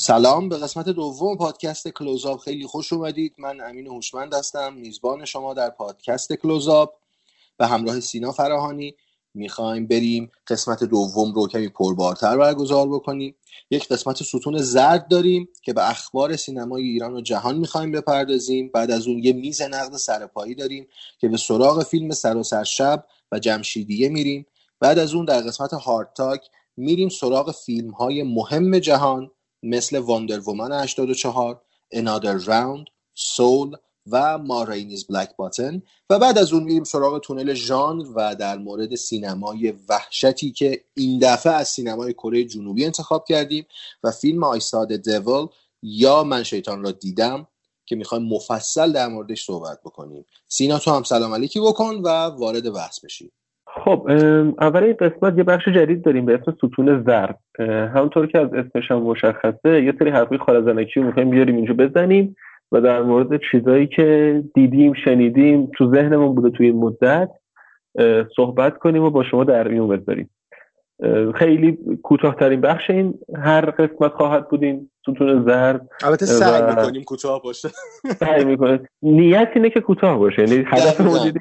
سلام به قسمت دوم پادکست کلوزآپ خیلی خوش اومدید. من امین هوشمند هستم میزبان شما در پادکست کلوزآپ به همراه سینا فراهانی می‌خوایم بریم قسمت دوم رو کمی پربارتر برگزار بکنیم. یک قسمت ستون زرد داریم که به اخبار سینمای ایران و جهان می‌خوایم بپردازیم. بعد از اون یه میز نقد سرپایی داریم که به سراغ فیلم سر و سر شب و جمشیدیه میریم. بعد از اون در قسمت Hard Talk میریم سراغ فیلم های مهم جهان. مثل Wonder Woman 84 Another Round Soul و Ma Rainey's Black Bottom و بعد از اون میریم سراغ تونل ژانر و در مورد سینمای وحشتی که این دفعه از سینمای کره جنوبی انتخاب کردیم و فیلم I Saw the Devil یا من شیطان را دیدم که می‌خوایم مفصل در موردش صحبت بکنیم. سینا تو هم سلام علیکی بکن و وارد بحث بشیم خب اول این قسمت یه بخش جدید داریم به اسم ستون زرد. همونطور که از اسمش هم مشخصه یه سری حرفی خالزنکی رو می‌خوایم بیاریم اینجا بزنیم و در مورد چیزایی که دیدیم شنیدیم تو ذهنمون بوده توی این مدت صحبت کنیم و با شما در میون بذاریم. خیلی کوتاهترین بخش این هر قسمت خواهد بود این ستون زرد البته سعی می‌کنیم کوتاه باشه. سعی می‌کنیم. نیت اینه که کوتاه باشه. یعنی هدف موجودی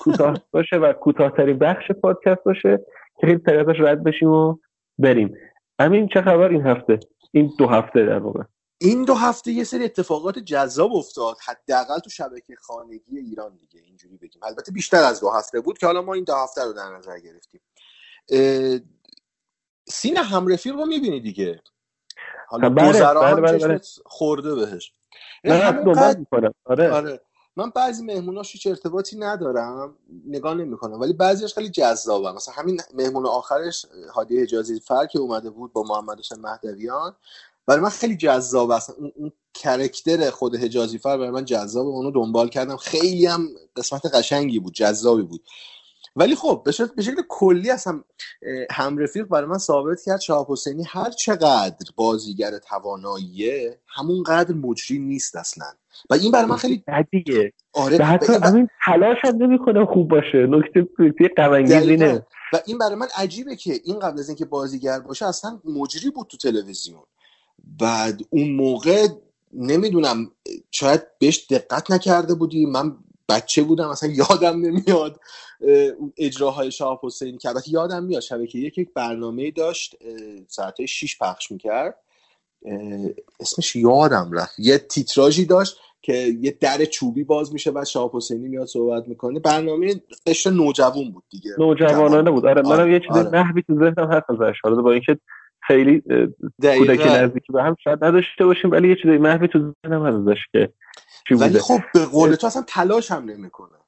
کوتاه باشه و کوتاهترین بخش پادکست باشه که خیلی سریع رد بشیم و بریم. همین چه خبر این هفته؟ این دو هفته در واقع. این دو هفته یه سری اتفاقات جذاب افتاد. حداقل تو شبکه خانگی ایران دیگه. اینجوری بگیم. البته بیشتر از دو هفته بود که حالا ما این دو هفته رو در نظر گرفتیم. سین همرفیق رو می‌بینی دیگه. حالا بله گذرا بله هم بله چشمت خورده بهش. من قد- می‌کنم. آره. آره. من بعضی مهموناش هیچ ارتباطی ندارم نگاه نمی‌کنم ولی بعضیش خیلی جذابه مثلا همین مهمون آخرش هادی حجازی فر که اومده بود با محمد حسین مهدویان. برای من خیلی جذاب است. اون, اون کرکتر خود حجازی فر برای من جذابه. اونو دنبال کردم. خیلی هم قسمت قشنگی بود جذابی بود. ولی خب به شکل, به شکل کلی اصلا هم رفیق برای من ثابت کرد شهاب حسینی هر چقدر بازیگر تواناییه همونقدر مجری نیست اصلا. و این برای من خیلی دیگه. آره حتی همین تلاش هم نمی‌کنه خوب باشه. نکته نکته و این برای من عجیبه که این قبل از اینکه بازیگر باشه اصلا مجری بود تو تلویزیون. بعد اون موقع نمی‌دونم شاید بهش دقت نکرده بودی. من بچه بودم اصلا یادم نمیاد اون اجراهای شهاب حسینی که البته یادم میاد شبکه یک یک برنامه داشت ساعت 6 پخش می‌کرد. اسمش یادم رفت. یه تیتراژی داشت که یه در چوبی باز میشه بعد شهاب حسینی میاد صحبت می‌کنه. برنامه قشر نوجوان بود دیگه. نوجوانانه بود. آره منم آره، یه چیزی آره. نحوی تو ذهنم هست ازش. حالا با اینکه خیلی کودکی. نزدیکی به هم شاید نداشته باشیم ولی یه چیزی محوی تو ذهنم هست ازش که ولی بوده. خب به قول تو اصلا تلاش هم نمی‌کنه.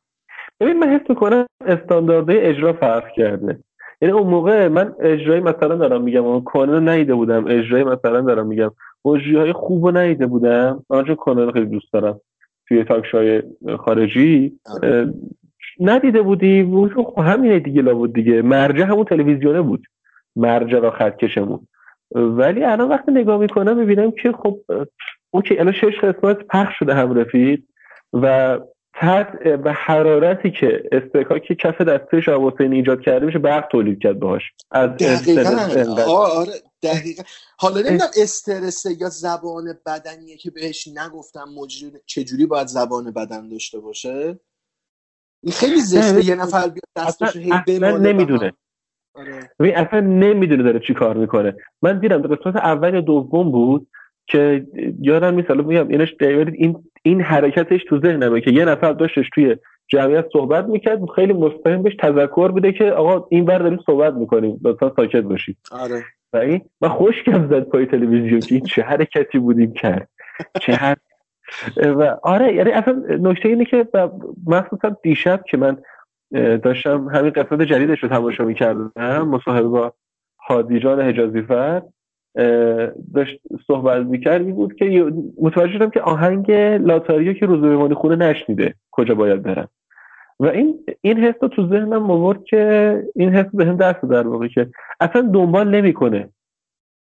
ببین من حس می‌کنم استانداردهای اجرا فرق کرده. یعنی اون موقع من اجرایی مثلا دارم میگم اون کانون ندیده بودم اجرایی مثلا دارم میگم. مجری های خوب رو ندیده بودم. من چون کانون خیلی دوست دارم. توی تاکشای خارجی. آره. ندیده بودی. و خب همینه دیگه لابد دیگه. مرجع همون تلویزیونه بود. مرجع و خطکشمون ولی الان وقتی نگاه می‌کنم می‌بینم که خب اوکی الان شش قسمت پخش شده هم رفیق و تحت و حرارتی که استکاک کف دسته شهاب حسینی ایجاد کرده میشه برق تولید کرد باهاش. از دقیقا. آره دقیقا. حالا نمی‌دونم استرسه یا زبان بدنیه که بهش نگفتم مجری چجوری باید زبان بدن داشته باشه؟ این خیلی زشته یه نفر بیاد دستشو هی نمی‌دونه. آره. ببین اصلا نمی‌دونه داره چی کار می‌کنه. من دیدم در قسمت اول یا دوم بود. که یادم نیست حالا میگم اینش دیوید این این حرکتش تو ذهنمه که یه نفر داشتش توی جمعیت صحبت می‌کرد خیلی مستقیم بهش تذکر بده که آقا این بر داریم صحبت می‌کنیم لطفا ساکت باشید. آره. و این من خوشگم زد پای تلویزیون که این چه حرکتی بودیم کرد. چه هر... و آره یعنی اصلا نکته اینه که مخصوصا دیشب که من داشتم همین قسمت جدیدش رو تماشا می‌کردم مصاحبه با حادیجان حجازی فرد داشت صحبت می‌کرد این بود که متوجه شدم که آهنگ لاتاریو که روز بمانی خونه نشنیده کجا باید برم. و این این حس تو ذهنم آورد که این حس به هم دست در واقع که اصلا دنبال نمی‌کنه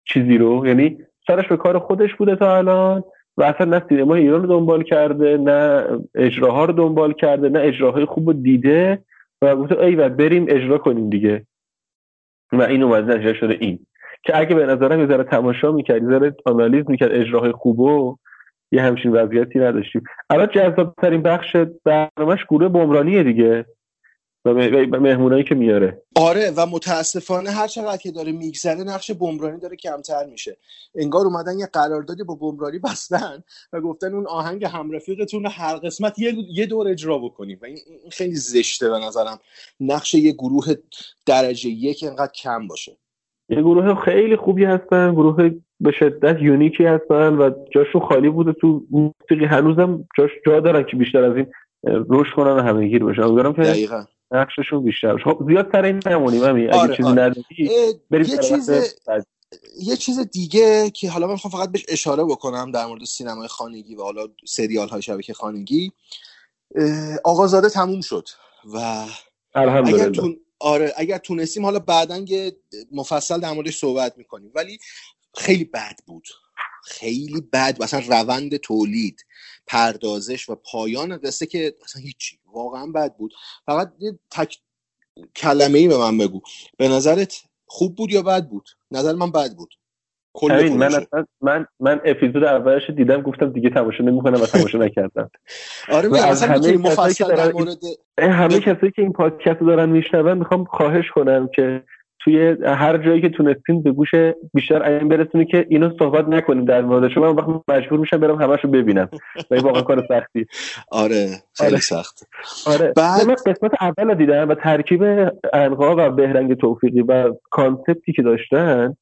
چیزی رو. یعنی سرش به کار خودش بوده تا الان و اصلا نه سینما ایران رو دنبال کرده نه اجراها رو دنبال کرده نه اجراهای خوب رو دیده و گفته ای و بریم اجرا کنیم دیگه. و این اومد نتیجه شده این. که اگه به نظرم یه ذره تماشا می‌کرد یه ذره آنالیز می‌کرد اجراهای خوبو یه همچین وضعیتی نداشتیم الان جذاب ترین بخش برنامهش گروه بمرانیه دیگه و مهمونایی که میاره. آره و متاسفانه هر چقدر که داره میگذره نقش بمرانی داره کمتر میشه. انگار اومدن یه قراردادی با بمرانی بستن و گفتن اون آهنگ همرفیقتون هر قسمت یه, یه دور اجرا بکنیم. و این خیلی زشته به نظرم. نقش یه گروه درجه یک انقدر کم باشه. یه گروه خیلی خوبی هستن گروه به شدت یونیکی هستن و جاشون خالی بوده تو موسیقی. هنوزم جاش جا دارن که بیشتر از این روش کنن و همه گیر بشن. امیدوارم که دقیقا. نقششون بیشتر خب زیاد سر این نمونیم همین اگه آره، چیزی آره. نداری بریم یه چیز یه چیز دیگه که حالا من می‌خوام فقط بهش اشاره بکنم در مورد سینمای خانگی و حالا سریال های شبکه خانگی. آقازاده تموم شد و اگر تون... آره اگر تونستیم حالا بعدا یه مفصل در موردش صحبت می‌کنیم. ولی خیلی بد بود. خیلی بد مثلا روند تولید پردازش و پایان قصه که اصلا هیچی. واقعا بد بود. فقط یه تک کلمه ای به من بگو. به نظرت خوب بود یا بد بود؟ نظر من بد بود. همین من من من اپیزود اولش دیدم گفتم دیگه تماشا نمی‌کنم و تماشا نکردم. آره من از همه مفصل در مورد همه کسایی که این پادکست رو دارن میشنون می‌خوام خواهش کنم که توی هر جایی که تونستین به گوش بیشتر این برسونی که اینو صحبت نکنیم در موردش من وقت مجبور میشم برم همش رو ببینم. و این واقعا کار سختی. آره خیلی آره. سخت. آره. بعد من قسمت اول دیدم و ترکیب انقا و بهرنگ توفیقی و کانسپتی که داشتن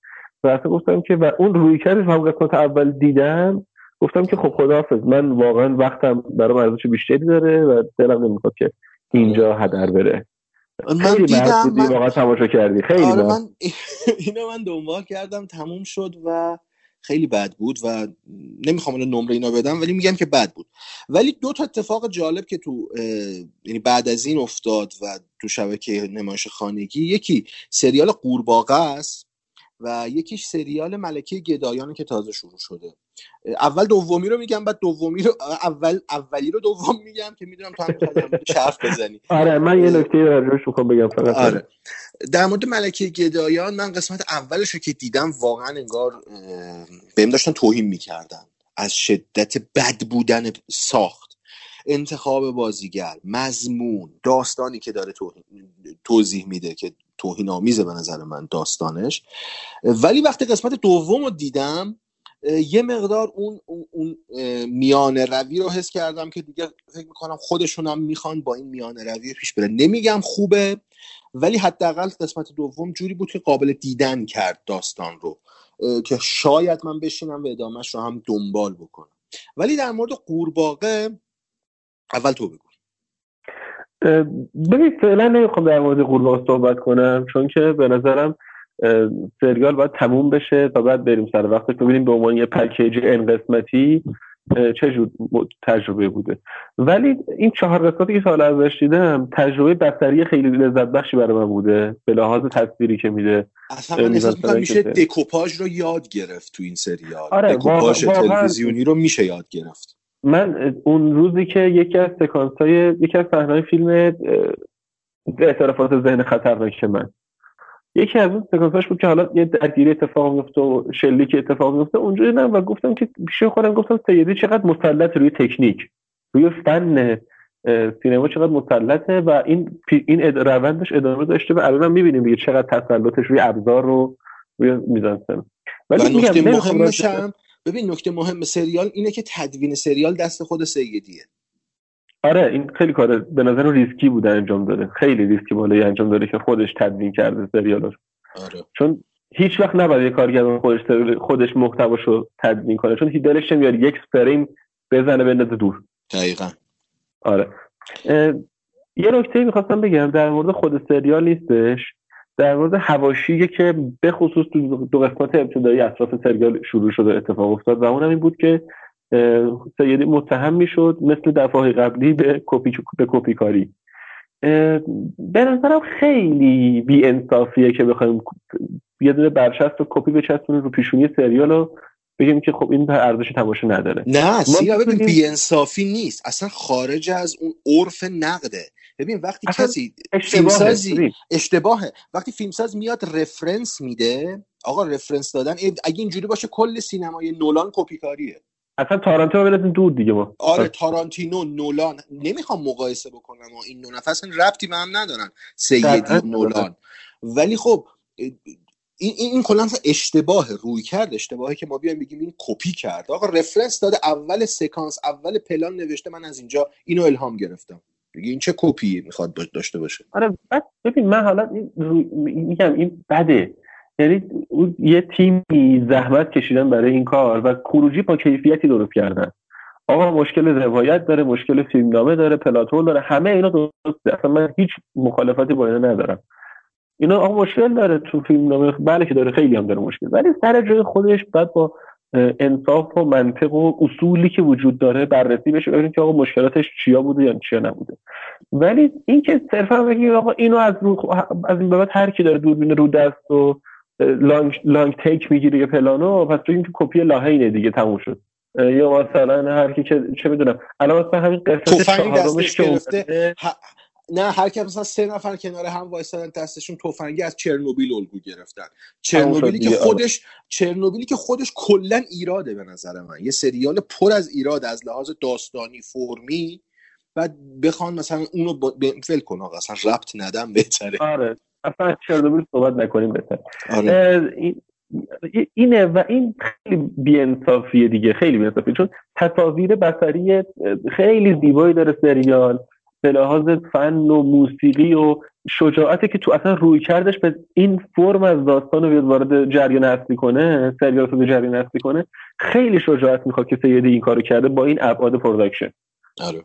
و اصلا گفتم که و اون روی کردی هم قسمت اول دیدم گفتم که خب خداحافظ من واقعا وقتم برام ارزش بیشتری داره و دلم نمی‌خواد که اینجا هدر بره. من دیدم من... واقعا تماشا کردی. خیلی آره من اینو من دنبال کردم تموم شد و خیلی بد بود و نمی‌خوام اون نمره اینا بدم ولی میگم که بد بود. ولی دو تا اتفاق جالب که تو یعنی بعد از این افتاد و تو شبکه نمایش خانگی یکی سریال قورباغه است. و یکیش سریال ملکه گدایان که تازه شروع شده. اول دومی رو میگم بعد دومی رو اول اولی رو دوم میگم که می‌دونم تو هم شرف بزنی. آره من یه نکته راجعش می‌خوام بگم فقط. آره. در مورد ملکه گدایان من قسمت اولش رو که دیدم واقعا انگار بهم داشتن توهین می‌کردن. از شدت بد بودن ساخت انتخاب بازیگر مضمون داستانی که داره توضیح میده که توهین آمیزه به نظر من داستانش. ولی وقتی قسمت دوم رو دیدم یه مقدار اون اون میان روی رو حس کردم که دیگه فکر می‌کنم خودشون هم می‌خوان با این میان روی پیش بره. نمیگم خوبه ولی حداقل قسمت دوم جوری بود که قابل دیدن کرد داستان رو که شاید من بشینم و ادامهش رو هم دنبال بکنم. ولی در مورد قورباغه اول تو بگو. ببین فعلا نمی‌خوام در مورد قورباغه صحبت کنم چون که به نظرم سریال باید تموم بشه تا بعد بریم سر وقتش. ببینیم به عنوان یه پکیج ان قسمتی چه جور تجربه بوده. ولی این چهار قسمتی که سال ازش دیدم تجربه بصری خیلی لذت بخشی برای من بوده به لحاظ تصویری که میده. اصلا من احساس میشه دکوپاژ رو یاد گرفت تو این سریال. آره دکوپاژ تلویزیونی رو میشه یاد گرفت. من اون روزی که یکی از سکانس های یکی از صحنه فیلم اعترافات ذهن خطرناک من. یکی از اون سکانساش بود که حالا یه درگیری اتفاق میفته و شلیک اتفاق میفته اونجا دیدم و گفتم که پیش خودم گفتم سیدی چقدر مسلط روی تکنیک روی فن سینما چقدر مسلطه و این این روندش ادامه داشته و الان می‌بینیم دیگه چقدر تسلطش روی ابزار رو روی میزانسن ولی هم ببین نکته مهم سریال اینه که تدوین سریال دست خود سیدیه. آره این خیلی کار به نظر ریسکی بوده انجام داده. خیلی ریسکی بالایی انجام داده که خودش تدوین کرده سریال رو. آره. چون هیچ وقت نباید یه کارگردان خودش خودش محتواشو تدوین کنه. چون هیچ دلش نمیاد یک فریم بزنه بندازه دور. دقیقا. آره. یه نکته می‌خواستم بگم در مورد خود سریال نیستش. در مورد حواشی که به خصوص تو دو قسمت ابتدایی اطراف سریال شروع شده اتفاق افتاد و اونم این بود که سیدی متهم می‌شد مثل دفعه قبلی به کپی به کپی کاری به نظرم خیلی بی انصافیه که بخوایم یه دونه برچسب کپی بچسبونیم رو پیشونی سریال رو بگیم که خب این به ارزش تماشا نداره. نه سینا ببین بی انصافی نیست. اصلا خارج از اون عرف نقده. ببین وقتی کسی فیلمسازی اشتباهه. وقتی فیلمساز میاد reference میده. آقا reference دادن اگه اینجوری باشه کل سینمای نولان کپی کاریه اصلا تارانتینو ببینید دور دیگه ما آره تارانتینو نولان. نمی‌خوام مقایسه بکنم و این دو نفر ربطی به هم ندارن. سیدی نولان. ولی خب این این, این کلا اشتباه رویکرد اشتباهی که ما بیایم بگیم این کپی کرد. آقا reference داده اول سکانس اول پلان نوشته من از اینجا اینو الهام گرفتم. این چه کپی می‌خواد داشته باشه؟ آره بعد ببین من حالا میگم این بده. یعنی یه تیمی زحمت کشیدن برای این کار و خروجی با کیفیتی درست کردن. آقا مشکل روایت داره مشکل فیلمنامه داره پلاتون داره همه اینا درسته اصلا من هیچ مخالفتی با اینا ندارم. اینا آقا مشکل داره تو فیلمنامه. بله که داره خیلی هم داره مشکل. ولی سر جای خودش بعد با انصاف و منطق و اصولی که وجود داره بررسی بشه ببینیم که آقا مشکلاتش چیا بوده یا چیا نبوده. ولی این که صرفا بگیم آقا اینو از رو از این بعد هر کی داره دوربین رو دست و لانگ, لانگ تیک می‌گیره یه پلانو پس بگیم که کپی لاهینه دیگه تموم شد. یا مثلا هر کی که چه می‌دونم. الان مثلا همین قسمت چهارمش که نه هر کی مثلا سه نفر کنار هم وایسادن دستشون تفنگی از چرنوبیل الگو گرفتن. چرنوبیلی که خودش چرنوبیلی که خودش کلا ایراده به نظر من. یه سریال پر از ایراد از لحاظ داستانی فرمی بعد بخوان مثلا اونو با... فل کن آقا اصلا ربط ندم بهتره. آره. اصلا چرنوبیل صحبت نکنیم بهتر آره. اینه و این خیلی بیانصافیه دیگه خیلی بیانصافیه. چون تصاویر بصری خیلی زیبایی داره سریال. به لحاظ فن و موسیقی و شجاعتی که تو اصلا روی کردش به این فرم از داستان رو وارد جریان اصلی کنه سریال رو جریان اصلی کنه خیلی شجاعت می‌خواد که سیدی این کارو کرده با این ابعاد production آره.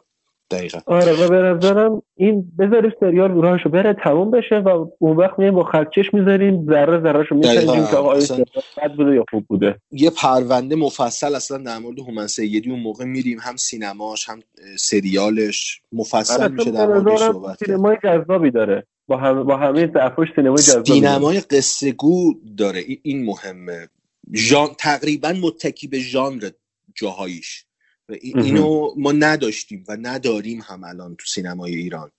دقیقا. آره و به نظرم این بذاریم سریال راهشو بره تموم بشه و اون وقت میایم با خطکش می‌ذاریم ذره ذره شو میسنجیم که آقا بد بوده یا خوب بوده. یه پرونده مفصل اصلا در مورد هومن سیدی اون موقع میریم هم سینماش هم سریالش مفصل آره میشه در موردش صحبت سینمای جذابی داره. با هم با همه ضعفاش سینمای جذابی سینمای قصه گو داره. این مهمه. ژان تقریبا متکی به ژانر جاهاییش. اینو ما نداشتیم و نداریم هم الان تو سینمای ایران.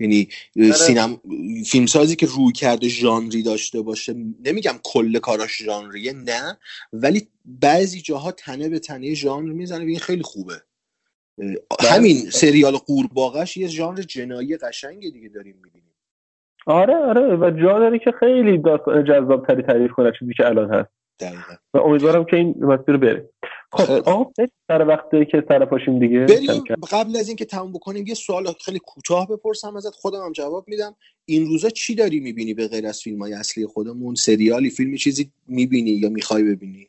یعنی سینم فیلمسازی که روی کرده ژانری داشته باشه نمیگم کل کاراش ژانریه نه. ولی بعضی جاها تنه به تنه ژانر می‌زنه و این خیلی خوبه. همین سریال قورباغش یه ژانر جنایی قشنگی دیگه داریم می‌بینیم. آره آره. و جا داره که خیلی جذاب تری تعریف کنه چیزی که الان هست. دقیقا. و امیدوارم که این مسیر بره. خب آقا سر وقتی که سر پاشیم دیگه بریم. قبل از اینکه تموم بکنیم یه سوال خیلی کوتاه بپرسم ازت خودم هم جواب میدم. این روزا چی داری می‌بینی به غیر از فیلم های اصلی خودمون؟ سریالی فیلمی چیزی می‌بینی یا می‌خوای ببینی؟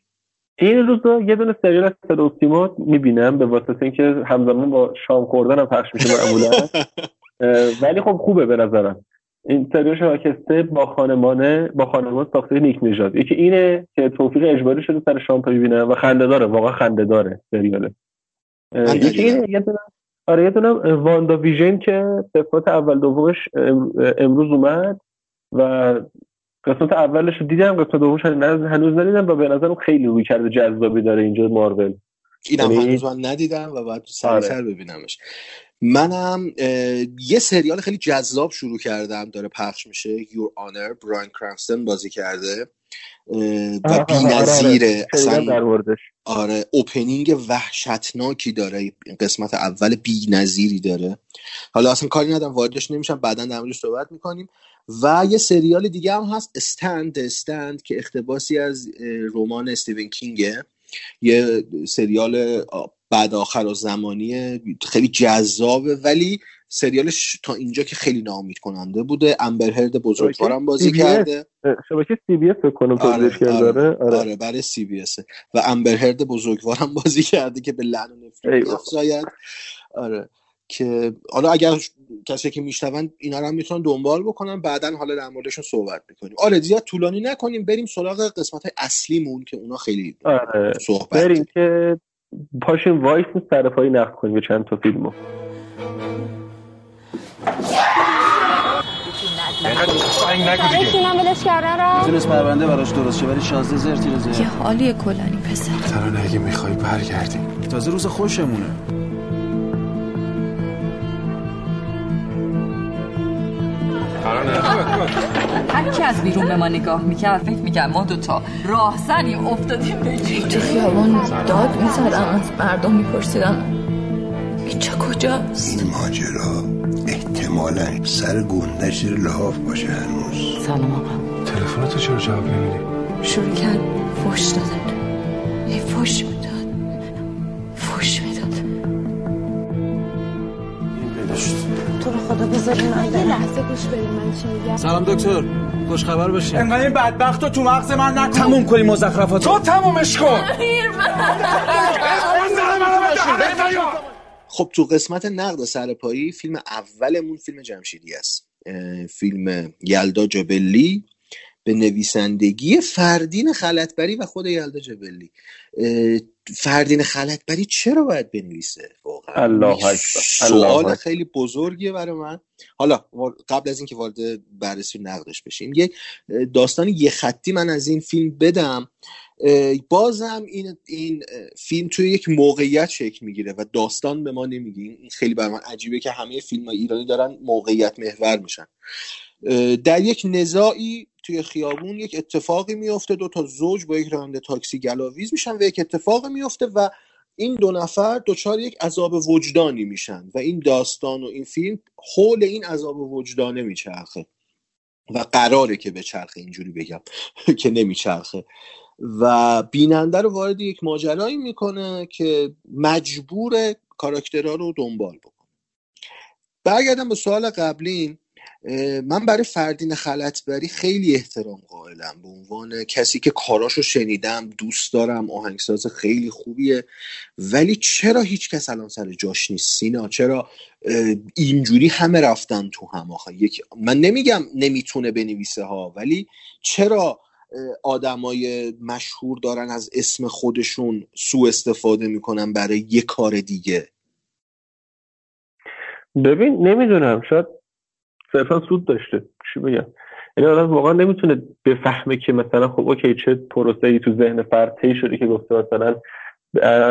این روزا یه دونه سریال از صدا سیما می‌بینم به واسطه اینکه همزمان با شام خوردن هم پخش میشه معمولا ولی خب خوبه به نظرم. این سریال شاکسته با خانمانه با خانمان ساخته نیک نژاد. یکی اینه که توفیق اجباری شده سر شام ببینم و خنده داره واقعا خنده داره سریاله. یکی اینه یه دونه آره یه واندا ویژن که قسمت اول دومش امروز اومد و قسمت اولش رو دیدم قسمت دومش هنوز ندیدم و به نظرم خیلی روی کرده جذابی داره اینجا مارول. اینم هنوز من ندیدم و باید سریعتر ببینمش. منم یه سریال خیلی جذاب شروع کردم داره پخش میشه یور آنر براین کرانستن بازی کرده و بی نظیره آره اوپنینگ وحشتناکی داره قسمت اول بی نظیری داره. حالا اصلا کاری ندارم واردش نمیشم بعدا در موردش صحبت می‌کنیم. و یه سریال دیگه هم هست استند استند که اختباسی از رمان استیون کینگه یه سریال بعد آخرالزمانی خیلی جذابه. ولی سریالش تا اینجا که خیلی ناامید کننده بوده. امبر هرد بزرگوارم بازی کرده. شبکه CBS کنم آره, آره, آره, آره برای CBS و امبر هرد بزرگوارم بازی کرده که به لعن و نفرت آره که حالا اگر کسی که میشنون اینا رو هم می‌تونن دنبال بکنن بعدا حالا در موردشون صحبت می‌کنیم. آره زیاد طولانی نکنیم بریم سراغ قسمت های اصلیمون که اونا خیلی آره. صحبت بریم که پاشیم وایس سر پایی نقد کنیم چند تا فیلمو. اینم ولش کردن را می‌تونست پرونده براش درست شه ولی شازده زرتی رو یه حالی کلانی پسر. ترانه اگه می‌خوای برگردیم. تازه روز خوشمونه. هر کی از بیرون به ما نگاه می‌کرد فکر می‌کرد ما دوتا راهزنی افتادیم به تو خیابان داد می‌زدم از مردم میپرسیدم اینجا کجاست؟ این ماجرا احتمالا سر گندش لحاف باشه هنوز. سلام آقا. تلفنتو چرا جواب نمیدی؟ شروع کرد فش دادن. ای فش می‌داد. خدا بذاری من یه لحظه گوش بدید من چی میگم؟ سلام دکتر خوش خبر باشین. انقدر این بدبخت تو مغز من نکن. تموم کنی مزخرفات تو تمومش کن. خب تو قسمت نقد سرپایی فیلم اولمون فیلم جمشیدی است. فیلم یلدا جبلی. به نویسندگی فردین خلطبری و خود یلدا جبلی. فردین خلطبری چرا باید بنویسه واقعا؟ الله سوال خیلی بزرگیه برای من. حالا قبل از اینکه وارد بررسی نقدش بشیم یه داستان یه خطی من از این فیلم بدم. بازم این این فیلم توی یک موقعیت شکل می‌گیره و داستان به ما نمیگه. این خیلی بر من عجیبه که همه فیلم ایرانی دارن موقعیت محور میشن. در یک نزاعی توی خیابون یک اتفاقی میفته دو تا زوج با یک راننده تاکسی گلاویز میشن و یک اتفاقی میفته و این دو نفر دچار یک عذاب وجدانی میشن و این داستان و این فیلم حول این عذاب وجدانه میچرخه و قراره که به چرخه اینجوری بگم که نمیچرخه. و بیننده رو وارد یک ماجرایی می‌کنه که مجبور کاراکترها رو دنبال بکنه. برگردم به سوال قبلی من برای فردین خلطبری خیلی احترام قائلم به عنوان کسی که کاراشو شنیدم دوست دارم آهنگساز خیلی خوبیه. ولی چرا هیچ کس الان سر جاش نیست؟ سینا چرا اینجوری همه رفتن تو هم آخه؟ یک من نمیگم نمی‌تونه بنویسه ها ولی چرا آدمای مشهور دارن از اسم خودشون سوء استفاده می‌کنن برای یه کار دیگه؟ ببین نمی‌دونم. شاید صرفا سود داشته. چی بگم؟ یعنی آدم واقعا نمی‌تونه بفهمه که مثلا خب اوکی چه پروسه ای تو ذهن فرد طی شده که گفته مثلا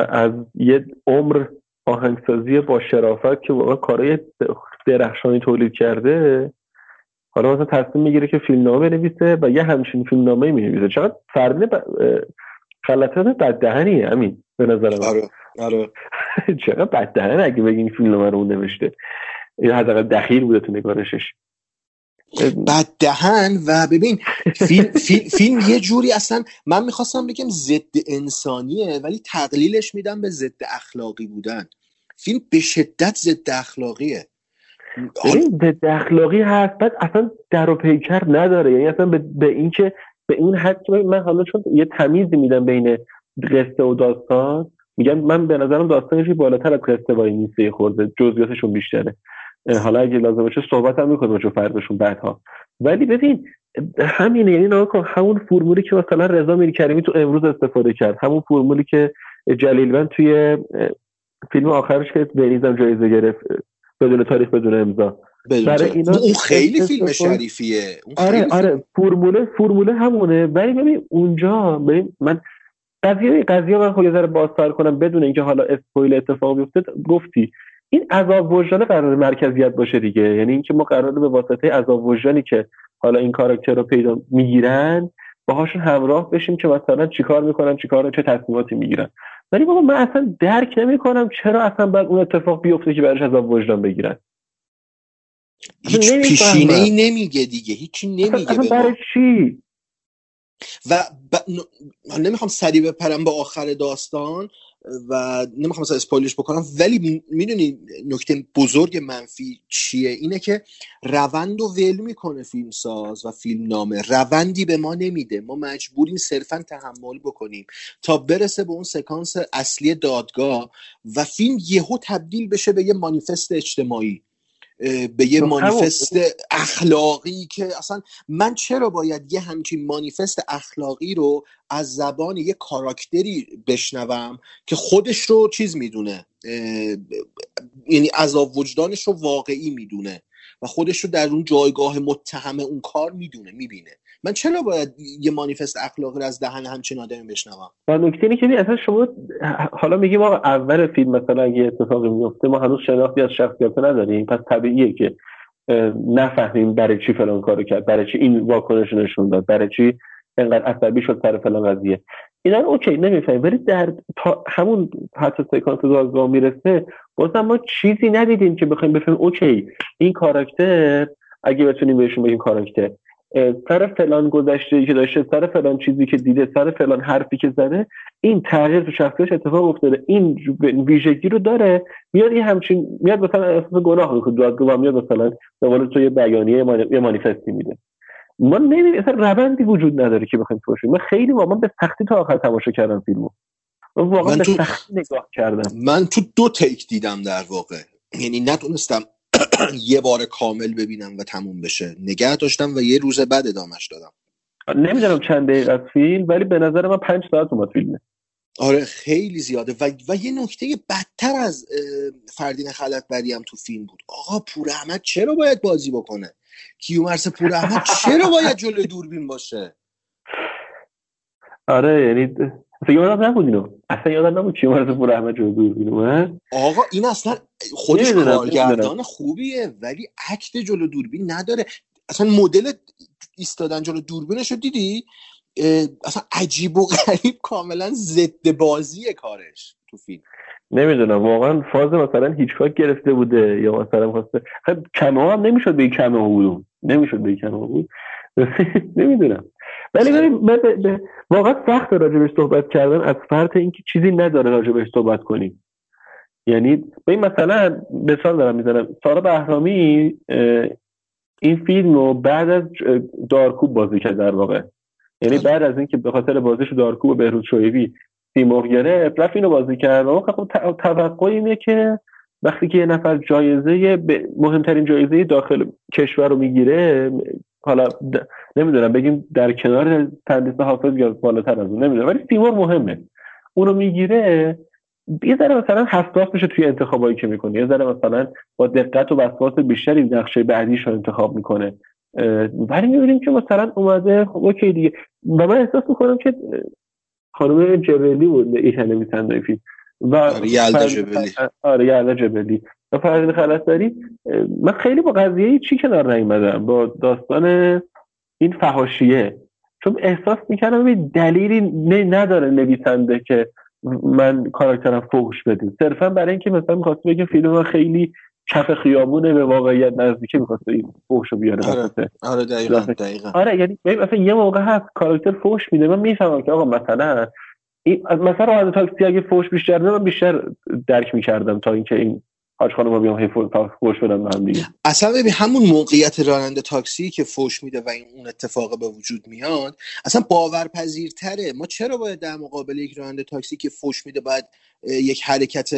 از یه عمر آهنگسازی با شرافت که واقعا کارهای درخشانی تولید کرده حالا مثلا تصمیم می‌گیره که فیلمنامه بنویسه و یه همچین فیلمنامه نویسه چقدر فردین ب... خلطات بددهنیه همین به نظر من. آره آره. چقدر بددهنه اگه بگین فیلمنامه رو نوشته. یا حداقل دخیل بوده تو نگارشش. بعد دهن و ببین فیلم, فیلم, فیلم یه جوری اصلا من می‌خواستم بگم ضد انسانیه ولی تقلیلش میدم به ضد اخلاقی بودن. فیلم به شدت ضد اخلاقیه. ببین ضد اخلاقی هست بعد اصلا در و پیکر نداره. یعنی اصلا به, به این که به این حد من حالا چون یه تمیزی میدم بین قصه و داستان میگم من به نظرم داستانش بالاتر از قصه وای نیسته خورده جزئیاتشون بیشتره. حالا اگه لازم باشه صحبت هم می‌کنیم چون فرقشون بعدها. ولی ببین همینه یعنی نگاه همون فرمولی که مثلا رضا میری کریمی تو امروز استفاده کرد همون فرمولی که جلیل توی فیلم آخرش که هم جایزه گرفت بدون تاریخ بدون امضا. برای اینا اون خیلی فیلم شریفیه. اون آره آره فرموله فرموله همونه. ولی ببین اونجا ببین من قضیه قضیه من خود ذره بازتر کنم بدون اینکه حالا اسپویل اتفاق بیفته گفتی. این عذاب وجدان قرار مرکزیت باشه دیگه. یعنی اینکه ما قرار به واسطه عذاب وجدانی که حالا این کاراکتر رو پیدا می‌گیرن باهاشون همراه بشیم که مثلا چیکار می‌کنن چیکار چه تصمیماتی می‌گیرن. ولی بابا من اصلا درک نمی‌کنم چرا اصلا باید اون اتفاق بیفته که براش عذاب وجدان بگیرن. هیچ پیشینه ای نمیگه دیگه. هیچی نمیگه اصلا برای چی؟ و ب... نمی‌خوام سریع بپرم به آخر داستان. و نمی‌خوام مثلا اسپویلش بکنم ولی می‌دونی نکته بزرگ منفی چیه؟ اینه که روند و ول می‌کنه فیلم ساز و فیلم نامه روندی به ما نمیده. ما مجبوریم صرفا تحمل بکنیم تا برسه به اون سکانس اصلی دادگاه و فیلم یهو تبدیل بشه به یه مانیفست اجتماعی. به یه مانیفست اخلاقی که اصلا من چرا باید یه همچین مانیفست اخلاقی رو از زبان یه کاراکتری بشنوم که خودش رو چیز می‌دونه؟ یعنی عذاب وجدانش رو واقعی می‌دونه و خودش رو در اون جایگاه متهم اون کار می‌دونه می‌بینه. من چرا باید یه مانیفست اخلاقی رو از دهن همچین آدمی بشنوم؟ و نکته اینه که اصلا شما حالا میگیم ما اول فیلم مثلا اگه اتفاقی میفته ما هنوز شناختی از شخصیت نداریم. پس طبیعیه که نفهمیم برای چی فلان کارو کرد برای چی این واکنش نشون داد برای چی انقدر عصبی شد سر فلان قضیه. اینا اوکی نمی‌فهمیم. ولی در تا همون حتی سکانس دادگاه می‌رسه بازم ما چیزی ندیدیم که بخوایم بفهمیم اوکی این کاراکتر اگه بتونیم بهشون بگیم کاراکتر سر فلان گذشته که داشته سر فلان چیزی که دیده سر فلان حرفی که زده این تغییر تو شخصیتش اتفاق افتاده. این ویژگی رو داره میاد این همچین میاد مثلا احساس گناه می‌کنه دادگاه میاد مثلا به تو یه بیانیه یه مانیفستی میده. ما نمی‌دونیم اصلا روندی وجود نداره که بخوایم توش من خیلی واقعا به سختی تا آخر تماشا کردم فیلمو. واقعا من به تو- سختی نگاه کردم. من تو دو تیک دیدم در واقع. یعنی نتونستم یه بار کامل ببینم و تموم بشه. نگه داشتم و یه روز بعد ادامش دادم. نمی‌دونم چند دقیقه از فیلم ولی به نظر من پنج ساعت اومد فیلمه. آره خیلی زیاده. و, و یه نکته بدتر از فردین خلطبری هم تو فیلم بود. آقا پور احمد چرا باید بازی بکنه؟ کیومرس پور احمد چرا باید جلو دوربین باشه؟ آره یعنی اصلا یادم نبود اینو. اصلا یادم نبود چی مرز پور احمد جو دوربین اومد آقا این اصلا خودش کارگردان. خوبیه ولی اکت جلو دوربین نداره. اصلا مدل ایستادن جلو دوربینش رو دیدی؟ اصلا عجیب و غریب کاملا ضد بازی کارش تو فیلم. نمی‌دونم واقعا فاز مثلا هیچکاک گرفته بوده یا مثلا خواسته. خب کمه هم نمی‌شد به کمه بود. نمی‌شد به کمه بود. نمی‌دونم. ولی ببین واقعا سخت راجبش صحبت کردن. از فرط اینکه چیزی نداره راجبش صحبت کنیم یعنی ببین مثلا مثال دارم می‌زنم. سارا بهرامی این فیلم رو بعد از دارکوب بازی کرد در واقع. یعنی بعد از اینکه به خاطر بازیش دارکوب و بهروز شویبی سیمرغ گرفت رفت اینو بازی کرد. و خب توقع اینه که وقتی که یه نفر جایزه مهمترین جایزه داخل کشور رو می‌گیره حالا د- نمی‌دونم بگیم در کنار تندیس حافظ یا بالاتر از اون نمی‌دونم. ولی سیمرغ مهمه. اونو می‌گیره یه ذره مثلا حساس بشه توی انتخابایی که می‌کنه یه ذره مثلا با دقت و وسواس بیشتری نقشه بعدیش رو انتخاب می‌کنه. ولی می‌بینیم که مثلا اومده خب اوکی دیگه. و من احساس می‌کنم که خانم جبلی بود یک نویسنده فیلم. و آره، یلدا جبلی. آره یلدا جبلی. و فرید خلصبری اه، من خیلی با قضیه چی کنار نیومدم؟ با داستان این فهاشیه چون احساس می‌کردم یه دلیلی نه- نداره نویسنده که من کاراکترم فوش بده. صرفا برای اینکه مثلا می‌خواست بگه فیلم من خیلی کف خیابونه به واقعیت نزدیکه می‌خواست این فوش رو بیاره آره. آره دقیقا دقیقا. آره یعنی مثلا یه موقع هست کاراکتر فوش میده من می‌فهمم که آقا مثلا این مثلا راننده تاکسی اگه فوش بیشتر من بیشتر درک می‌کردم تا اینکه این حاج خانم بیام هی فوش بدن به هم دیگه. اصلا ببین همون موقعیت راننده تاکسی که فوش میده و این اون اتفاق به وجود میاد اصلا باورپذیرتره. ما چرا باید در مقابل یک راننده تاکسی که فوش میده باید یک حرکت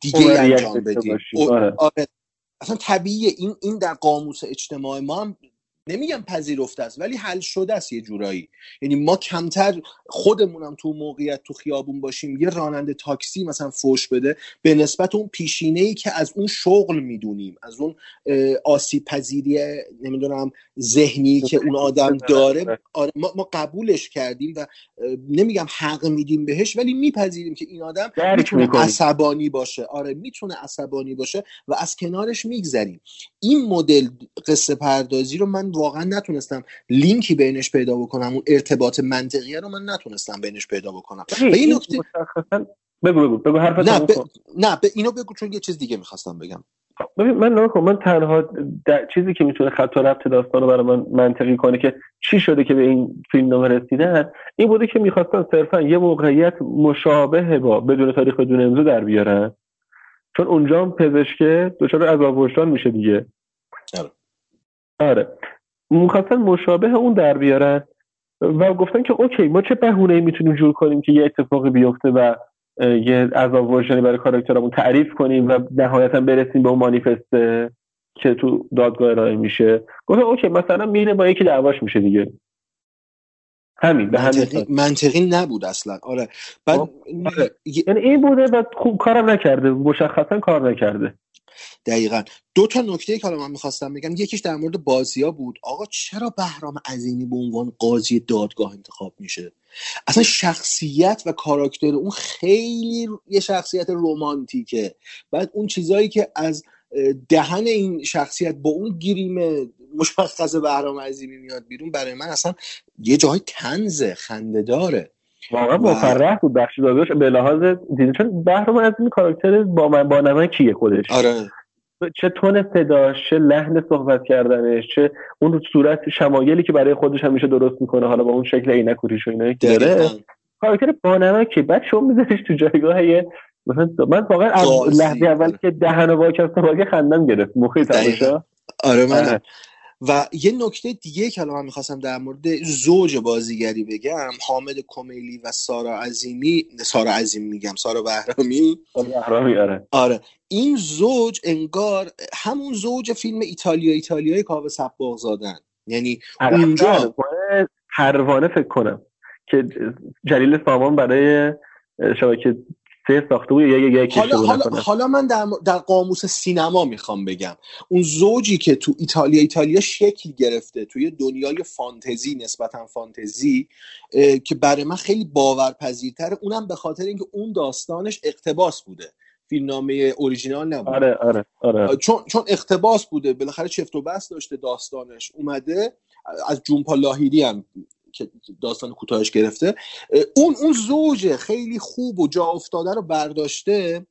دیگه انجام بدیم؟ آره. آره. اصلا طبیعیه. این این در قاموس اجتماع ما هم نمیگم پذیرفته است ولی حل شده است یه جورایی. یعنی ما کمتر خودمونم تو موقعیت تو خیابون باشیم یه راننده تاکسی مثلا فوش بده به نسبت اون پیشینه ای که از اون شغل می‌دونیم از اون آسیب پذیری نمی‌دونم ذهنی که اون آدم داره آره ما, قبولش کردیم و نمیگم حق میدیم بهش ولی میپذیریم که این آدم می‌تونه. عصبانی باشه. آره می‌تونه عصبانی باشه و از کنارش میگذریم. این مدل قصه پردازی رو من واقعا نتونستم لینکی بینش پیدا بکنم اون ارتباط منطقیه رو من نتونستم بینش پیدا بکنم. و این نکته بگو بگو بگو حرف نه ب... نه ب... اینو بگو چون یه چیز دیگه می‌خواستم بگم. ببین من کن من تنها د- چیزی که می‌تونه خط و ربط داستان رو برای من منطقی کنه که چی شده که به این فیلم نامه رسیدن این بوده که می‌خواستن صرفا یه موقعیت مشابه با بدون تاریخ بدون امضا در بیارن. چون اونجا هم پزشکه دچار عذاب وجدان میشه دیگه. آره. آره. می‌خواستن مشابه اون در بیارن و گفتن که اوکی ما چه بهونه می‌تونیم جور کنیم که یه اتفاقی بیفته و یه عذاب وجدانی برای کاراکترمون تعریف کنیم و نهایتا برسیم به اون مانیفسته که تو دادگاه ارائه میشه. گفتن اوکی مثلا میره با یکی دعواش میشه دیگه. همین به همین منطقی, منطقی نبود اصلا. آره. بعد آره. یعنی این بوده و خوب کارم نکرده مشخصا کار نکرده. دقیقا. دو تا نکته که حالا من می‌خواستم بگم یکیش در مورد بازی ها بود. آقا چرا بهرام عظیمی به عنوان قاضی دادگاه انتخاب میشه؟ اصلا شخصیت و کاراکتر اون خیلی یه شخصیت رومانتیکه. بعد اون چیزایی که از دهن این شخصیت با اون گریم مشخص بهرام عظیمی میاد بیرون برای من اصلا یه جاهای تنزه خنده داره. واقعا و- مفرح بود بخش داداش به لحاظ دیدی چون بهرام عظیمی کاراکتر با من با نمکیه خودش؟ آره. چه تون صداش چه لحن صحبت کردنش چه اون صورت شمایلی که برای خودش همیشه درست می‌کنه حالا با اون شکل عینک و ریش و اینایی که داره. کاراکتر بانمکه بعد شما میذاریش تو جایگاه مثلا من واقعا از لحظه اول که دهن و واکستم واقعا خندم گرفت. موقعی دقیقاً. تماشا آره من آره. و یه نکته دیگه که حالا من می‌خواستم در مورد زوج بازیگری بگم حامد کمیلی و سارا عظیمی سارا عظیم میگم سارا بهرامی. بهرامی آره. آره. این زوج انگار همون زوج فیلم ایتالیا ایتالیای کاوه سباق زادن. یعنی اونجا اونجا پروانه فکر کنم. که جلیل سامان برای شبکه سه ساخته بود یا یک یک حالا, حالا, حالا من در, در قاموس سینما می‌خوام بگم. اون زوجی که تو ایتالیا ایتالیا شکل گرفته توی دنیای فانتزی نسبتا فانتزی که برای من خیلی باورپذیرتره. اونم به خاطر اینکه اون داستانش اقتباس بوده. فیلمنامه اوریجینال نبوده آره آره آره. چون چون اقتباس بوده. بالاخره چفت و بس داشته داستانش. اومده از جونپا لاهیری هم که داستان کوتاهش گرفته. اون اون زوج خیلی خوب و جا افتاده رو برداشته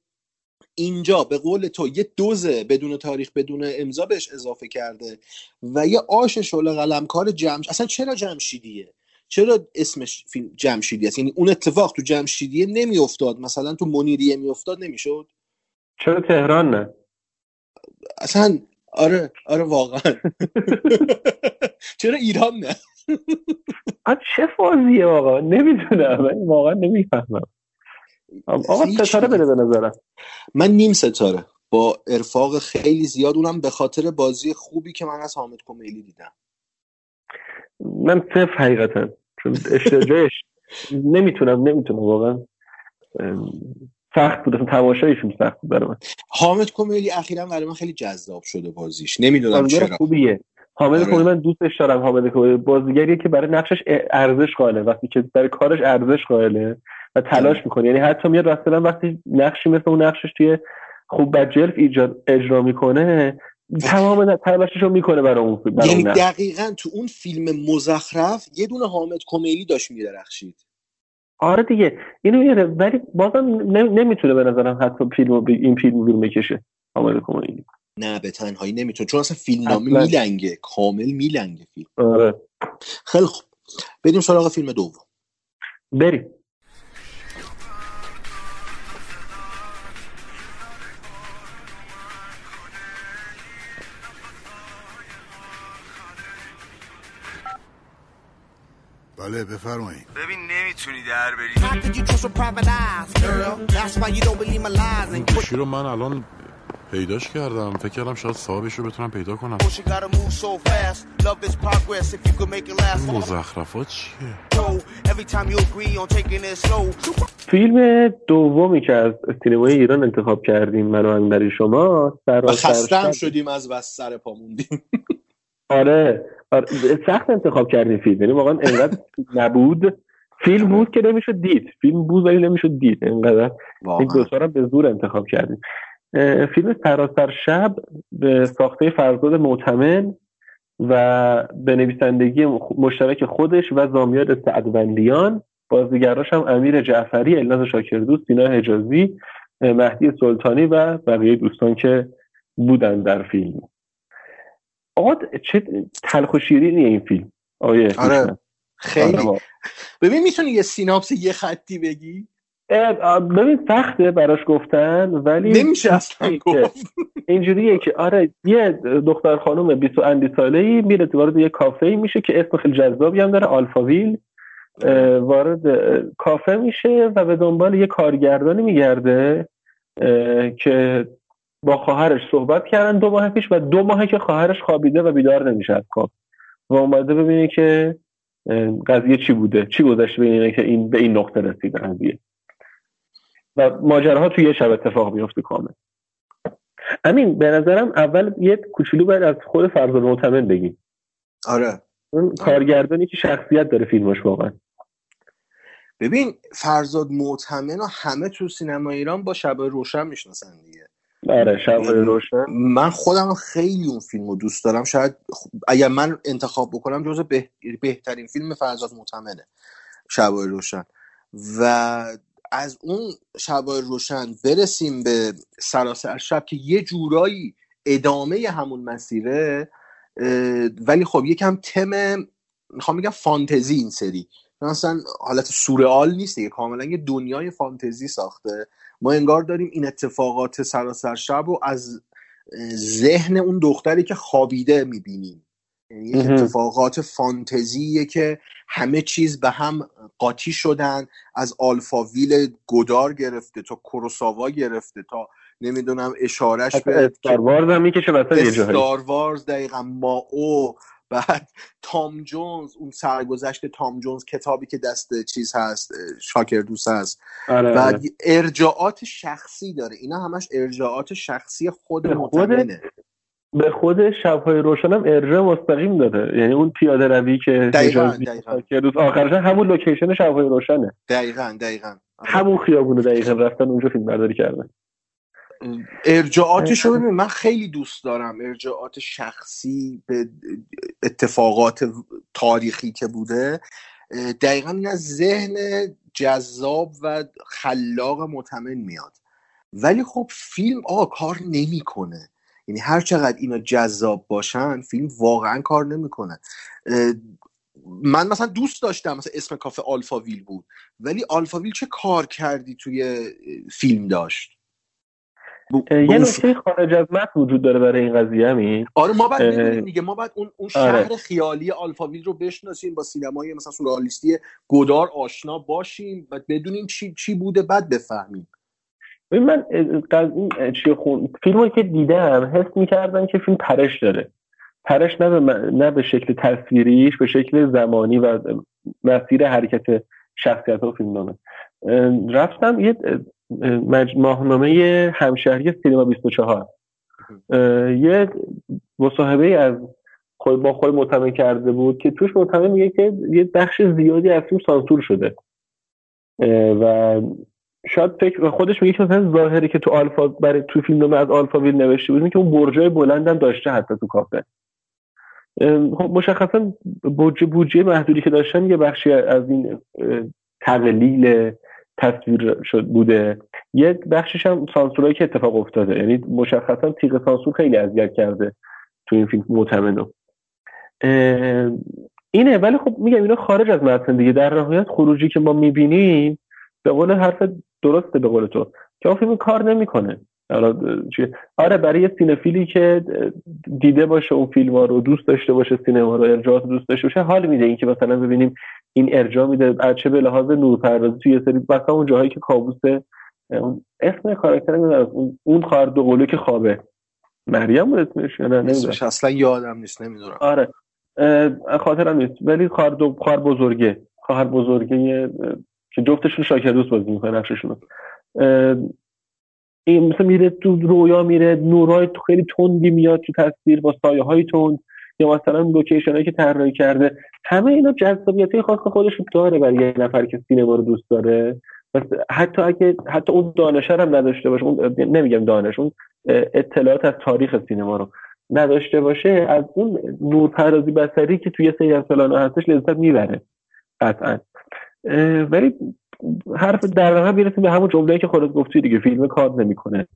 اینجا به قول تو یه دوزه بدون تاریخ بدون امضا بهش اضافه کرده و یه آش شعله قلمکار جمش اصلا چرا جمشیدیه؟ چرا اسمش فیلم جمشیدی است؟ یعنی اون اتفاق تو جمشیدیه نمیافتاد. مثلا تو منیریه میافتاد نمی‌شد؟ چرا تهران نه؟ اصلا آره آره واقعا. چرا ایران نه؟ چه فازیه آقا؟ نمی‌دونم من واقعا نمی‌فهمم. آقا ستاره بده به نظرم. من نیم ستاره. با ارفاق خیلی زیاد اونم به خاطر بازی خوبی که من از حامد کمیلی دیدم. من صفر حقیقتا. چون اشتجاعش نمی‌تونم نمی‌تونم واقعا. سخت بود اصلا تماشایشون سخت بود برای من. حامد کمیلی اخیرا برای من خیلی جذاب شده بازیش. نمی‌دونم چرا. خوبیه. حامد آره. کمیلی من دوستش دارم حامد کمیلی بازیگریه که برای نقشش ارزش قائله. وقتی که برای کارش ارزش قائله و تلاش می‌کنه. یعنی حتی میاد مثلا وقتی نقشی مثل اون نقشش توی خوب بجلف اجرا می‌کنه تمام تلاشش رو می‌کنه برای اون برای یعنی. دقیقا تو اون فیلم مزخرف یه دونه حامد کمیلی داشت میدرخشید. آره دیگه. اینو میاره ولی بازم نم- نمی‌تونه به نظرم حتی فیلم این فیلم رو بکشه. حامد کمیلی نه به تنهایی نمی‌تونه. چون اصلا فیلمنامه اصلاً. میلنگه کامل میلنگه فیلم. آره. خیلی خوب. بریم سراغ فیلم دوم. بریم. بله بفرمایید. ببین نمی‌تونی در بری. رو من الان پیداش کردم. فکر کردم شاید صاحبش رو بتونم پیدا کنم. این مزخرفات چیه؟ فیلم دومی که از سینمای ایران انتخاب کردیم من و امیرعلی شما شب- شدیم از بس سر پا موندیم. آره, آره سخت انتخاب کردیم فیلم. یعنی واقعا انقدر نبود. فیلم بود که نمی‌شد دید. فیلم بود ولی نمی‌شد دید. انقدر این دو تا رو به زور انتخاب کردیم. فیلم سراسر شب به ساخته فرزاد معتمن و به نویسندگی مشترک خودش و زامیار سعدوندیان. بازیگراش هم امیر جعفری الناز شاکردوست سینا حجازی مهدی سلطانی و بقیه دوستان که بودن در فیلم. آقا چه تلخ و شیرینیه این فیلم. آره. خیلی. آره. ببین می‌تونی یه سیناپس یه خطی بگی؟ ببین سخته براش گفتن ولی نمیشه اصلا که- اینجوریه که آره یه دختر خانم 20 اندی ساله ای میره وارد یه کافه میشه که اسم خیلی جذابی هم داره آلفاویل. وارد کافه میشه و به دنبال یه کارگردانی میگرده که با خواهرش صحبت کردن دو ماه پیش و دو ماهه که خواهرش خوابیده و بیدار نمیشه از خواب. و اومده ببینه که قضیه چی بوده؟ چی گذشته به اینه که این به این نقطه رسیده قضیه؟ و ماجراها توی یه شب اتفاق میفته کامل. امین به نظرم اول یه کوچولو باید از خود فرزاد معتمد بگیم. آره. اون کارگردانی که شخصیت داره فیلمش واقعا. ببین فرزاد معتمن و همه تو سینما ایران با شب روشن می‌شناسن دیگه. آره شب روشن. من خودم خیلی اون فیلم رو دوست دارم. شاید خ- اگر من انتخاب بکنم جز به... بهترین فیلم فرزاد معتمنه شب روشن. و از اون شب روشن برسیم به سراسر شب که یه جورایی ادامه همون مسیره ولی خب یکم تم می‌خوام بگم فانتزی این سری. مثلا حالت سورئال نیست دیگه کاملا یه دنیای فانتزی ساخته. ما انگار داریم این اتفاقات سراسر شب رو از ذهن اون دختری که خوابیده می‌بینیم. یک مهم. اتفاقات فانتزیه که همه چیز به هم قاطی شدن از آلفاویل گدار گرفته تا کوروساوا گرفته تا نمی‌دونم اشارش به استار وارز هم می‌کشه وسط یه جایی استار وارز دقیقا ما او بعد تام جونز اون سرگذشت تام جونز کتابی که دست چیز هست شاکر دوست هست آره، بعد آره. ارجاعات شخصی داره اینا همش ارجاعات شخصی خود معتمنه به خود شبهای روشن هم ارجاع مستقیم داره یعنی اون پیاده روی که دقیقاً، دقیقاً. که روز آخرش همون لوکیشن شبهای روشنه. دقیقا دقیقا. همون خیابونو دقیقا رفتن اونجا فیلم برداری کردن. ارجاعاتش رو من خیلی دوست دارم ارجاعات شخصی به اتفاقات تاریخی که بوده. دقیقا این از ذهن جذاب و خلاق متمن میاد. ولی خب فیلم آقا کار نمی‌کنه. یعنی هر چقدر اینا جذاب باشن فیلم واقعا کار نمی‌کنه. من مثلا دوست داشتم مثلا اسم کافه آلفاویل بود. ولی آلفاویل چه کار کردی توی فیلم داشت؟ یه نکته خارج از متن وجود داره برای این قضیه همین آره ما باید بدونیم دیگه. ما باید اون اون آره. شهر خیالی آلفاویل رو بشناسیم با سینمای مثلا سورئالیستی گدار آشنا باشیم و بدونیم چی چی بوده بعد بفهمیم. ببین من این اه، چی خون فیلمایی که دیدم حس می‌کردم که فیلم پرش داره. پرش نه به, نه به شکل تصویریش به شکل زمانی و مسیر حرکت شخصیت و فیلم نامه. رفتم یه مج- ماهنامه همشهری سینما 24 اه، یه مصاحبه از خود با خود مطمئن کرده بود که توش مطمئن میگه که یه بخش زیادی از فیلم سانسور شده. و شاید فکر خودش میگه که مثلا ظاهری که تو آلفا برای تو فیلم از آلفا ویل نوشته بود که اون برجای بلندم داشته حتی تو کافه. خب مشخصا بودجه بودجه محدودی که داشتن یه بخشی از این تقلیل تصویر شد بوده. یه بخشش هم سانسورایی که اتفاق افتاده. یعنی مشخصا تیغ سانسور خیلی اذیت کرده تو این فیلم معتمدو اینه. ولی خب میگم اینا خارج از متن دیگه. در نهایت خروجی که ما می‌بینیم به قول حرف درسته به قول تو. که اون فیلم کار نمی‌کنه؟ آره برای یه سینفیلی که دیده باشه اون فیلم ها رو دوست داشته باشه سینما رو ارجاعات دوست داشته باشه حال میده این که مثلا ببینیم این ارجاع میده. چه به لحاظ نورپردازی توی یه سری مثلا اون جاهایی که کابوس اسم کاراکتر نمی‌دونم اون خواهر دوقلو که خوابه. مریم بود اسمش یا نه؟ اسمش اصلا یادم نیست نمی‌دونم. آره. خاطرم نیست. ولی خواهر دو خواهر بزرگه. خواهر بزرگه که جفتشون شاکر دوست بازی می‌کنه نقششون این مثلا میره تو رویا میره نورای تو خیلی تندی میاد تو تصویر با سایه های تند یا مثلا لوکیشن هایی که طراحی کرده. همه اینا جذابیت خاص خودش داره برای یه نفر که سینما رو دوست داره. بس حتی اگه حتی اون دانش هم نداشته باشه اون نمیگم دانش اون اطلاعات از تاریخ سینما رو نداشته باشه از اون نورپردازی بصری که توی سری از هستش لذت می‌بره. قطعا. ولی حرف در واقع می‌رسیم به همون جمله که خودت گفتی دیگه فیلم کار نمی‌کنه.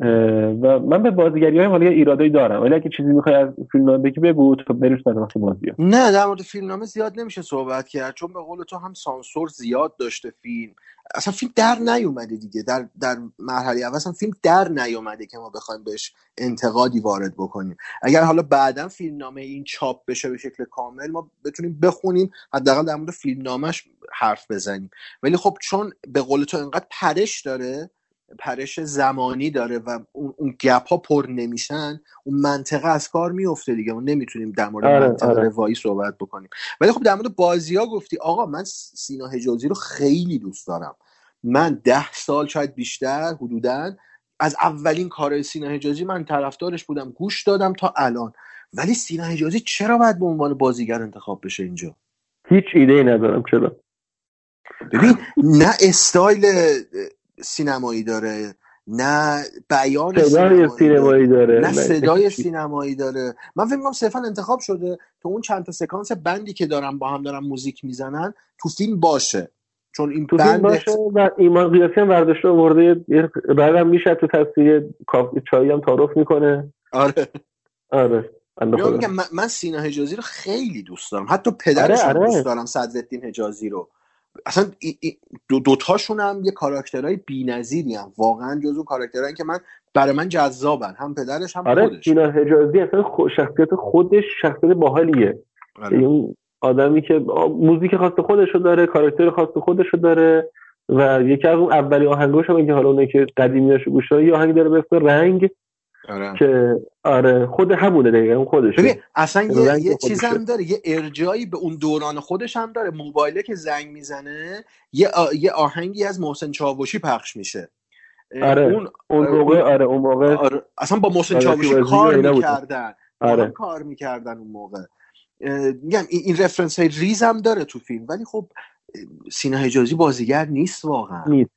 و من به بازیگری های حالا ایرادایی دارم. ولی اگه چیزی می‌خوای از فیلم بگی بگو تو بریم سر وقت بازی نه در مورد فیلمنامه زیاد نمیشه صحبت کرد چون به قول تو هم سانسور زیاد داشته فیلم. اصلا فیلم در نیومده دیگه در در مرحله اول اصلا فیلم در نیومده که ما بخوایم بهش انتقادی وارد بکنیم. اگر حالا بعدا فیلمنامه این چاپ بشه به شکل کامل ما بتونیم بخونیم حداقل در مورد فیلمنامهش حرف بزنیم. ولی خب چون به قول تو انقدر پرش داره پرش زمانی داره و اون, اون گپ ها پر نمیشن اون منطقه از کار میفته دیگه. ما نمی‌تونیم در مورد آره، منطقه آره. روایی صحبت بکنیم. ولی خب در مورد بازی ها گفتی آقا من سینا حجازی رو خیلی دوست دارم. من ده سال شاید بیشتر حدودا از اولین کار سینا حجازی من طرفدارش بودم گوش دادم تا الان. ولی سینا حجازی چرا باید به عنوان بازیگر انتخاب بشه اینجا؟ هیچ ایده ای ندارم چرا؟ ببین نه استایل سینمایی داره نه بیان صدای سینمایی داره نه نه صدای. سینمایی داره. من فکر می‌کنم صرفا انتخاب شده تو اون چند تا سکانس بندی که دارن با هم دارن موزیک می‌زنن تو فیلم باشه. چون این تو فیلم بند باشه و ایمان قیاسی هم برداشته آورده رقم میشه تو تصویر کافی چایی هم تعارف می‌کنه. آره. آره. میگم من, من سینا حجازی رو خیلی دوست دارم. حتی پدرش آره، رو آره. دوست دارم صدرالدین حجازی رو. اصلا دو دوتاشون هم یه کاراکترهای بی‌نظیری هم. واقعا جز اون کاراکترهایی که من برای من جذابن. هم پدرش هم آره خودش. سینا حجازی اصلا شخصیت خودش شخصیت باحالیه. آره. یعنی اون آدمی که موزیک خاص خودشو داره کاراکتر خاص خودشو داره و یکی از اون اولی آهنگاش هم که حالا اونایی که قدیمیاشو گوش یه آهنگ داره به اسم رنگ. آره. که آره خود همونه دقیقا اون ببین اصلا یه, یه. چیز هم داره یه ارجایی به اون دوران خودش هم داره. موبایله که زنگ می‌زنه یه, آ... یه آهنگی از محسن چاوشی پخش میشه. آره. اون, موقع آره اون موقع آره، اصلا با محسن آره، چاوشی کار. می‌کردن. آره. کار می‌کردن اون موقع. میگم این, این رفرنس های ریز هم داره تو فیلم. ولی خب سینا حجازی بازیگر نیست واقعا. نیست.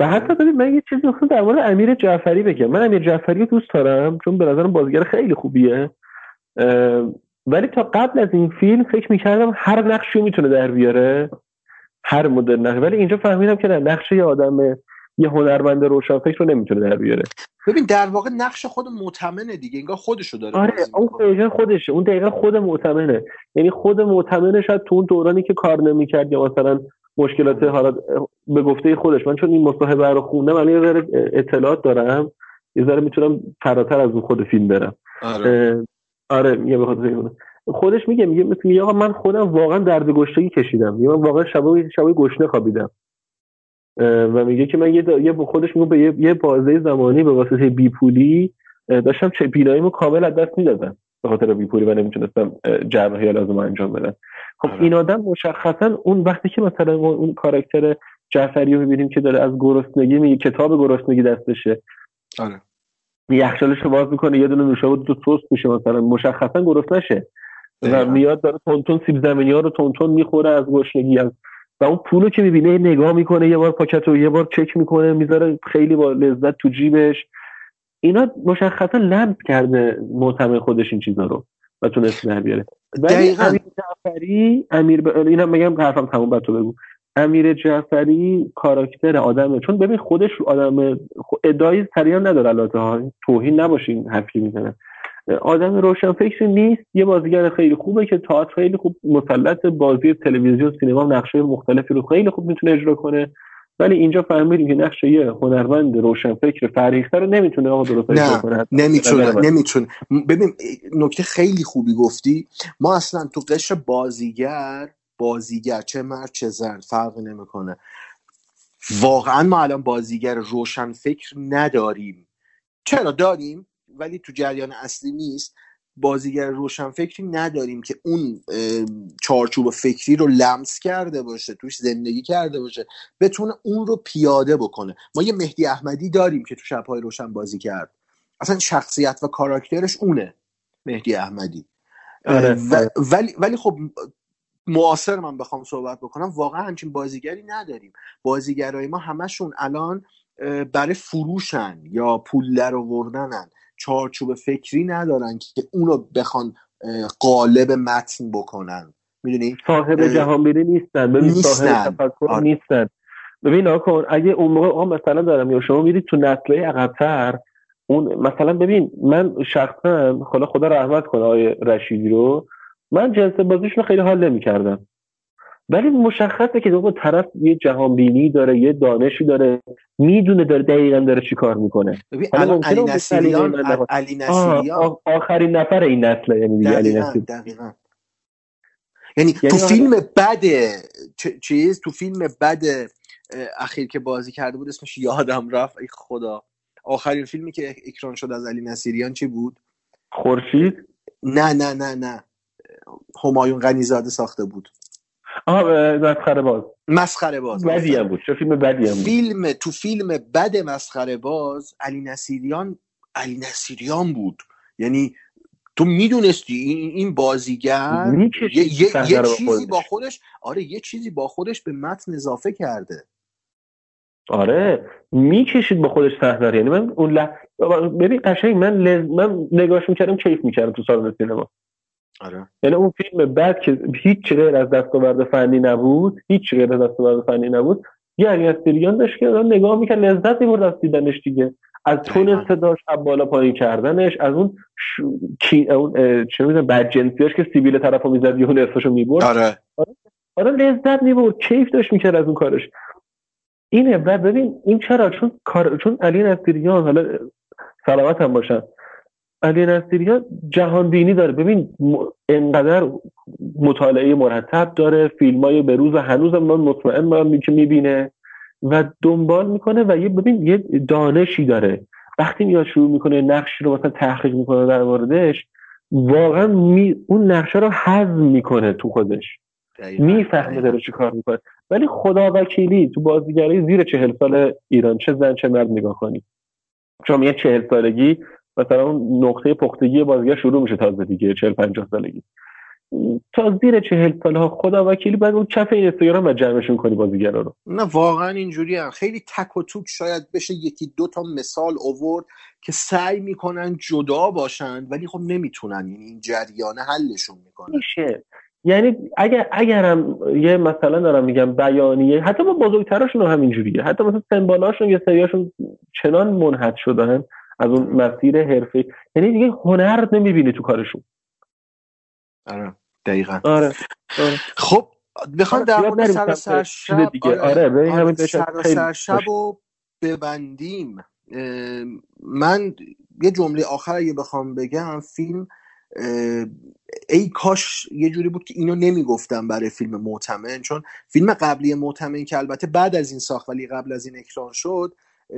و حتی ببین من یه چیزی می‌خوام در مورد امیر جعفری بگم. من امیر جعفری رو دوست دارم چون به نظرم بازیگر خیلی خوبیه. ولی تا قبل از این فیلم فکر می‌کردم هر نقشی رو می‌تونه در بیاره. هر مدل نقش. ولی اینجا فهمیدم که نقش یه آدم یه هنرمند روشنفکر رو نمی‌تونه در بیاره. ببین در واقع نقش خود معتمنه دیگه انگار خودشو داره آره اون دقیقا خودشه. اون دقیقا خود معتمنه یعنی خود معتمنه شاید تو اون دورانی که کار نمی‌کرد یا مثلا مشکلات حالا به گفته خودش من چون این مصاحبه رو خوندم الان یه اطلاعات دارم. یه ذره می‌تونم فراتر از اون خود فیلم برم. آره. آره میگه بخاطر. خودش میگه میگه مثل میگه آقا من خودم واقعا درد گشتگی کشیدم. میگه من واقعا شبای شبای گشنه خوابیدم. و میگه که من یه, دا- یه خودش میگه به یه, یه بازه زمانی به واسطه بیپولی داشتم چه بیناییمو کامل از دست می‌دادم. به خاطر بیپولی و نمی‌تونستم جراحی لازم انجام بدم. خب آره. این آدم مشخصا اون وقتی که مثلا ما اون کاراکتر جعفری رو می‌بینیم که داره از گرسنگی میگه کتاب گرسنگی دستشه. آره. یخچالش رو باز می‌کنه یه دونه نوشابه تو توست میشه مثلا. مشخصا گرسنه نشه. و. میاد داره تونتون سیب زمینی ها رو تونتون می‌خوره از گشنگی از و اون پولو که می‌بینه نگاه می‌کنه یه بار پاکت رو یه بار چک می‌کنه می‌ذاره خیلی با لذت تو جیبش. اینا مشخصا لمس کرده معتمد خودش این چیزا رو و تونست در بیاره. ولی. امیر جعفری امیر ب... اینم میگم حرفم تموم بعد تو بگو. امیر جعفری کاراکتر آدمه. چون ببین خودش آدم ادعای سریع نداره البته ها. توهین نباشین حرفی می‌زنه. آدم روشنفکری نیست. یه بازیگر خیلی خوبه که تئاتر خیلی خوب مسلط بازی تلویزیون سینما نقشه مختلفی رو خیلی خوب می‌تونه اجرا کنه. ولی اینجا فهمیدیم که نقش یه هنرمند روشنفکر فرهیخته رو نمی‌تونه آقا درست نه کنه. نمی‌تونه. نمی‌تونه. ببین نکته خیلی خوبی گفتی. ما اصلا تو قشر بازیگر بازیگر چه مرد چه زن فرقی نمی‌کنه. واقعا ما الان بازیگر روشن فکر نداریم. چرا؟ داریم ولی تو جریان اصلی نیست. بازیگر روشن فکری نداریم که اون چارچوب فکری رو لمس کرده باشه توش زندگی کرده باشه بتونه اون رو پیاده بکنه. ما یه مهدی احمدی داریم که تو شبهای روشن بازی کرد. اصلا شخصیت و کاراکترش اونه مهدی احمدی. آره، و- آره. ولی ولی خب معاصر من بخوام صحبت بکنم واقعا همچین بازیگری نداریم. بازیگرای ما همشون الان برای فروشن یا پول در آوردنن. چارچوب فکری ندارن که اونو بخوان اه، قالب متن بکنن. می‌دونی؟ صاحب جهانبینی نیستن. ببین صاحب نیستن. تفکر آره. نیستن. ببین کن اگه اون موقع آقا مثلا دارم یا شما میرید تو نسلهای عقبتر اون مثلا ببین من شخصا خدا خدا رحمت کنه آقای رشیدی رو من جنس بازیش رو خیلی حال نمی‌کردم. ولی مشخصه که دوباره طرف یه جهان بینی داره یه دانشی داره می‌دونه داره دقیقا داره چی کار می‌کنه. الان علی نصیریان. علی نصیریان آخرین نفر این نسله یعنی دیگه علی دقیقا نصیر دقیقا. یعنی یعنی تو حالا- فیلم بد چیز؟ تو فیلم بد اخیر که بازی کرده بود اسمش یادم رفت. ای خدا. آخرین فیلمی که اکران شد از علی نصیریان چی بود؟ خورشید؟ نه نه نه نه. همایون غنیزاده ساخته بود. آه اه، مسخره باز. مسخره باز بدی هم بود چه فیلم بدی هم بود. فیلم تو فیلم بد مسخره باز علی نصیریان علی نصیریان بود. یعنی تو می‌دونستی این, بازیگر یه, یه, صحنه یه چیزی. با خودش آره یه چیزی با خودش به متن اضافه کرده. آره می‌کشید با خودش صحنه. یعنی من اون لح... ببین قشنگ من لز... من نگاهش می‌کردم کیف می‌کردم تو سالن سینما. آره. یعنی اون فیلم بعد که هیچ غیر از دستاورد فنی نبود هیچ غیر از دستاورد فنی نبود یه علی استریان داشت که نگاه می‌کرد لذت می‌برد از دیدنش دیگه. از تون. صداش از بالا پایین کردنش از اون ش... کی... اون چه می‌دونم بدجنسیاش که سیبیل طرفو می‌زد یهو نصفشو می‌برد. آره. آره لذت می‌برد کیف داشت می‌کرد از اون کارش. اینه و ببین این چرا؟ چون کار چون علی نصیریان حالا سلامت هم باشن. علی نصیریان جهان بینی داره. ببین انقدر مطالعه مرتب داره فیلم های به روز هنوز من مطمئن من که می‌بینه و دنبال می‌کنه و یه ببین یه دانشی داره. وقتی میاد شروع می‌کنه نقشی رو مثلا تحقیق می‌کنه در موردش واقعا می... اون نقشه رو هضم می‌کنه تو خودش. می‌فهمه داره چی کار می‌کنه. ولی خدا وکیلی تو بازیگری زیر چهل سال ایران چه زن چه مرد نگاه کنی. چون یه چهل سالگی مثلا اون نقطه پختگی بازیگر شروع میشه تازه دیگه چهل پنجاه سالگی. تا زیر چهل سال ها خدا وکیلی باید اون کف این اینستاگرام و جمعشون کنی بازیگرا رو. نه واقعا اینجوری هم. خیلی تک و توک شاید بشه یکی دو تا مثال اوورد که سعی می‌کنن جدا باشن ولی خب نمی‌تونن. یعنی این جریانه حلشون می‌کنه. میشه. یعنی اگر اگرم یه مثلا دارم میگم بیانیه حتی با بزرگتراشون هم همینجوریه حتی مثلا سمبالاشون یه سریاشون چنان منحط شدن از اون مسیر حرفه یعنی دیگه هنر نمی‌بینی تو کارشون. آره دقیقا. آره آره. خب بخوام در زیاد مورد سر شب. دیگه. آره، همین بهش سر شب. رو ببندیم. من یه جمله آخر اگه بخوام بگم فیلم ای کاش یه جوری بود که اینو نمی‌گفتم برای فیلم معتمن چون فیلم قبلی معتمن که البته بعد از این ساخت ولی قبل از این اکران شد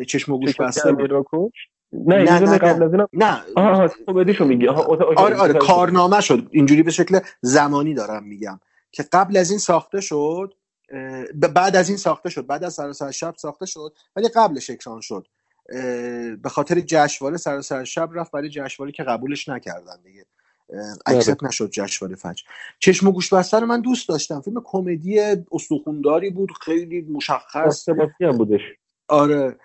چشم و گوش بسته بود. نه نه نه قبل از اینم نه. آها کمدیشو میگی. آره آره کارنامه شد. اینجوری به شکل زمانی دارم میگم. که قبل از این ساخته شد بعد از این ساخته شد. بعد از سراسر شب ساخته شد ولی قبلش اکران شد. به خاطر جشنواره سراسر شب رفت برای جشنواره که قبولش نکردن دیگه. اکسپت نشد جشنواره فجر. چشم و گوش بسته رو من دوست داشتم. فیلم کمدی استخونداری بود خیلی مشخص. هم بودش. آره.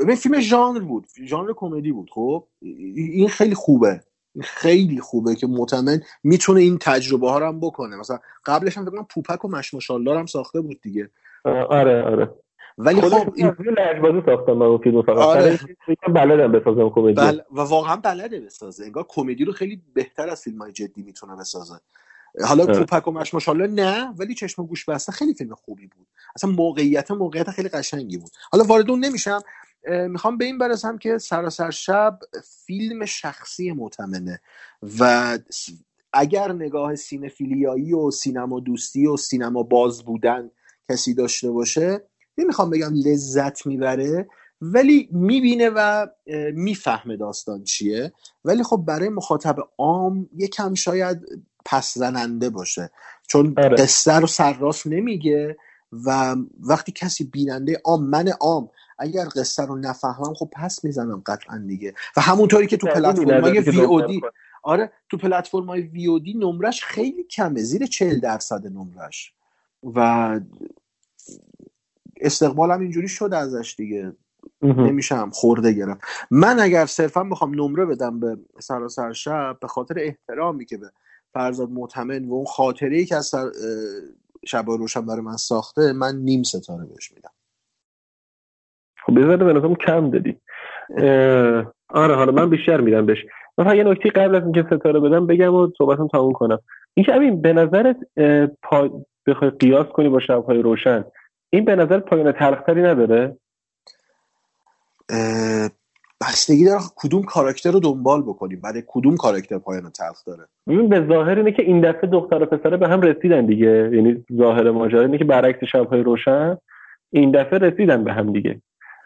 ببین فیلم ژانر بود. ژانر کمدی بود. خب این خیلی خوبه. این خیلی خوبه که معتمد می‌تونه این تجربه ها رو هم بکنه. مثلا قبلش هم فکر کنم پوپک و مشمشالله هم ساخته بود دیگه. آره آره. ولی خب این لجبازی ساختم من اون فیلمو فقط. آره. بلدم بسازم کمدی. بل... و واقعا بلده بسازه. انگار کمدی رو خیلی بهتر از فیلم های جدی می‌تونه بسازه. حالا. پوپک و مشمشالله نه ولی چشم و گوش بسته خیلی فیلم خوبی بود. اصلا موقعیت موقعیت خیلی قشنگی بود. حالا وارد اون نمیشم. می‌خوام به این برسم که سراسر شب فیلم شخصی معتمنه و اگر نگاه سینفیلیایی و سینما دوستی و سینما باز بودن کسی داشته باشه نمی‌خوام بگم لذت می‌بره ولی می‌بینه و می‌فهمه داستان چیه. ولی خب برای مخاطب عام یکم شاید پس زننده باشه چون آره. قصه رو سرراست نمیگه و وقتی کسی بیننده عام من عام اگر قصه رو نفهمم خب پس می‌زنم قطعا دیگه و همونطوری که تو دلیلی پلتفرم های نداره که وی او دی. آره تو پلتفرم های وی او دی نمرش خیلی کمه زیر 40 درصد نمرش و استقبالم اینجوری شده ازش دیگه. نمیشم خورده گرفت من اگر صرفا بخوام نمره بدم به سراسر شب به خاطر احترامی که به فرزاد معتمن و اون خاطره ای که از سر اه، شب روشن برای من ساخته من نیم ستاره بهش میدم. خب بذاره به نظرم کم دادی. آره حالا من بیشتر میرم بهش. من یه نکته قبل از اینکه ستاره بدم بگم و صحبتم تموم کنم. اینکه همین به نظرت پا... بخوای قیاس کنی با شبهای روشن این به نظر پایان تلختری نداره؟ بستگی داره کدوم کاراکتر رو دنبال بکنیم؟ برای کدوم کاراکتر پایان تلخ داره؟ ببین به ظاهر اینه که این دفعه دختر و پسره به هم رسیدن دیگه. یعنی ظاهر ماجرا اینه که برعکس شبهای روشن این دفعه رسیدن به هم دیگه.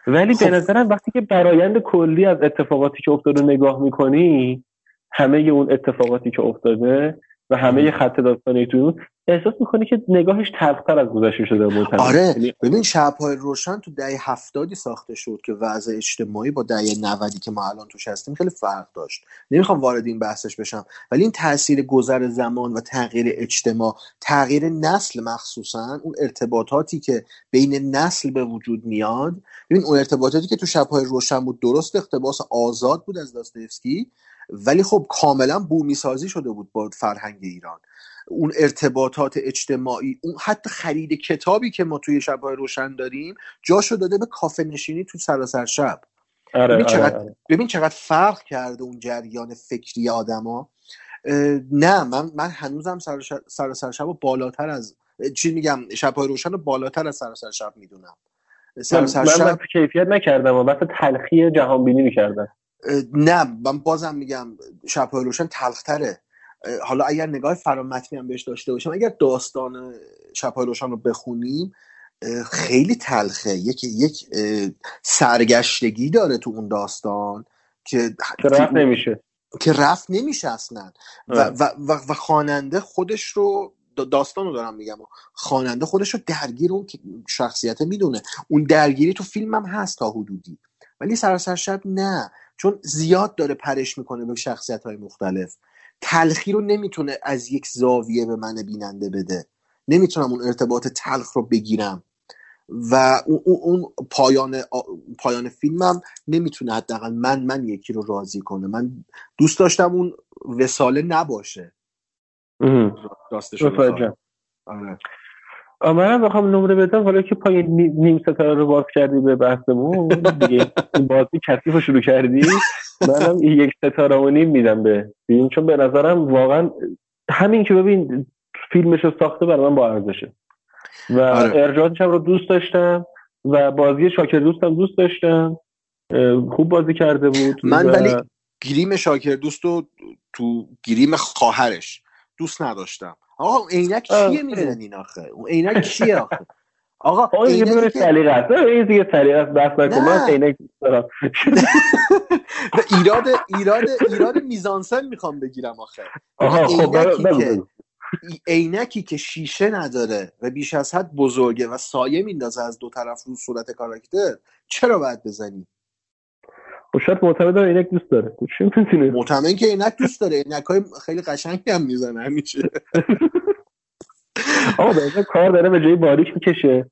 ولی خب. به نظرم وقتی که برایند کلی از اتفاقاتی که افتاده نگاه می‌کنی همه اون اتفاقاتی که افتاده و همه خط داستانی تو احساس می‌کنی که نگاهش تلختر از گذشته شده بود؟ آره. یعنی ببین شبهای روشن تو دهه هفتادی ساخته شد که وضع اجتماعی با دهه 90 که ما الان توش هستیم خیلی فرق داشت. نمی‌خوام وارد این بحثش بشم ولی این تاثیر گذر زمان و تغییر اجتماع تغییر نسل مخصوصا اون ارتباطاتی که بین نسل به وجود میاد. ببین اون ارتباطاتی که تو شبهای روشن بود درست اقتباس آزاد بود از داستایوسکی ولی خب کاملا بومی سازی شده بود با فرهنگ ایران. اون ارتباطات اجتماعی اون حتی خرید کتابی که ما توی شبهای روشن داریم جاشو داده به کافه نشینی تو سراسر شب. آره، ببین, آره، چقدر، آره. ببین چقدر فرق کرده اون جریان فکری آدما. نه من من هنوزم سراسر شب و بالاتر از چی میگم شبهای روشن رو بالاتر از سراسر شب می‌دونم. سراسر شب من کیفیت نکردم و بس تلخی جهان بینی می‌کردم. نه من بازم میگم شبهای روشن تلختره. حالا اگر نگاه فرامتنی هم بهش داشته باشم اگر داستان شبهای روشن رو بخونیم خیلی تلخه. یک یک سرگشتگی داره تو اون داستان که رفت نمیشه. که رفت نمیشه اصلا. و, و, و, و خواننده خودش رو داستان رو دارم میگم خواننده خودش رو درگیر اون شخصیت می‌دونه. اون درگیری تو فیلم هم هست تا حدودی. ولی سراسر شب نه. چون زیاد داره پرش می‌کنه به شخصیت های مختلف. تلخی رو نمی‌تونه از یک زاویه به من بیننده بده. نمی‌تونم اون ارتباط تلخ رو بگیرم. و اون, اون پایان پایان فیلمم نمی‌تونه حداقل من من یکی رو راضی کنه. من دوست داشتم اون وساله نباشه. راستش آره. منم بخوام نمره بدم حالا که پای نیم ستاره رو باز کردی به بحثمون دیگه این بازی کثیف شروع کردی. منم یک ستاره و نیم میدم به فیلم چون به نظرم واقعا همین که ببین فیلمش رو ساخته برای من با ارزشه. و آره. ارجاعاتش هم رو دوست داشتم و بازی شاکر دوستم دوست داشتم. خوب بازی کرده بود من ولی گریم شاکر دوست رو تو گریم خواهرش دوست نداشتم. آقا عینک چیه می‌زنین آخه؟ اون عینک چیه آخه؟ آقا آقا یه بدون سلیقه است. این دیگه سلیقه است. بس نکن. من عینک دارم. ایراد ایراد ایراد میزانسن می‌خوام بگیرم آخه. آها خب عینکی که شیشه نداره و بیش از حد بزرگه و سایه میندازه از دو طرف رو صورت کاراکتر چرا باید بزنی؟ خب شاید معتمد عینک دوست داره. چی می‌تونه معتمد که عینک دوست داره. عینک های خیلی قشنگی هم می‌زنه همیشه. آقا به کار داره به جای باریک می‌کشه.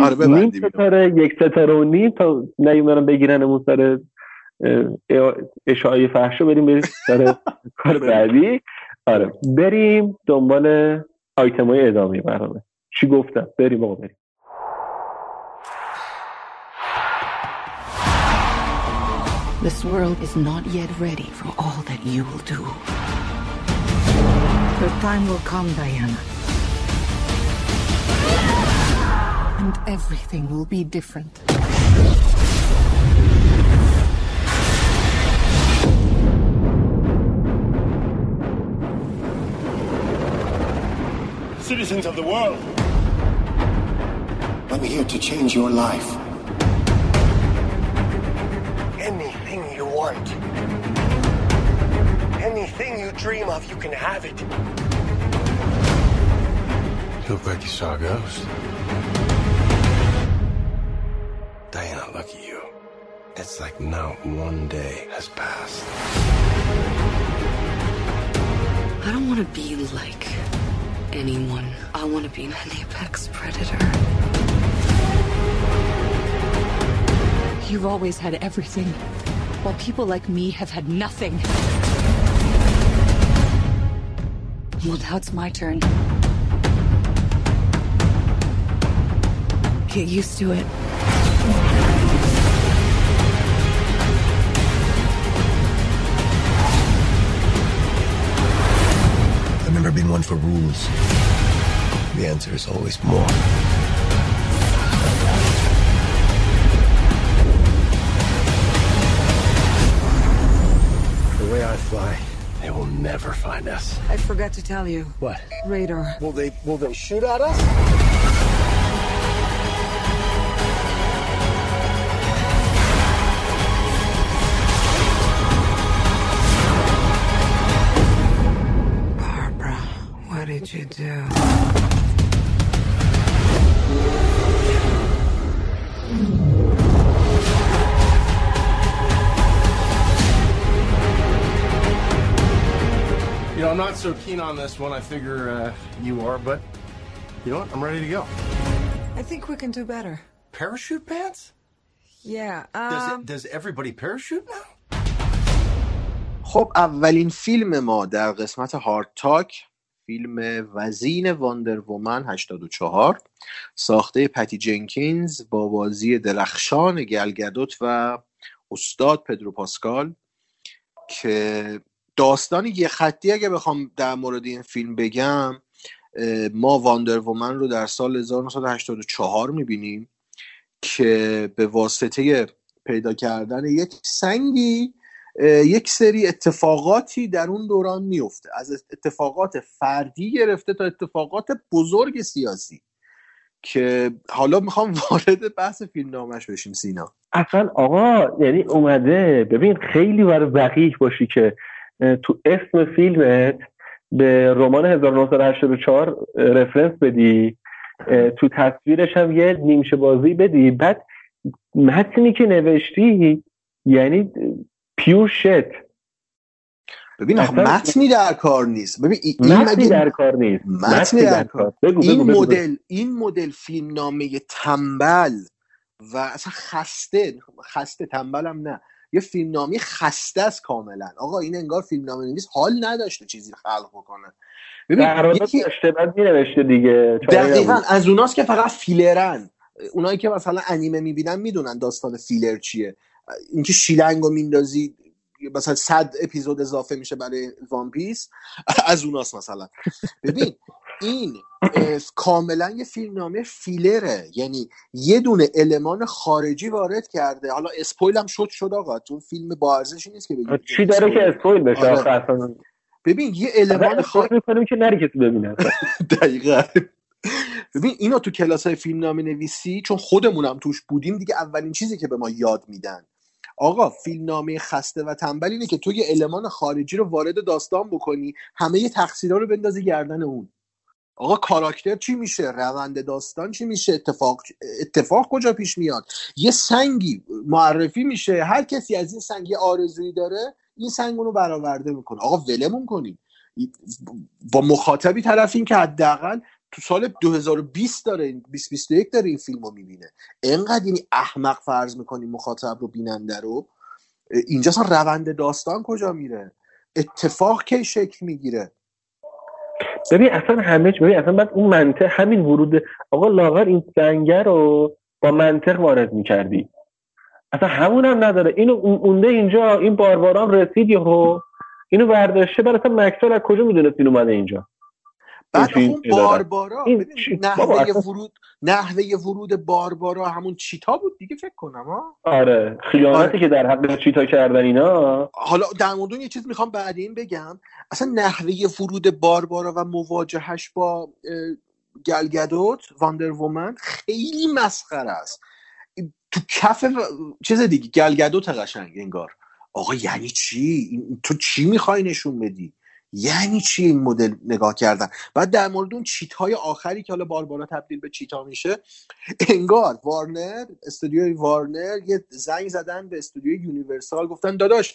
آره نیم ستاره یک ستاره و نیم تا نیومدن بگیرن اون سر اشاعه فحشو بریم بریم سر کار بعدی. آره بریم دنبال آیتم های ادامه برنامه. چی گفتم؟ بریم آقا بریم. This world is not yet ready for all that you will do. The time will come, Diana. And everything will be different. Citizens of the world. I'm here to change your life. You dream of, you can have it. You look like you saw a ghost. Diana, look at you. It's like not one day has passed. I don't want to be like anyone. I want to be an apex predator. You've always had everything while people like me have had nothing. Well, now it's my turn. Get used to it. I've never been one for rules. The answer is always more. The way I fly never find us. I forgot to tell you. What? Radar. Will they will they shoot at us? So keen on this one. I figure uh, you are, but you know what? I'm ready to go. I think we can do better. Parachute pants? Yeah. Does, Um, it, does everybody parachute now? خب اولین فیلم ما در قسمت هارد تاک فیلم وزین واندر وومن 84 ساخته پتی جنکینز با بازی درخشان گلگدوت و استاد پدرو پاسکال که داستان یه خطی اگه بخوام در مورد این فیلم بگم ما واندر وومن رو در سال 1984 می‌بینیم که به واسطه پیدا کردن یک سنگی یک سری اتفاقاتی در اون دوران میفته از اتفاقات فردی گرفته تا اتفاقات بزرگ سیاسی که حالا می‌خوام وارد بحث فیلم نامش بشیم سینا. اصلا آقا یعنی اومده. ببین خیلی برای وقیح باشی که تو اسم فیلمت به رمان 1984 رفرنس بدی. تو تصویرش هم یه نیمشه بازی بدی. بعد متنی که نوشتی یعنی پیور شت. ببین آخه اصلا- متنی در کار نیست. ببین ای- این متنی مگه در کار نیست. متنی در کار. بگو این بگو بگو مدل این مدل فیلم نامه تنبل و اصلا خسته خسته تنبلم نه. یه فیلم نامه خسته است کاملا. آقا این انگار فیلم نامه نویس حال نداشته چیزی خلق بکنه. ببین یکی مینوشته دیگه دقیقا. از اوناست که فقط فیلرن. اونایی که مثلا انیمه می‌بینن می‌دونن داستان فیلر چیه. اینکه شیلنگ رو میندازی مثلا صد اپیزود اضافه میشه برای One Piece از اوناست مثلا. ببین این کاملا یه فیلمنامه فیلره. یعنی یه دونه المان خارجی وارد کرده. حالا اسپویل هم شد شد آقا. تو فیلم با ارزشی نیست که بگیم چی داره که اسپویل. بشه آره. ببین یه المان خارجی که نری کسی ببینه. دقیقا. ببین اینو تو کلاس های فیلم نامه نویسی چون خودمونم توش بودیم دیگه اولین چیزی که به ما یاد میدن. آقا فیلم نامه خسته و تنبل اینه که تو یه المان خارجی رو وارد داستان بکنی همه یه تقصیرها رو بندازی گردن اون. آقا کاراکتر چی میشه؟ روند داستان چی میشه؟ اتفاق اتفاق کجا پیش میاد؟ یه سنگی معرفی میشه. هر کسی از این سنگ یه آرزویی داره این سنگ اونو برآورده می‌کنه. آقا ولمون کنیم با مخاطبی طرفیم که حداقل تو سال 2020 داره این 2021 داره این فیلم رو می‌بینه. انقدر یعنی احمق فرض می‌کنیم مخاطب رو بیننده رو. اینجا روند داستان کجا میره؟ اتفاق کی شکل می‌گیره؟ ببین اصلا همه چی- ببین اصلا بعد اون منطق همین ورود آقا لاغر این سنگه رو با منطق وارد می‌کردی. اصلا همون هم نداره. اینو اون- اونده اینجا این بارباران رسید یهو. اینو برداشته بعد اصلا مکتال از کجا می‌دونست این اومده اینجا؟ بعد اون. باربارا نحوه ورود نحوه ورود باربارا همون چیتا بود دیگه فکر کنم ها؟ آره خیانتی آره. که در حق چیتا کردن اینا. حالا در مورد یه چیز می‌خوام بعد این بگم اصلا نحوه ورود باربارا و مواجهش با گلگدوت واندر وومن خیلی مسخره است. تو کف و- چیز دیگه گلگدوت قشنگ انگار. آقا یعنی چی؟ تو چی می‌خوای نشون بدی؟ یعنی چی این مدل نگاه کردن؟ بعد در مورد اون چیت های آخری که حالا باربارا تبدیل به چیتا میشه انگار وارنر استودیوی وارنر یه زنگ زدن به استودیوی یونیورسال گفتن داداش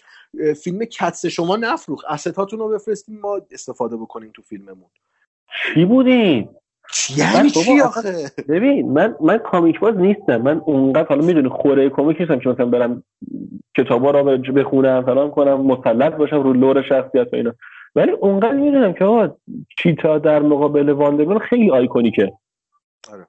فیلم Cats شما نفروخت asset اتون رو بفرستیم ما استفاده بکنیم تو فیلممون. چی بودین؟ یعنی چی آخه؟ ببین من من comic باز نیستم. من اونقدر حالا می‌دونی خوره comic نیستم که مثلا برم کتابا رو بخونم فلان کنم مسلط باشم رو lore شخصیت و اینا. ولی اونقدر می‌دونم که آقا چیتا در مقابل واندر وومن خیلی iconic ه. آره.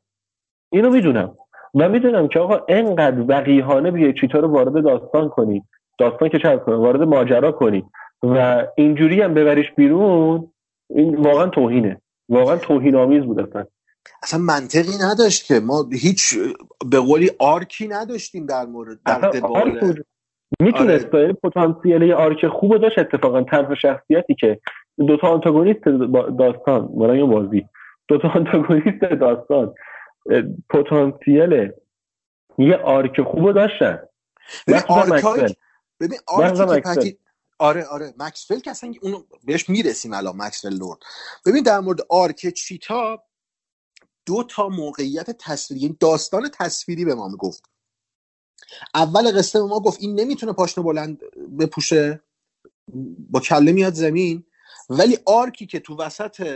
اینو می‌دونم. و می‌دونم که آقا انقدر وقیحانه بیای چیتا رو وارد داستان کنی. داستان که چه کنه وارد ماجرا کنی. و اینجوری هم ببریش بیرون این واقعا توهینه. واقعا توهین آمیز بود اصلا. اصلا منطقی نداشت که. ما هیچ به قولی arc ی نداشتیم در مورد در arc بود. می‌تونست آره. پتانسیل یه arc خوب داشت اتفاقا تنها شخصیتی که دوتا آنتاگونیست داستان برای یه بازی دوتا آنتاگونیست داستان پتانسیل یه arc خوب داشتن ببین مکسول. ببین. پتی... آره آره مکسول که اصلا اونو بهش می‌رسیم الان مکسول لورد ببین در مورد arc چیتا دو تا موقعیت تصویری یعنی داستان تصویری به ما می‌گفت اول قصه به ما گفت این نمی‌تونه پاشنه بلند بپوشه با کله میاد زمین. ولی arc ی که تو وسط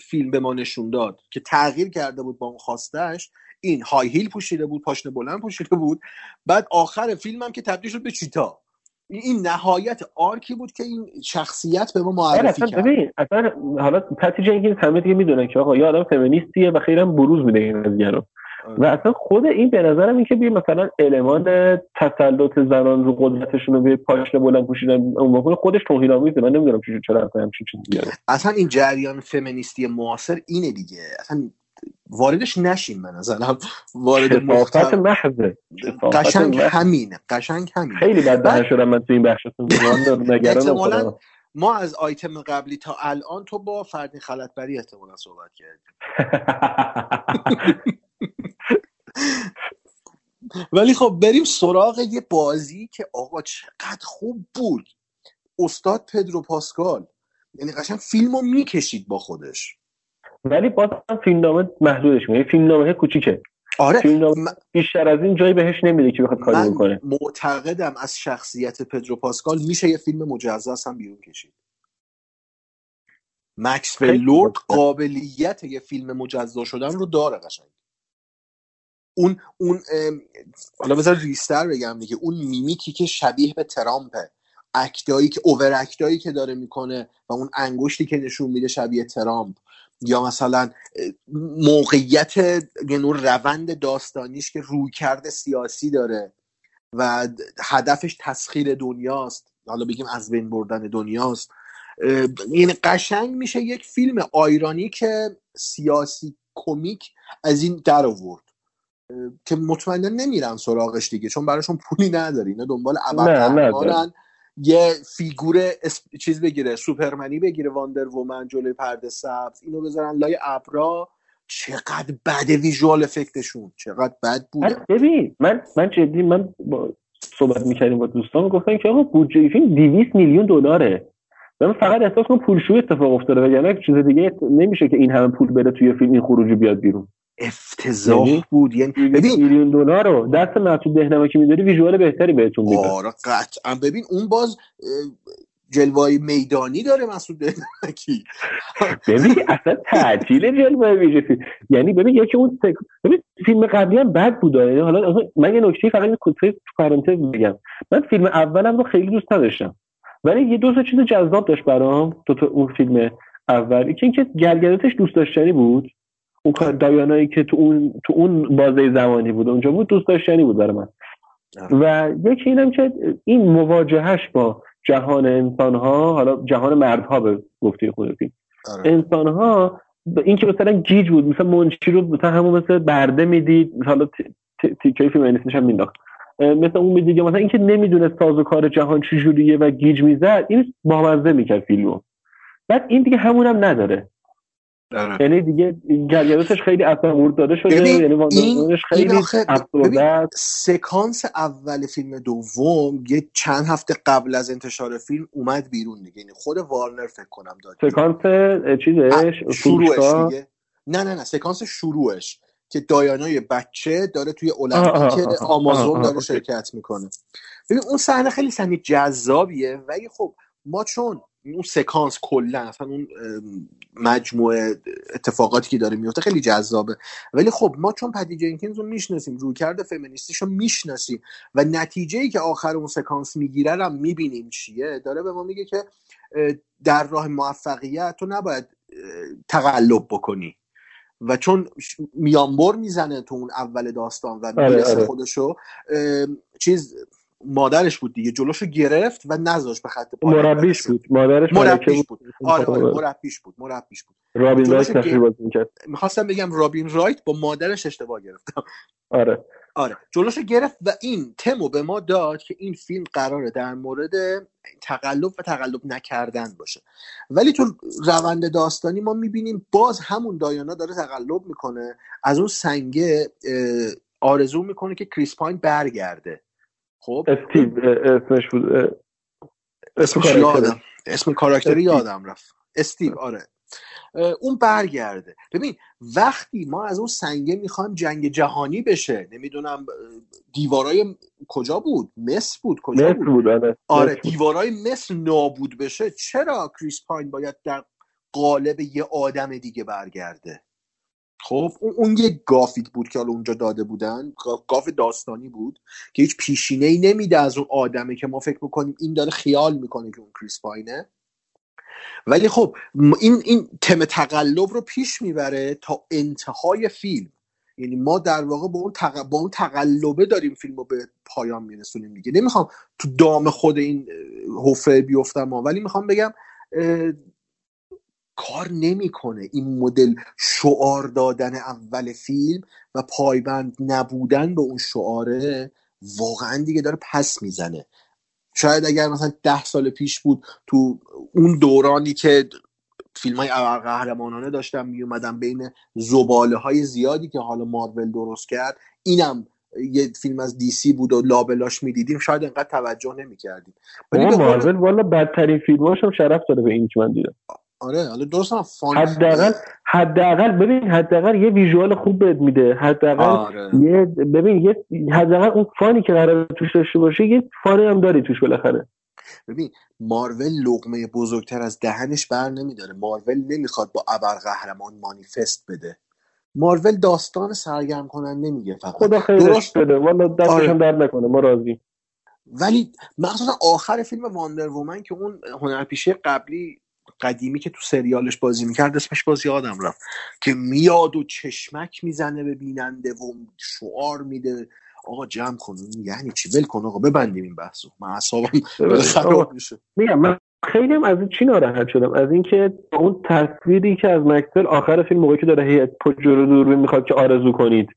فیلم به ما نشون داد که تغییر کرده بود با اون خواستش این high heel پوشیده بود پاشنه بلند پوشیده بود. بعد آخر فیلم هم که تبدیل شد به چیتا. این نهایت arc ی بود که این شخصیت به ما معرفی کرد. ببین اصلا حالا پتی جنکینز همه دیگه می‌دونن که آقا یه آدم فمینیستیه و خیلی هم بروز میده این قضیه رو. و اصلا خود این به نظرم این که بیا مثلا المان تسلط زنان رو قدرتشون رو به پاشنه بلند پوشیدن اون موقع خودش توهین آمیزه. من نمی‌دونم چجوری چرا اصلا همچین چیزی بیاره. اصلا این جریان فمینیستی معاصر اینه دیگه. اصلا واردش نشیم من نظرم. وارد محتوا محضه. قشنگ محض. همینه. قشنگ همینه. خیلی بد شدم من تو این بخشتون خودم ما از آیتم قبلی تا الان تو با فردین خلطبری احتمالا صحبت کردی ولی خب بریم سراغ یه بازی که آقا چقدر خوب بود. استاد پدرو پاسکال. یعنی قشنگ فیلم رو می‌کشید با خودش. ولی باز هم فیلمنامه محدودش میگه فیلمنامه کوچیکه. آره. فیلمنامه بیشتر از این جایی بهش نمیده که بخواد کاری بکنه. معتقدم از شخصیت پدرو پاسکال میشه یه فیلم مجزاست هم بیرون کشید. مکس لورد. قابلیت یه فیلم مجزا شدن رو داره قشنگ. اون اون حالا بذار ریستر بگم دیگه. اون میمیکی که شبیه به ترامپه. اکتایی که اوور اکتایی که داره می‌کنه و اون انگشتی که نشون میده شبیه ترامپ. یا مثلا موقعیت نوع روند داستانیش که روی کرده سیاسی داره و هدفش تسخیر دنیاست. حالا بگیم از بین بردن دنیاست. یعنی قشنگ میشه یک فیلم irony که سیاسی comic از این در آورد. که مطمئنا نمیرن سراغش دیگه چون براشون پولی نداری اینا دنبال ابرقهرمانن یه figure اس... چیز بگیره سوپرمنی بگیره واندر وومن جلوی پرده سبز اینو بذارن لای ابرا. چقدر بده visual effect شون. چقدر بد آره، ببین من من جدی من با صحبت می‌کردیم با دوستان گفتن که آقا بودجه فیلم 200 میلیون دلاره. من فقط احساس کنم پولشویی اتفاق افتاده وگرنه چیز دیگه نمیشه که این همه پول بره توی فیلم این خروجی بیاد بیرون. افتضاح یعنی بود. یعنی 200 ببین میلیون دلار رو دست مسعود دهنمکی میداری ویژوال بهتری بهتون میده آره قطعا. ببین اون باز جلوه میدانی داره مسعود دهنکی ببین اصلا تعطیل جلوه ویژه یعنی ببین یکی اون. ببین فیلم قبلی هم بد بود. یعنی حالا اصلا من یه نکته فقط کوچه تو پرانتز بگم من فیلم اولم رو خیلی دوست نداشتم. ولی یه دو تا چیز جذاب داشت برام. تو, تو اون فیلم اول. یکی اینکه گرگرتش دوست داشتنی بود. اون کار دایانایی که تو اون تو اون بازه زمانی بود اونجا بود دوست داشتنی بود برای من. و یکی اینم که این مواجهش با جهان انسان ها حالا جهان مردها به گفته خود فیلم آره. انسان ها این که مثلا گیج بود مثلا منشی رو مثلا همون مثل برده می‌دید حالا تیکه فیمینیستش هم مینداخت. مثل اون می‌دید یا مثلا اینکه نمی‌دونه ساز و کار جهان چجوریه و گیج می‌زد این بامزه می‌کرد فیلمو. بعد این دیگه همون هم نداره. یعنی دیگه گرگراتش خیلی اصلا ورد داده شده یعنی این این خیلی است. سکانس اول فیلم دوم یه چند هفته قبل از انتشار فیلم اومد بیرون دیگه یعنی خود وارنر فکر کنم داد. سکانس چیزش شروعش دیگه نه نه نه سکانس شروعش که دایانای بچه داره توی المپیک آمازون داره. شرکت می‌کنه ببین اون صحنه خیلی صحنه جذابیه ولی خب ما چون اون سکانس کلا اصلا اون مجموعه اتفاقاتی که داره میفته خیلی جذابه. ولی خب ما چون پتی جنکینز رو می‌شناسیم رویکرد فمینیستیش رو می‌شناسیم و نتیجه ای که آخر اون سکانس می‌گیره رو می‌بینیم چیه؟ داره به ما میگه که در راه موفقیت تو نباید تقلب بکنی. و چون میانبر می‌زنه تو اون اول داستان و آره، می‌رسه آره. خودشو چیز مادرش بود دیگه جلوشو گرفت و نذاشت به خط پایان مربیش بود. مادرش مربیش بود. آره آره مربیش بود مربیش بود. رابین رایت نقش بازی می‌کرد. می‌خواستم بگم رابین رایت با مادرش اشتباه گرفتم. آره. آره. جلوشو گرفت و این تمو به ما داد که این فیلم قراره در مورد تقلب و تقلب نکردن باشه. ولی تو روند داستانی ما می‌بینیم باز همون دایانا داره تقلب می‌کنه. از اون سنگه آرزو می‌کنه که کریس پاین برگرده. خب؟ استیو اسمش بود اسم. یادم. اسم کاراکتری. یادم رفت. استیو آره. اون برگرده. ببین وقتی ما از اون سنگه می‌خوایم جنگ جهانی بشه نمی‌دونم دیوارای کجا بود؟ مصر بود کجا مصر بود؟ بود آره آره. دیوارای مصر نابود بشه چرا کریس پاین باید در قالب یه آدم دیگه برگرده؟ خب اون, یه گافیت بود که حالا اونجا داده بودن. گا- گاف داستانی بود که هیچ پیشینه ای نمیده از اون آدمه که ما فکر می‌کنیم این داره خیال می‌کنه که اون کریس پاینه. ولی خب این این تم تقلب رو پیش می‌بره تا انتهای فیلم. یعنی ما در واقع با اون, تق... با اون تقلبه داریم فیلم رو به پایان میرسونیم دیگه. نمی‌خوام تو دام خود این حفره بیفتم ها. ولی می‌خوام بگم کار نمی‌کنه. این مدل شعار دادن اول فیلم و پایبند نبودن به اون شعاره واقعا دیگه داره پس می‌زنه. شاید اگر مثلا ده سال پیش بود تو اون دورانی که فیلم های قهرمانانه داشتن میومدن بین زباله های زیادی که حالا مارول درست کرد اینم یه فیلم از دی سی بود و لابلاش می‌دیدیم. شاید انقدر توجه نمی‌کردیم. ولی مارول والا بدترین فیلماش هم شرف داره به این که من دیدم. آره حالا درست هم فان حداقل حداقل ببین حداقل یه ویژوال خوب بهت میده. حداقل آره. یه ببین یه حداقل اون فانی که قرار توش داشته باشه یه فانی هم داری توش بالاخره. ببین مارول لقمه بزرگتر از دهنش بر نمیداره. مارول نمی‌خواد با ابرقهرمان مانیفست بده. مارول داستان سرگرم کننده میگه فقط. خدا خیرش بده. والا دستش آره. درد نکنه. ما راضی. ولی مخصوصا آخر فیلم واندر وومن که اون هنرپیشه قبلی قدیمی که تو سریالش بازی می‌کرد اسمش باز یادم رفت. که میاد و چشمک می‌زنه به بیننده و شعار میده. آقا جمع کن. یعنی چی؟ ول کن آقا ببندیم این بحثو. من اعصابم خراب میشه. میگم من خیلی هم از این چی ناراحت شدم؟ از اینکه اون تصویری که از مکسول آخر فیلم موقعی که داره هی پشت جلو دوربین می‌خواد که آرزو کنید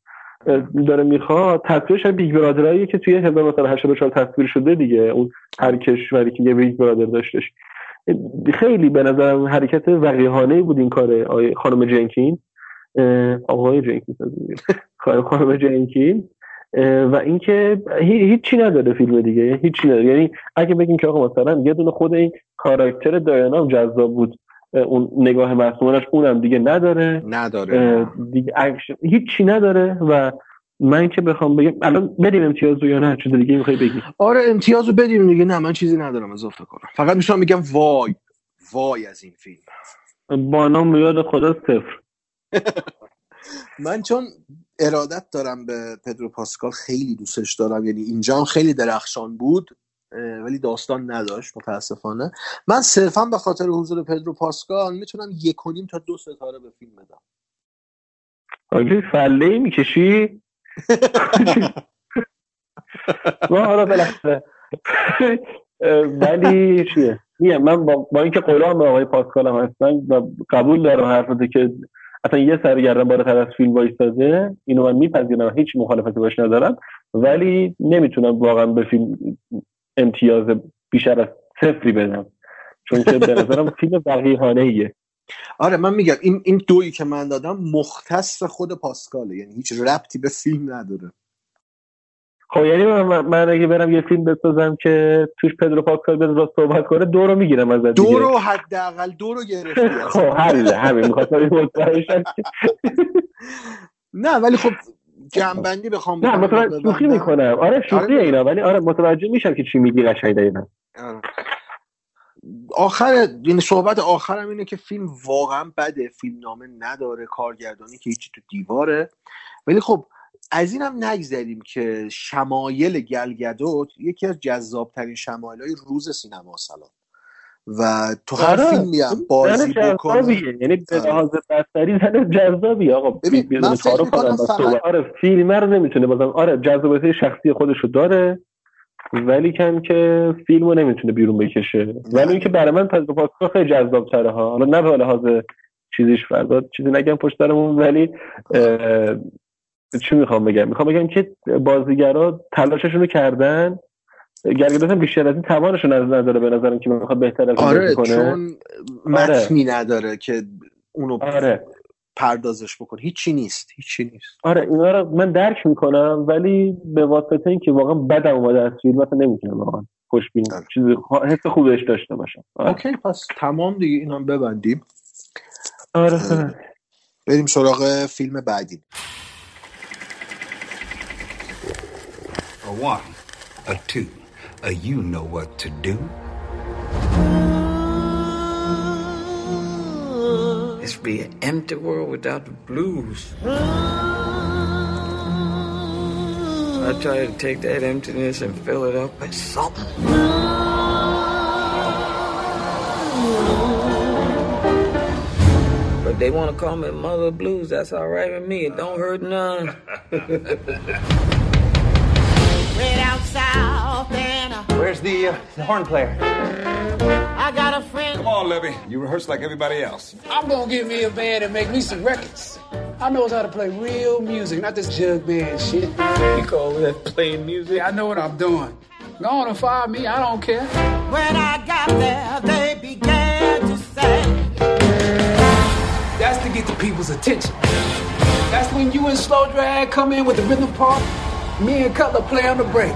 داره می‌خواد تصویرش Big Brother ایی که توی 1984 تصویر شده دیگه. اون هر کشوری که یه Big Brother داشتش. خیلی به نظرم حرکت وقیحانه بود این کار خانم جنکینز. آقای جنکینز خانم خانم جنکینز. و اینکه هی- هیچی نداره فیلم دیگه هیچی نداره. یعنی اگه بگیم که آقا مثلا یه دونه خود این character دایانا جذاب بود اون نگاه معصومانش اونم دیگه نداره. نداره. دیگه اکشن هیچی نداره و من که بخوام بگم الان بدیم امتیاز رو یا نه چیز دیگه می‌خوای بگی. آره امتیازو بدیم دیگه. نه من چیزی ندارم اضافه کنم. فقط می‌تونم میگم وای وای از این فیلم. با نام یاد خدا صفر. من چون ارادت دارم به پدرو پاسکال خیلی دوستش دارم یعنی اینجا هم خیلی درخشان بود ولی داستان نداشت متاسفانه. من صرفا به خاطر حضور پدرو پاسکال می‌تونم یک و نیم تا دو ستاره به فیلم بدم. آگه فله می‌کشی؟ ما حالا بالاخره. ولی چیه؟ میگم من با, با اینکه غلام آقای پاسکال هم هستم و قبول دارم حرفته که اصلا یه سرگرم بالاتر از فیلم وایستاده اینو من میپذیرم هیچ مخالفتی باش ندارم. ولی نمی‌تونم واقعا به فیلم امتیاز بیشتر از صفری بدم. چون که به نظرم فیلم وقیحانه ایه آره من میگم این این دویی که من دادم مختص خود پاسکاله یعنی هیچ ربطی به فیلم نداره خب یعنی من, من- اگه برم یه فیلم بسازم که توش پدرو پاسکال به راست صحبت کنه دو رو می‌گیرم ازت دو. رو حداقل دو رو گرفتی خب حل همین می‌خواستم نه ولی خب جنبندی بخوام نه متوجه شوخی. می‌کنم آره شوخی آره. اینا ولی آره متوجه میشم که چی میگی قشنگ دقیقا آره. آخر یعنی صحبت آخرم اینه که فیلم واقعا بده فیلم نامه نداره کارگردانی که هیچی تو دیواره ولی خب از این هم نگذریم که شمایل گلگدوت یکی از جذابترین شمایل های روز سینما سلام و تو هر آره. فیلمی هم بازی بکنه یعنی به آره. لحاظ بستری زن جذابی آقا ببین، من فکر. آره فیلم رو نمی‌تونه بازم آره جذابیت شخصی خودشو داره ولی کن که فیلم رو نمی‌تونه بیرون بکشه. ولی اینکه برای من پس پاسخ خیلی جذاب تره ها. حالا نه به لحاظ چیزیش فردا چیزی نگم پشت سرمون ولی چی می‌خوام بگم؟ می‌خوام بگم که بازیگرا تلاششون رو کردن. گرگداس هم بیشتر از این توانشون از نداره به نظرم که بخواد بهتر از آره کنه. چون متنی نداره که اونو آره. پردازش بکنه هیچی نیست. هیچی نیست. آره اینا رو من درک می‌کنم ولی به واسطه اینکه واقعا بدم اومده از فیلم مثلا نمی‌تونم واقعا خوشبین چیزی حس خوبش داشته باشم. آره. اوکی پس تمام دیگه اینا ببندیم. آره بریم سراغ فیلم بعدی. A one, a two, a you know what to do. This be an empty world without the blues. I try to take that emptiness and fill it up with something. But they want to call me Mother Blues. That's all right with me. It don't hurt none. Down south and Where's the, uh, the horn player? I got a friend. Come on, Levy. You rehearse like everybody else. I'm gonna get me a band and make me some records. I knows how to play real music, not this jug band shit. You call that playing music? I know what I'm doing. Go on and fire me, I don't care. When I got there, they began to say, That's to get the people's attention. That's when you and Slow Drag come in with the rhythm part. Me and Cutler play on the break.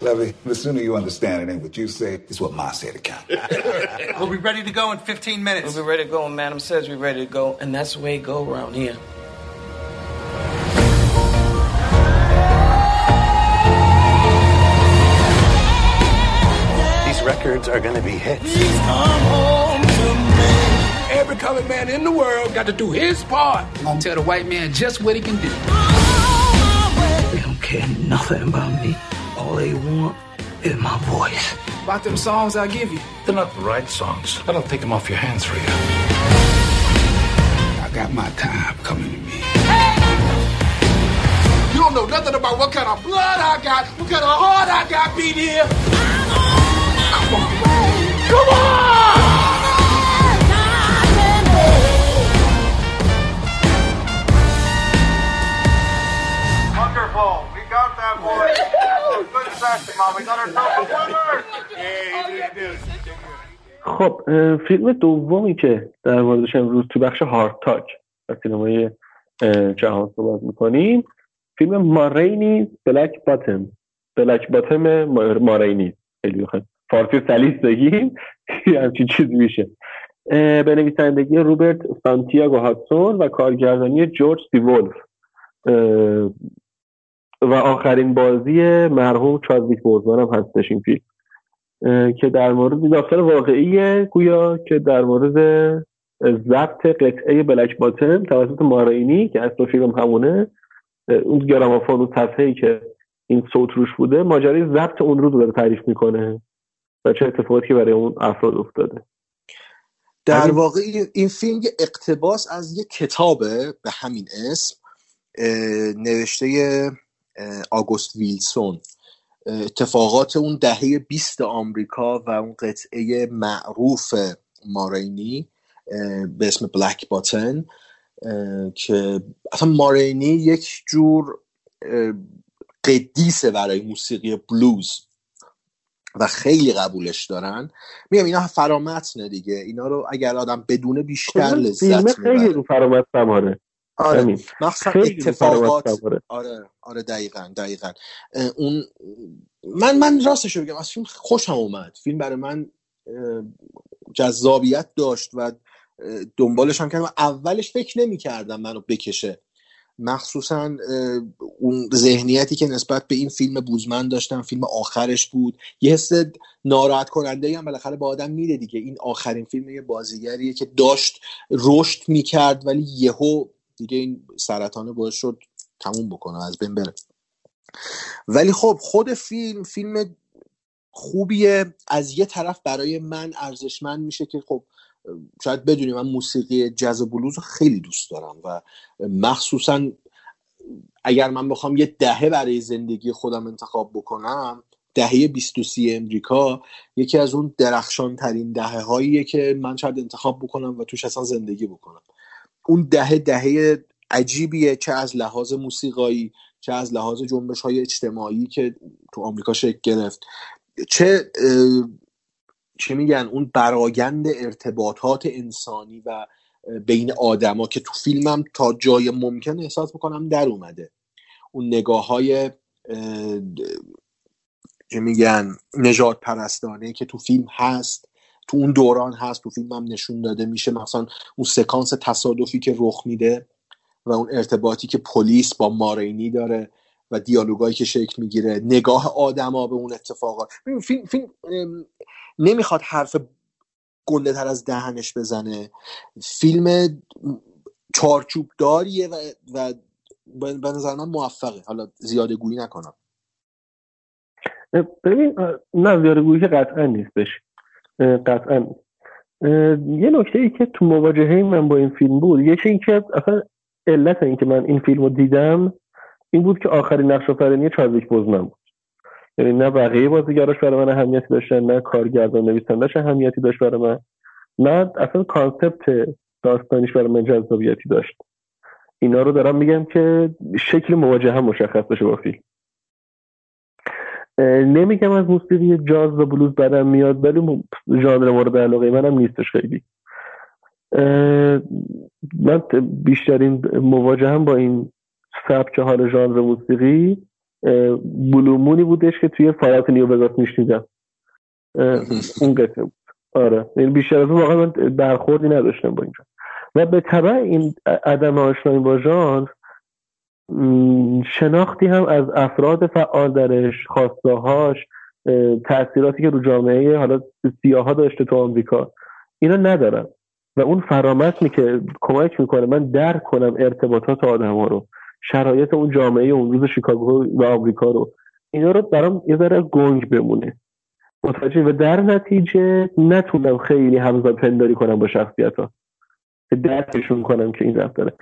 Levy, the sooner you understand it ain't what you say, it's what Ma said to count. We'll be ready to go in 15 minutes. We'll be ready to go, and Madam says we're ready to go, and that's the way it go around here. These records are gonna be hits. Every colored man in the world got to do his part. I'm gonna tell the white man just what he can do. They don't care nothing about me. All they want is my voice. About them songs I give you. They're not the right songs. I don't take them off your hands for you. I got my time coming to me. You don't know nothing about what kind of blood I got, what kind of heart I got beat here. Come on. Come on! Wonderful. خب فیلم دومی که در موردش امروز تو بخش هارد تاک و سینمای جهان صحبت می‌کنیم فیلم مارینی بلک باتم بلک باتم ما- مارینی خیلی بخوایم فارسی سلیس بگیم یه همچین چیزی میشه. به نویسندگی روبرت سانتیاگو هاتسون و کارگردانی جورج سی ولف اه، و آخرین بازی مرحوم چادویک بوزمن هم هستش این فیلم. که در مورد داستان واقعیه گویا که در مورد ضبط قطعه بلک باتم توسط مارینی که اصلا فیلم همونه اون گرامافون اون صفحه‌ای که این صوت روش بوده ماجرای ضبط اون رو داره تعریف می‌کنه و چه اتفاقاتی برای اون افراد افتاده. در همین- واقع این- فیلم یه اقتباس از یه کتابه به همین اسم نوشته آگوست ویلسون. اتفاقات اون دهه 20 آمریکا و اون قطعه معروف مارینی به اسم بلک باتن که اصلا مارینی یک جور قدیسه برای موسیقی بلوز و خیلی قبولش دارن. میگم اینا فرامتنه دیگه. اینا رو اگر آدم بدونه بیشتر لذت فیلم خیلی می‌بره. رو فرامت سواره آره. مخصوصا اتفاقات آره آره دقیقا دقیقا. اون من من راستش رو بگم از فیلم خوشم اومد. فیلم برای من جذابیت داشت و دنبالش هم کردم. اولش فکر نمی کردم منو بکشه. مخصوصا اون ذهنیتی که نسبت به این فیلم بوزمن داشتم فیلم آخرش بود. یه حس ناراحت کننده هم بالاخره با آدم میده دیگه. این آخرین فیلم یه بازیگریه که داشت رشد می‌کرد ولی یهو دیگه این سرطانه باعث شد تموم بکنه از بین بره. ولی خب خود فیلم فیلم خوبیه. از یه طرف برای من ارزشمند میشه که خب شاید بدونی من موسیقی جز بلوز رو خیلی دوست دارم و مخصوصا اگر من بخوام یه دهه برای زندگی خودم انتخاب بکنم دهه 23 امریکا یکی از اون درخشان ترین دهه هاییه که من شاید انتخاب بکنم و توش اصلا زندگی بکنم. اون دهه دهه عجیبیه چه از لحاظ موسیقایی چه از لحاظ جنبش های اجتماعی که تو آمریکا شکل گرفت. چه چه میگن اون برایند ارتباطات انسانی و بین آدما که تو فیلمم تا جای ممکن احساس می‌کنم در اومده. اون نگاه های که میگن نجات پرستانه که تو فیلم هست تو اون دوران هست تو فیلم هم نشون داده میشه مثلا اون سکانس تصادفی که رخ میده و اون ارتباطی که پلیس با مارینی داره و دیالوگایی که شکل می‌گیره نگاه آدما به اون اتفاقات. فیلم, فیلم نمی‌خواد حرف گنده تر از دهنش بزنه. فیلم چارچوب داریه و, و به نظر من موفقه. حالا زیاده گویی نکنم. ببین نه زیاده گویی که قطعا نیستش قطعا. یه نکته ای که تو مواجهه من با این فیلم بود یکی این که اصلا علت این که من این فیلم رو دیدم این بود که آخرین نقش آفرینی چازیک بوزمن بود. یعنی نه بقیه بازیگراش برای من اهمیتی داشتن نه کارگردان نویسندش اهمیتی داشت برای من نه اصلا concept داستانیش برای من جذابیتی داشت. اینا رو دارم میگم که شکل مواجهه هم مشخص بشه با فیلم. نمیگم از موسیقی جاز و بلوز بدم میاد ولی ژانر مورد علاقه منم نیستش خیلی. من بیشترین مواجه هم با این سبک حال ژانر موسیقی blue مونی بودش که توی فال‌اوت نیو وگاس میشنیدم. اون قطعه بود. آره. یعنی بیشتر از اون واقعا من برخوردی نداشتم با اینجا. و به طبع این عدم آشنایی با ژانر شناختی هم از افراد فعال درش خواستهاش تاثیراتی که رو جامعه حالا سیاها داشته تو آمریکا. اینا ندارم و اون فرامتنی که کمک می‌کنه من درک کنم ارتباطات آدم ها رو شرایط اون جامعه اون روز شیکاگو و آمریکا رو. اینا رو برام یه ذره گنگ بمونه. متوجه و در نتیجه نتونم خیلی همزاد پنداری کنم با شخصیت ها درکشون کنم که این رفت داره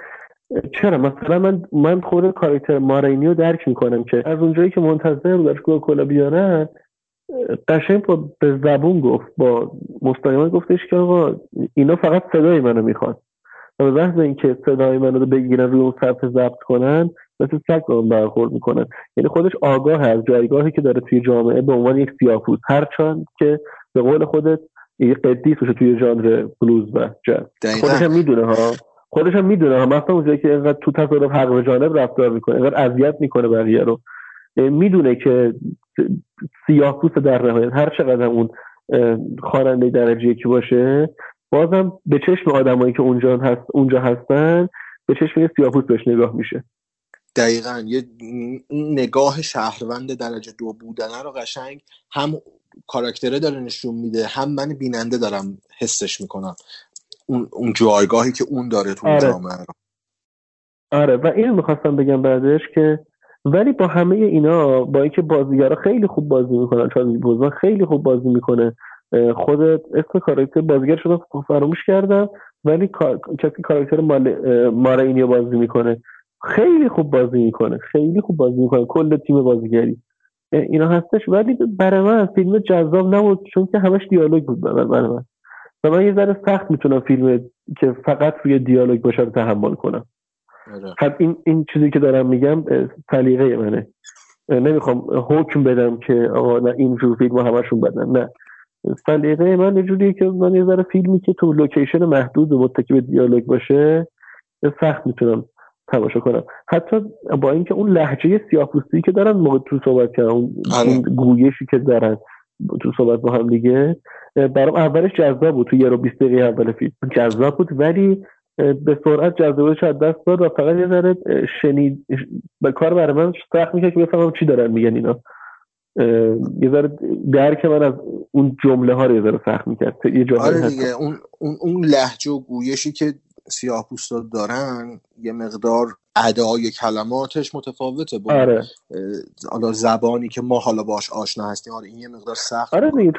چرا؟ مثلا من من خود کاراکتر مارینی رو درک می‌کنم که از اونجایی که منتظر بودش کوکاکولا بیارن قشنگ با به زبون گفت با مستقیما گفتش که آقا اینا فقط صدای منو می‌خوان. و به محض اینکه صدای منو رو بگیرن روی اون صفحه ضبط کنن مثل سگ با برخورد می‌کنن. یعنی خودش آگاه از جایگاهی که داره توی جامعه به عنوان یک سیاپوس هرچند که به قول خودت یه قدیس توی ژانر بلوز و جاز. خودش هم می‌دونه ها؟ خودش هم می‌دونه ها مثلا اونجایی که اینقدر تو تصادف حق به جانب رفتار می‌کنه اینقدر اذیت می‌کنه بقیه رو. می‌دونه که سیاه پوست در نهایت هر چقدر اون خواننده درجه یکی باشه بازم به چشم آدمایی که اونجا هست اونجا هستن به چشم یه سیاپوست بهش نگاه میشه. دقیقا. یه نگاه شهروند درجه دو بودنه رو قشنگ هم کاراکتره داره نشون میده هم من بیننده دارم حسش می‌کنم. اون, اون جایگاهی که اون داره تو آره. جامعه رو. آره و اینو می‌خواستم بگم بعدش که ولی با همه اینا با اینکه بازیگرا خیلی خوب بازی می‌کنن چون بوزا خیلی خوب بازی می‌کنه خود اسم کاراکتر بازیگر شده فراموش کردم ولی کسی کاراکتر مال اینو بازی می‌کنه. خیلی خوب بازی می‌کنه خیلی خوب بازی می‌کنه کل تیم بازیگری. اینا هستش. ولی برای من فیلم جذاب نبود چون که همش دیالوگ بود برای من. و من یه ذره سخت می‌تونم فیلم که فقط روی دیالوگ باشه رو تحمل کنم. خب این این چیزی که دارم میگم سلیقه منه. نمی‌خوام حکم بدم که آقا نه اینجور فیلم همشون بدن. نه. سلیقه من یه که من یه ذره فیلمی که تو لوکیشن محدود و متکی به دیالوگ باشه سخت می‌تونم تماشا کنم. حتی با اینکه اون لحجه سیاپوستی که دارن موقع تو صحبت کردن اون, اون گویشی که دارن تو صحبت با هم دیگه برام اولش جذاب بود تو یه رو 20 دقیقه اول فیلم. جذاب بود ولی به سرعت جذابیتش از دست داد و فقط یه ذره شنید به کار برای من سخت میشه که بفهمم چی دارن میگن اینا. یه ذره درک من از اون جمله ها رو یه ذره سخت می‌کرد. یه جمله آره دیگه اون اون اون لهجه و گویشی که سیاه دارن یه مقدار ادای کلماتش متفاوته با آره. حالا زبانی که ما حالا باش آشنا هستیم آره این یه مقدار سخت آره دیگه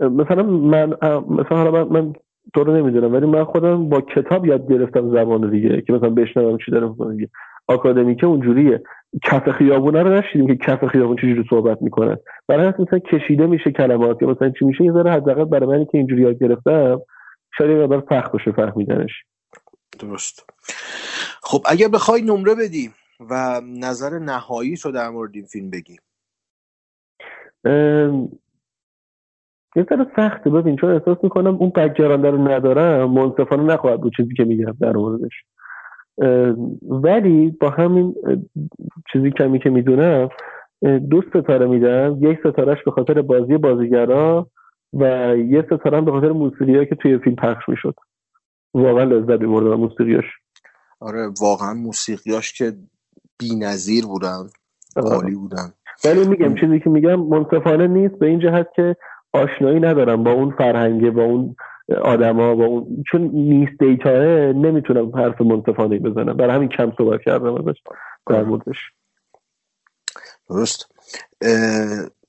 مثلا من مثلا من, من تو رو نمی‌دونم ولی من خودم با کتاب یاد گرفتم زبان دیگه که مثلا بشنوم چی داره می‌کنه دیگه. آکادمیکه اونجوریه. کف خیابونه رو نشیدیم که کف خیابون چجوری صحبت می‌کنن برای همین مثلا کشیده میشه کلمات یا مثلا چی میشه یه ذره حداقل برای منی که اینجوری یاد گرفتم شاید یه مقدار سخت باشه فهمیدنش. درست. خب اگه بخوای نمره بدی و نظر نهایی تو در مورد این فیلم بگی. ام، یه ذره سخته. ببین چون احساس می‌کنم اون background رو ندارم منصفانه نخواهد بود چیزی که میگم در موردش. ولی با همین چیزی کمی که می‌دونم دو ستاره میدم. یک ستارهش به خاطر بازی بازیگرا و یه ستاره هم به خاطر موسیقی که توی فیلم پخش می‌شد. واقعا لذت میبردم از موسیقیاش آره واقعا موسیقیاش که بی نظیر بودن عالی بودن. ولی میگم چیزی که میگم منصفانه نیست به این جهت که آشنایی ندارم با اون فرهنگه با اون آدما با اون چون نیست دیتاه نمی‌تونم حرف منصفانه بزنم. برای همین کم صحبت کردم ازش در موردش. درست.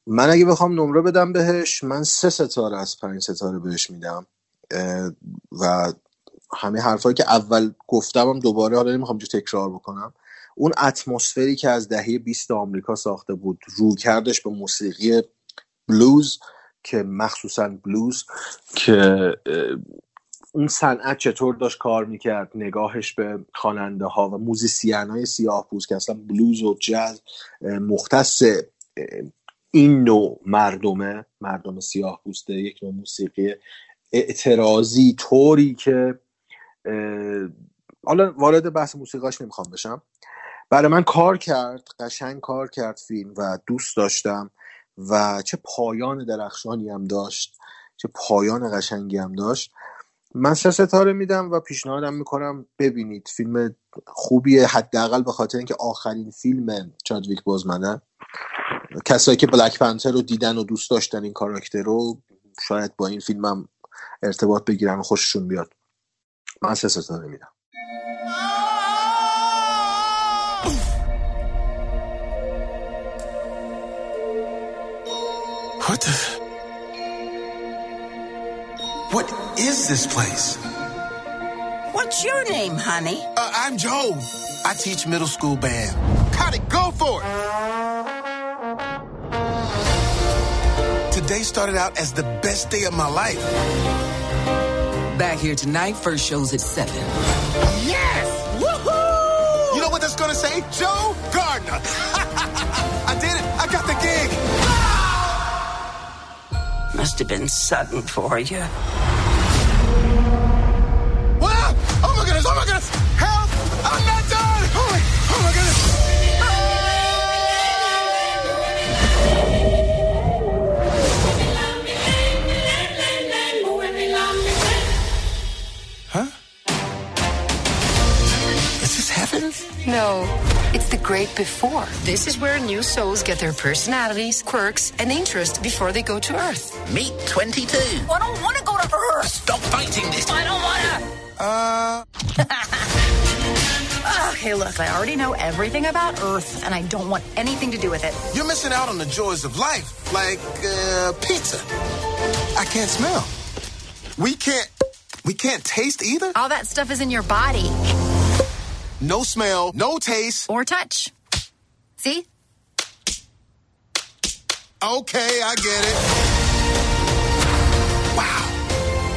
من اگه بخوام نمره بدم بهش من سه ستاره از پنج ستاره بهش میدم. و همه حرفایی که اول گفتم هم دوباره حالا نمی‌خوام جو تکرار بکنم. اون اتمسفری که از دهه 20 آمریکا ساخته بود رو کردش به موسیقی بلوز. که مخصوصا بلوز که اون صنعت چطور داشت کار می‌کرد نگاهش به خواننده ها و موزیسین های سیاه پوست که اصلا بلوز و اه، مختص این نوع مردمه مردم سیاه پوسته یک نوع موسیقی اعتراضی طوری که حالا وارد بحث موسیقاش نمی‌خوام بشم. برای من کار کرد قشنگ کار کرد فیلم و دوست داشتم. و چه پایان درخشانی هم داشت چه پایان قشنگی هم داشت. من سه ستاره میدم و پیشنهادم می‌کنم ببینید فیلم خوبیه حداقل به خاطر اینکه آخرین فیلم چادویک بازمنه کسایی که بلک پنتر رو دیدن و دوست داشتن این کاراکتر رو شاید با این فیلم هم ارتباط بگیرن و خوششون بیاد. من سه ستاره میدم. What the? What is this place? What's your name, honey? Uh, I'm Joe. I teach middle school band. Cut it, go for it. Today started out as the best day of my life. Back here tonight, first show's at 7. Yes! Woohoo! You know what that's gonna say? Joe Must have been sudden for you. What? Oh my goodness! Oh my goodness! Help! I'm not done! Oh my, oh my goodness! Huh? Is this heaven? No, it's the great before. This is where new souls get their personalities, quirks, and interests before they go to Earth. Meet 22. I don't want to go to Earth. Stop fighting this. I don't want to. Uh. Okay, look, I already know everything about Earth, and I don't want anything to do with it. You're missing out on the joys of life, like uh, pizza. I can't smell. We can't. We can't taste either. All that stuff is in your body No smell, no taste. or touch. See? Okay, I get it. Wow,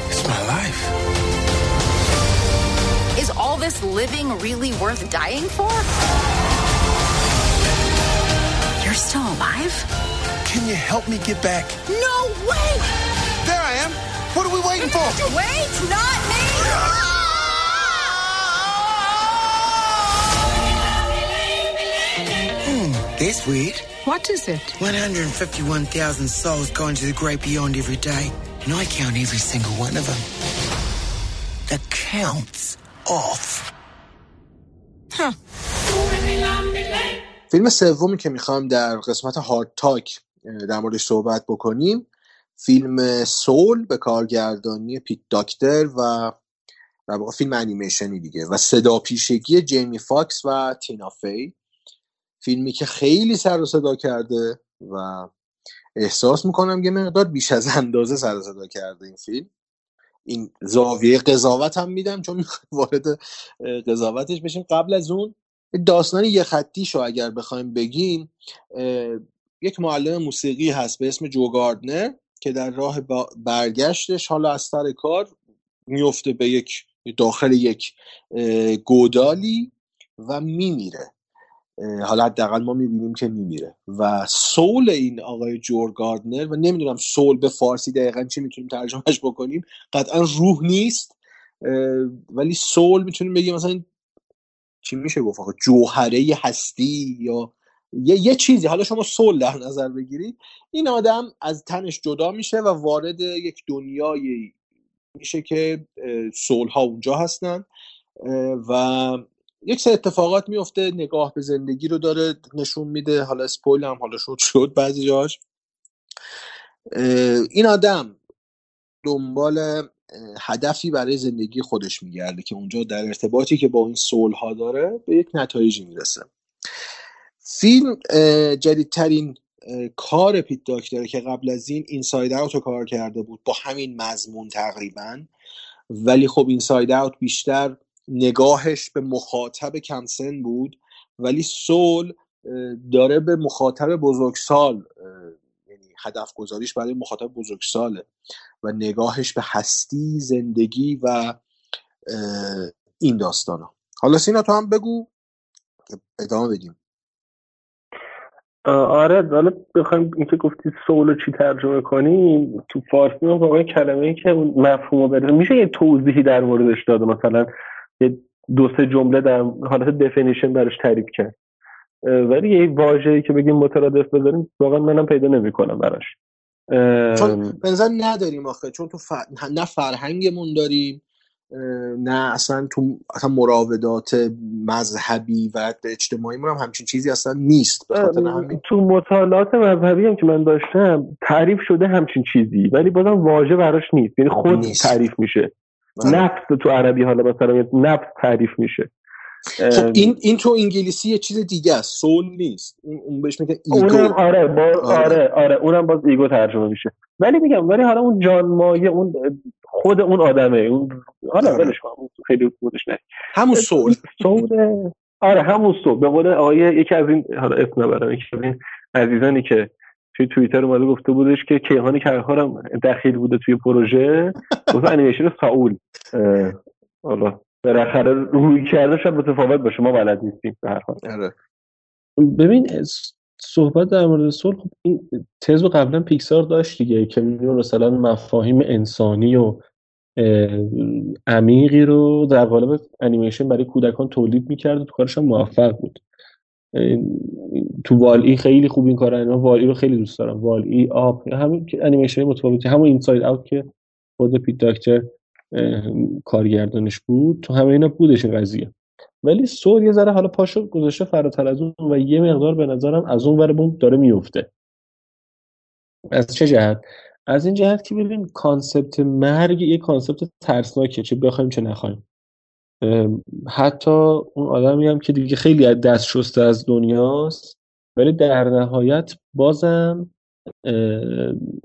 it's my life. Is all this living really worth dying for? You're still alive? Can you help me get back? No way! There I am. What are we waiting for? Wait, not me! Ah! That's weird. What is it? 151,000 souls going to the great beyond every day, and I count every single one of them. The count's off. فیلم سومی که می‌خوام در قسمت hard talk در موردش صحبت بکنیم فیلم سول به کارگردانی پیت داکتر و در فیلم انیمیشنی دیگه و صداپیشگی جیمی فاکس و تینا فی فیلمی که خیلی سر و صدا کرده و احساس می‌کنم یه مقدار بیش از اندازه سر و صدا کرده این فیلم. این زاویه قضاوت هم میدم چون وارد قضاوتش بشیم. قبل از اون داستان یه خطیشو اگر بخوایم بگیم یک معلم موسیقی هست به اسم جو گاردنر که در راه برگشتش حالا از سر کار میفته به یک داخل یک گودالی و میمیره. حالا حداقل ما می‌بینیم که میمیره. و سول این آقای جور گاردنر و نمی‌دونم سول به فارسی دقیقا چی می‌تونیم ترجمهش بکنیم قطعا روح نیست. ولی سول می‌تونیم بگیم مثلا چی میشه گفت آخه جوهره هستی یا یه, یه چیزی. حالا شما سول در نظر بگیرید. این آدم از تنش جدا میشه و وارد یک دنیای میشه که سول ها اونجا هستن. و یک سری اتفاقات میفته نگاه به زندگی رو داره نشون میده حالا اسپویل هم حالا شد شد بعضی جاش. این آدم دنبال هدفی برای زندگی خودش میگرده که اونجا در ارتباطی که با این سول ها داره به یک نتایجی می‌رسه. فیلم جدیدترین کار پیت داکتره که قبل از این اینساید اوت رو کار کرده بود با همین مضمون تقریبا. ولی خب اینساید اوت بیشتر نگاهش به مخاطب کمسن بود ولی سول داره به مخاطب بزرگسال یعنی هدف گذاریش برای مخاطب بزرگساله و نگاهش به هستی زندگی و این داستانا. حالا سینا تو هم بگو ادامه بدیم. آره حالا بخوایم اینکه گفتی سول رو چی ترجمه کنیم تو فارسی واقعا کلمه ای که اون مفهوم رو میشه یه توضیحی در موردش داده مثلا یه دو سه جمله در حالت دفینیشن براش تعریف کرد. ولی یه واژه‌ای که بگیم مترادف بذاریم واقعا منم پیدا نمی‌کنم براش. چون به نظر نداریم آخه چون تو ف... نه فرهنگمون داریم نه اصلا تو اصلا مراودات مذهبی و اجتماعی هم همچین چیزی اصلا نیست. همین. تو مطالعات مذهبی هم که من داشتم تعریف شده همچین چیزی ولی بازم واژه براش نیست. یعنی خود نیست. تعریف میشه. آره. نفس تو عربی حالا مثلا یه نفس تعریف میشه. خب این این تو انگلیسی یه چیز دیگه است. soul نیست. اون اون بهش میگن اونم ego آره با آره. آره آره. اونم باز ego ترجمه میشه. ولی میگم ولی حالا اون جان مایه اون خود اون آدمه. اون حالا آره. ولش کن اون خیلی خودش نه. همون soul. soul آره همون soul. به قول آقای یکی از این حالا اسم نبرم یکی از این عزیزانی که توی توییتر اومده گفته بودش که کیهان کلهر هم دخیل بوده توی پروژه. گفت انیمیشن سول. حالا بالاخره روی کرده شاید متفاوت باشه ما بلد نیستیم به هر حال. آره. ببین صحبت در مورد سول خب این تز رو قبلا پیکسار داشت دیگه که مثلا مفاهیم انسانی و عمیقی رو در قالب انیمیشن برای کودکان تولید می‌کرد و تو کارش هم موفق بود. تو وال ای خیلی خوب این کار انجام وال ای رو خیلی دوست دارم. وال ای آپ همین انیمیشن متفاوتی. همون اینساید اوت که خود پیت داکتر کارگردانش بود تو همه اینا بودش این قضیه. ولی سول یه ذره حالا پاشو گذاشته فراتر از اون و یه مقدار به نظرم از اون ور بوم داره میفته. از چه جهت؟ از این جهت که ببین concept مرگ یه concept ترسناکه چه بخوایم چه نخوایم. حتی اون آدمی هم که دیگه خیلی از دست شسته از دنیاست ولی در نهایت بازم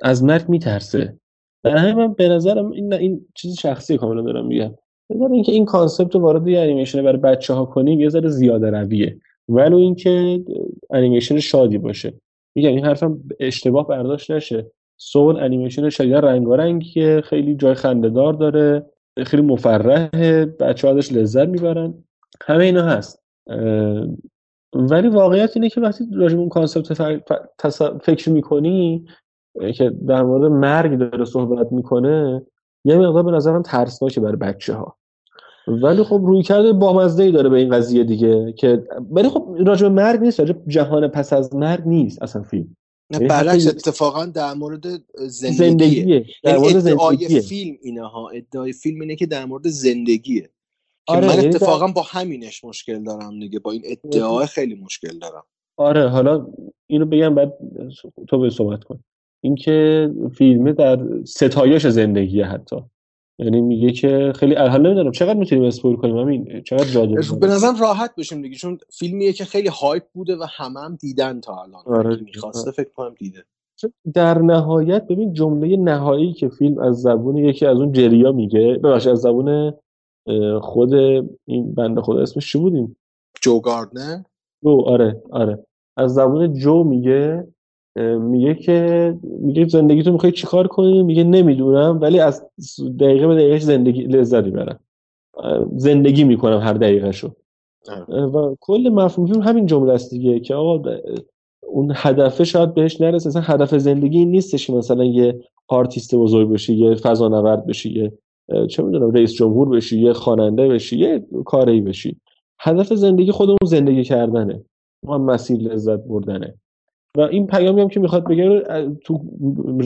از مرگ میترسه. در همین من به نظرم این این چیز شخصی کاملا دارم میگم. نظر اینکه این concept رو وارد یه انیمیشن برای بچه ها کنیم یه ذره زیاده رویه. ولو اینکه انیمیشن شادی باشه. میگم این حرفم اشتباه برداشت نشه. Soul انیمیشن شدید رنگارنگیه خیلی جای خندهدار داره. خیلی مفرحه بچه ازش لذت می‌برن. همه اینا هست. ولی واقعیت اینه که وقتی راجع اون concept ف- ف- تص- فکر می‌کنی که در مورد مرگ داره صحبت می‌کنه یه مقدار به نظرم ترسناکه برای بچه ها ولی خب روی کرده بامزه ای داره به این قضیه دیگه که ولی خب راجع به مرگ نیست راجع جهان پس از مرگ نیست اصلا فیلم. برعکس حتی اتفاقا در مورد زندگیه. زندگیه. در یعنی مورد ادعای زندگیه. فیلم اینه ها ادعای فیلم اینه که در مورد زندگیه. که آره من یعنی در... اتفاقا با همینش مشکل دارم دیگه با این ادعا خیلی مشکل دارم. آره حالا اینو بگم بعد تو به صحبت کن. اینکه فیلمه در ستایش زندگیه حتی. یعنی میگه که خیلی حالا نمی‌دونم چقدر می‌تونیم اسپویل کنیم؟ همین چقدر جا داره به نظرم راحت بشیم دیگه چون فیلمیه که خیلی هایپ بوده و همه هم دیدن تا الان. آره می‌خواسته فکر کنم دیده. در نهایت ببین جمله نهایی که فیلم از زبون یکی از اون جریا میگه ببخشید از زبون خود این بنده خدا اسمش چی بود جو گاردنر؟ جو آره آره. از زبون جو میگه میگه که میگه زندگی تو می‌خوای چیکار کنی؟ میگه نمی‌دونم ولی از دقیقه به دقیقه زندگی لذت می‌برم. زندگی می‌کنم هر دقیقه شو و کل مفهوم فیلم همین جمله است دیگه که آقا اون هدفه شاید بهش نرسه. مثلا هدف زندگی نیستش که مثلا یه آرتیست بزرگ بشی یه فضانورد بشی یه چه می‌دونم رئیس جمهور بشی یه خواننده بشی یه کاری بشی. هدف زندگی خودمون زندگی کردنه. ما مسیر لذت بردنه. و این پیامی هم که می‌خواد بگه تو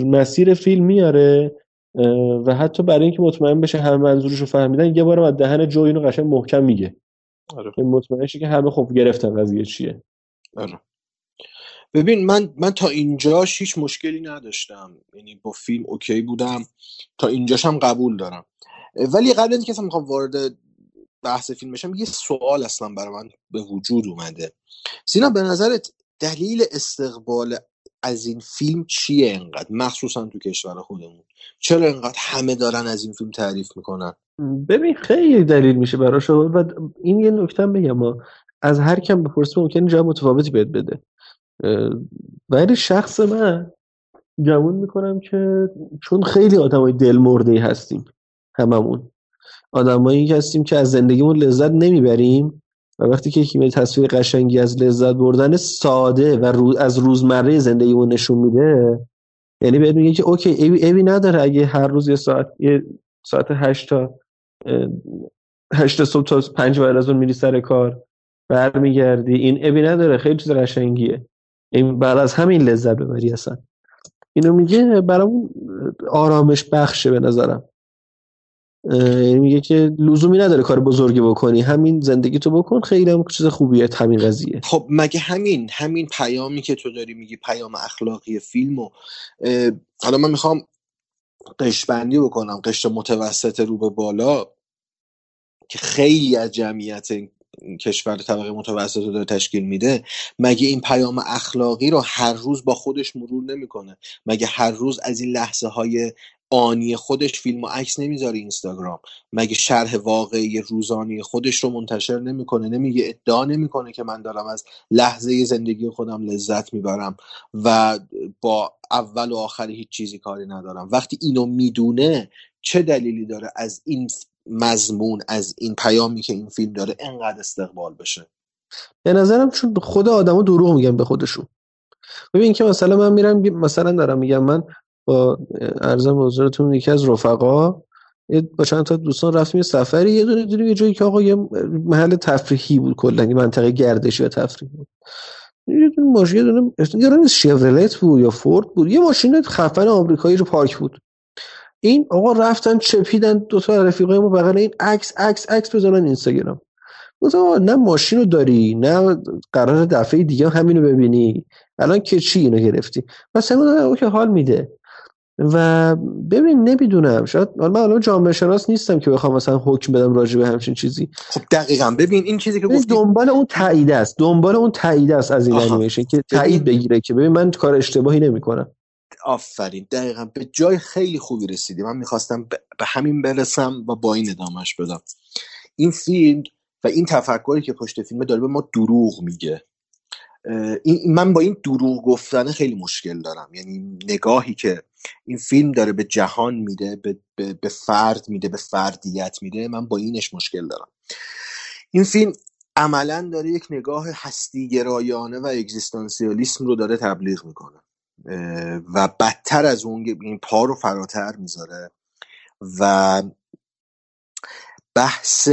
مسیر فیلم میاره و حتی برای اینکه مطمئن بشه همه منظورش رو فهمیدن یه بارم از دهن جو اینو قشنگ محکم میگه. آره. مطمئن که همه خب گرفتن قضیه چیه. آره. ببین من من تا اینجاش هیچ مشکلی نداشتم. یعنی با فیلم اوکی بودم. تا اینجاش هم قبول دارم. ولی قبل اینکه اصلا می‌خوام وارد بحث فیلم بشم یه سوال اصلا برای من به وجود اومده. سینا به نظرت دلیل استقبال از این فیلم چیه انقدر؟ مخصوصا تو کشور خودمون. چرا انقدر همه دارن از این فیلم تعریف می‌کنن؟ ببین خیلی دلیل میشه براش و این یه نکته بگم از هر کم بپرسی ممکنه جواب متفاوتی بهت بده. ولی شخص من گمون می‌کنم که چون خیلی آدمای دل مرده هستیم هممون. آدمایی هستیم که از زندگیمون لذت نمی‌بریم. و وقتی که یکی تصویر قشنگی از لذت بردن ساده و رو از روزمره زندگیمون نشون میده یعنی بهت میگه که اوکی ایوی, ایوی نداره اگه هر روز یه ساعت یه ساعت هشت تا هشت صبح تا پنج بعد از اون میری سر کار برمیگردی این ایوی نداره خیلی چیز قشنگیه. این بعد از همین لذت ببری اصلا. اینو میگه برامون آرامش بخشه به نظرم. میگه که لزومی نداره کار بزرگی بکنی. همین زندگی تو بکن. خیلی هم چیز خوبیه همین قضیه. خب مگه همین همین پیامی که تو داری میگی پیام اخلاقی فیلم و حالا من می‌خوام قشبندی بکنم قشر متوسط رو به بالا که خیلی از جمعیت کشور طبقه متوسط رو داره تشکیل میده. مگه این پیام اخلاقی رو هر روز با خودش مرور نمی‌کنه؟ مگه هر روز از این لحظه های آنی خودش فیلم و عکس نمی‌ذاره اینستاگرام. مگه شرح واقعی روزانی خودش رو منتشر نمی‌کنه؟ نمیگه ادعا نمی‌کنه که من دارم از لحظه زندگی خودم لذت می‌برم و با اول و آخر هیچ چیزی کاری ندارم. وقتی اینو می‌دونه چه دلیلی داره از این مضمون از این پیامی که این فیلم داره انقدر استقبال بشه؟ به نظرم چون خود آدما دروغ میگن به خودشون. ببین که مثلا من میرم مثلا دارم میگم من ارزم حضورتون یکی از رفقا با چند تا دوستان رفتیم یه سفری یه دونه دیدیم یه جایی که آقا یه محل تفریحی بود کلا یه منطقه گردشی و تفریحی بود. یه دونه ماشین یه دونه یه شیورلت بود یا فورد بود یه ماشین خفن آمریکایی رو پارک بود. این آقا رفتن چپیدن دو تا رفیقای ما بغل این عکس عکس عکس بزنن اینستاگرام. گفتم نه ماشین رو داری نه قرار دفعه دیگه همینو ببینی. الان که چی اینو گرفتی؟ پس همون که حال میده. و ببین نمی‌دونم. شاید من الان جامعه شناس نیستم که بخوام مثلا حکم بدم راجع به همچین چیزی. خب دقیقا. ببین این چیزی که گفتی دنبال اون تایید است. دنبال اون تایید است از این انیمیشن که تایید بگیره که ببین من کار اشتباهی نمی‌کنم. آفرین. دقیقا. به جای خیلی خوبی رسیدی. من می‌خواستم به همین برسم و با این ادامهش بدم. این فیلم و این تفکری که پشت فیلم داره به ما دروغ میگه. این من با این دروغ گفتن خیلی مشکل دارم. یعنی نگاهی که این فیلم داره به جهان میده به, به،, به فرد میده به فردیت میده. من با اینش مشکل دارم. این فیلم عملا داره یک نگاه هستی گرایانه و اگزیستانسیالیسم رو داره تبلیغ می‌کنه. و بدتر از اون این پا رو فراتر می‌ذاره و بحث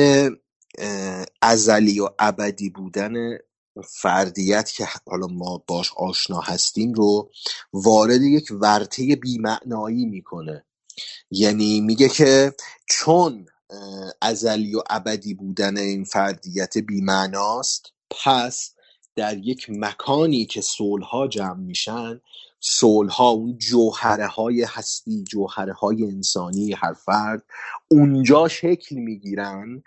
ازلی و ابدی بودن فردیت که حالا ما باش آشنا هستیم رو وارد یک ورطه بیمعنایی می‌کنه. یعنی میگه که چون ازلی و ابدی بودن این فردیت بیمعناست پس در یک مکانی که صلحها جمع میشن صلحها اون جوهره های هستی جوهره های انسانی هر فرد اونجا شکل می‌گیرن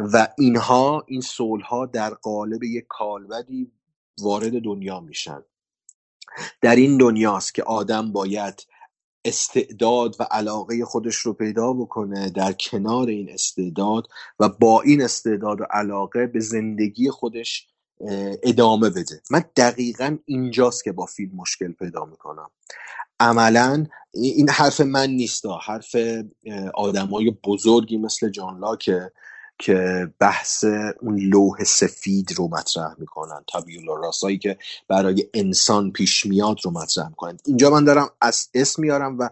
و اینها این صلحها در قالب یک کالبدی وارد دنیا میشن. در این دنیاست که آدم باید استعداد و علاقه خودش رو پیدا بکنه در کنار این استعداد و با این استعداد و علاقه به زندگی خودش ادامه بده. من دقیقا اینجاست که با فیلم مشکل پیدا می‌کنم. عملا این حرف من نیست حرف آدمای بزرگی مثل جان لاکه. که بحث اون لوح سفید رو مطرح می‌کنن تابیولا راسایی که برای انسان پیش میاد رو مطرح می‌کنن. اینجا من دارم از اسم میارم و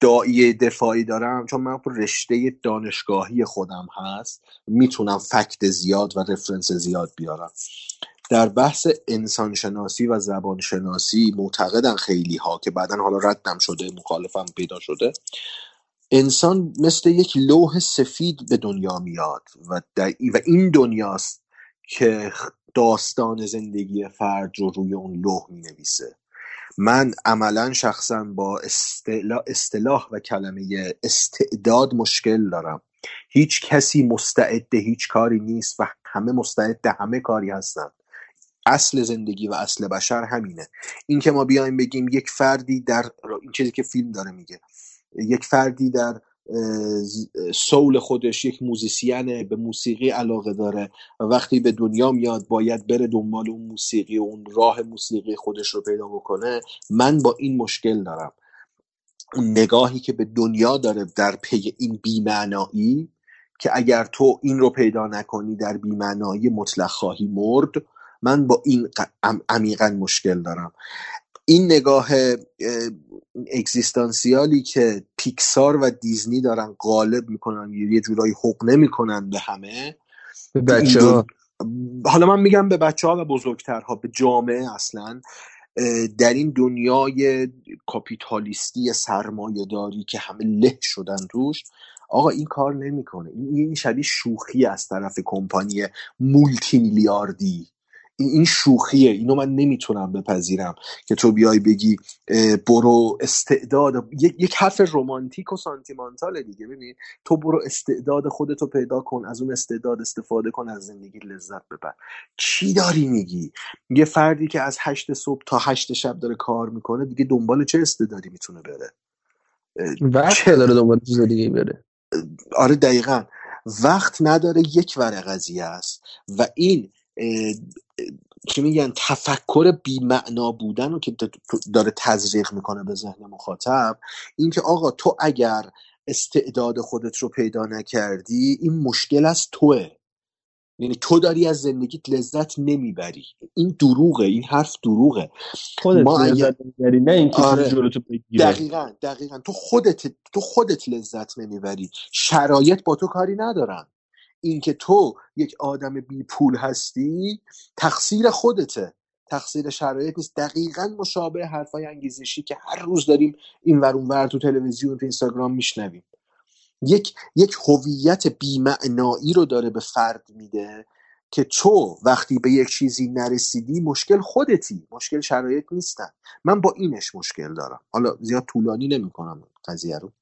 دایی دفاعی دارم چون من رشته دانشگاهی خودم هست. می‌تونم فکت زیاد و رفرنس زیاد بیارم. در بحث انسانشناسی و زبانشناسی معتقدن خیلی ها که بعدا حالا ردم شده مخالفم پیدا شده. انسان مثل یک لوح سفید به دنیا میاد و, و این دنیاست که داستان زندگی فرد رو روی اون لوح می نویسه من عملا شخصا با اصطلاح, و کلمه استعداد مشکل دارم. هیچ کسی مستعد هیچ کاری نیست و همه مستعد همه کاری هستن اصل زندگی و اصل بشر همینه. این که ما بیایم بگیم یک فردی در این چیزی که فیلم داره میگه. یک فردی در سول خودش یک موزیسینه به موسیقی علاقه داره و وقتی به دنیا میاد باید بره دنبال اون موسیقی و اون راه موسیقی خودش رو پیدا بکنه من با این مشکل دارم. اون نگاهی که به دنیا داره در پی این بیمعنایی که اگر تو این رو پیدا نکنی در بیمعنایی مطلق خواهی مرد من با این عمیقا مشکل دارم. این نگاه اگزیستانسیالی که پیکسار و دیزنی دارن غالب می‌کنن یه جورایی حقنه می‌کنن به همه بچه ها حالا من میگم به بچه ها و بزرگترها به جامعه اصلا در این دنیای کاپیتالیستی سرمایه داری که همه له شدن روش آقا این کار نمی‌کنه. این شبیه شوخی از طرف کمپانی مولتی میلیاردی این شوخیه. اینو من نمی‌تونم بپذیرم که تو بیای بگی برو استعداد یک حرف رومانتیک و سانتیمانتاله دیگه. ببین تو برو استعداد خودتو پیدا کن از اون استعداد استفاده کن از زندگی لذت ببر. چی داری میگی؟ یه فردی که از هشت صبح تا هشت شب داره کار می‌کنه دیگه دنبال چه استعدادی می‌تونه بره؟ وقت داره دنبال چیز دیگه بره. آره دقیقا. وقت نداره یک ور قضیه است. و این چی میگن تفکر بیمعنا بودن رو که داره تزریق می‌کنه به ذهن مخاطب اینکه آقا تو اگر استعداد خودت رو پیدا نکردی این مشکل از توه. یعنی تو داری از زندگیت لذت نمی‌بری. این دروغه این حرف دروغه. خودت ما لذت نمی‌بری نه اینکه آره. جلوتو بگیره. دقیقا دقیقا. تو خودت تو خودت لذت نمی‌بری. شرایط با تو کاری ندارن. اینکه تو یک آدم بی پول هستی تقصیر خودته. تقصیر شرایط نیست. دقیقا مشابه حرفای انگیزشی که هر روز داریم این ور ور تو تلویزیون تو اینستاگرام میشنویم. یک یک هویت بیمعنایی رو داره به فرد میده که تو وقتی به یک چیزی نرسیدی مشکل خودتی. مشکل شرایط نیستن. من با اینش مشکل دارم. حالا زیاد طولانی نمی‌کنم قضیه رو.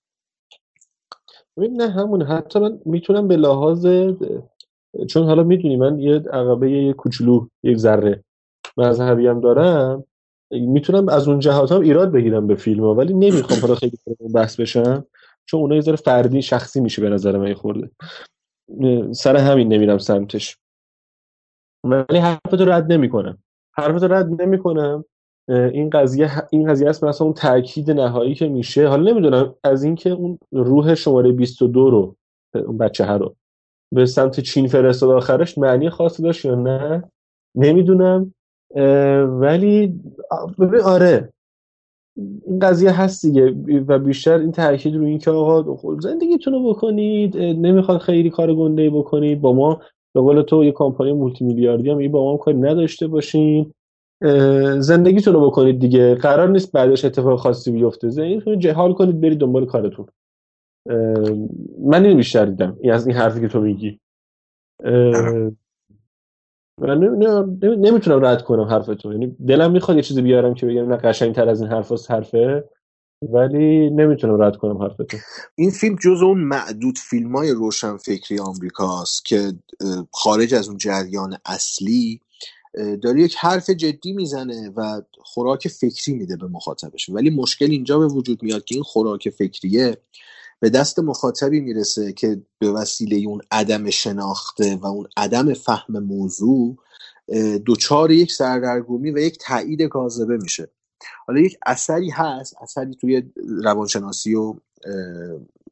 نه همون. حتی من می‌تونم به لحاظ چون حالا می‌دونی من یه عقبه یه کوچولو یک ذره مذهبی هم دارم می‌تونم از اون جهات هم ایراد بگیرم به فیلم ها ولی نمی‌خوام حالا خیلی بحث بشم چون اونها یه ذره فردی شخصی میشه به نظر من خورده. سر همین نمیرم سمتش. ولی حرفتو رد نمی‌کنم. حرفتو رد نمی‌کنم. این قضیه این قضیه است مثلا اون تاکید نهایی که میشه. حالا نمی‌دونم از اینکه اون روح شماره 22 رو اون بچه ها رو به سمت چین فرستاد آخرش معنی خاصی داشت یا نه؟ نمی‌دونم. ولی آره. این قضیه هست دیگه. و بیشتر این تاکید رو این که آقا خب زندگیتون رو بکنید نمی‌خواد خیلی کار گنده بکنید. با ما به قول تو یه کمپانی مولتی میلیاردی هم با ما کاری نداشته باشین. زندگیتون رو بکنید دیگه. قرار نیست بعدش اتفاق خاصی بیفته. زندگیتون جهال کنید برید دنبال کارتون. من این بیشتر دیدم. این از این حرفی که تو میگی. من نمی‌تونم رد کنم حرفتون. یعنی دلم می‌خواد یه چیزی بیارم که بگم نه قشنگ تر از این حرف حرفه. ولی نمی‌تونم رد کنم حرفتون. این فیلم جز اون معدود فیلم های روشن فکری آمریکاست که خارج از اون جریان اصلی داره یک حرف جدی می‌زنه و خوراک فکری میده به مخاطبش ولی مشکل اینجا به وجود میاد که این خوراک فکریه به دست مخاطبی می‌رسه که به وسیله اون عدم شناخته و اون عدم فهم موضوع دوچار یک سردرگمی و یک تایید کاذبه میشه. حالا یک اثری هست اثری توی روانشناسی و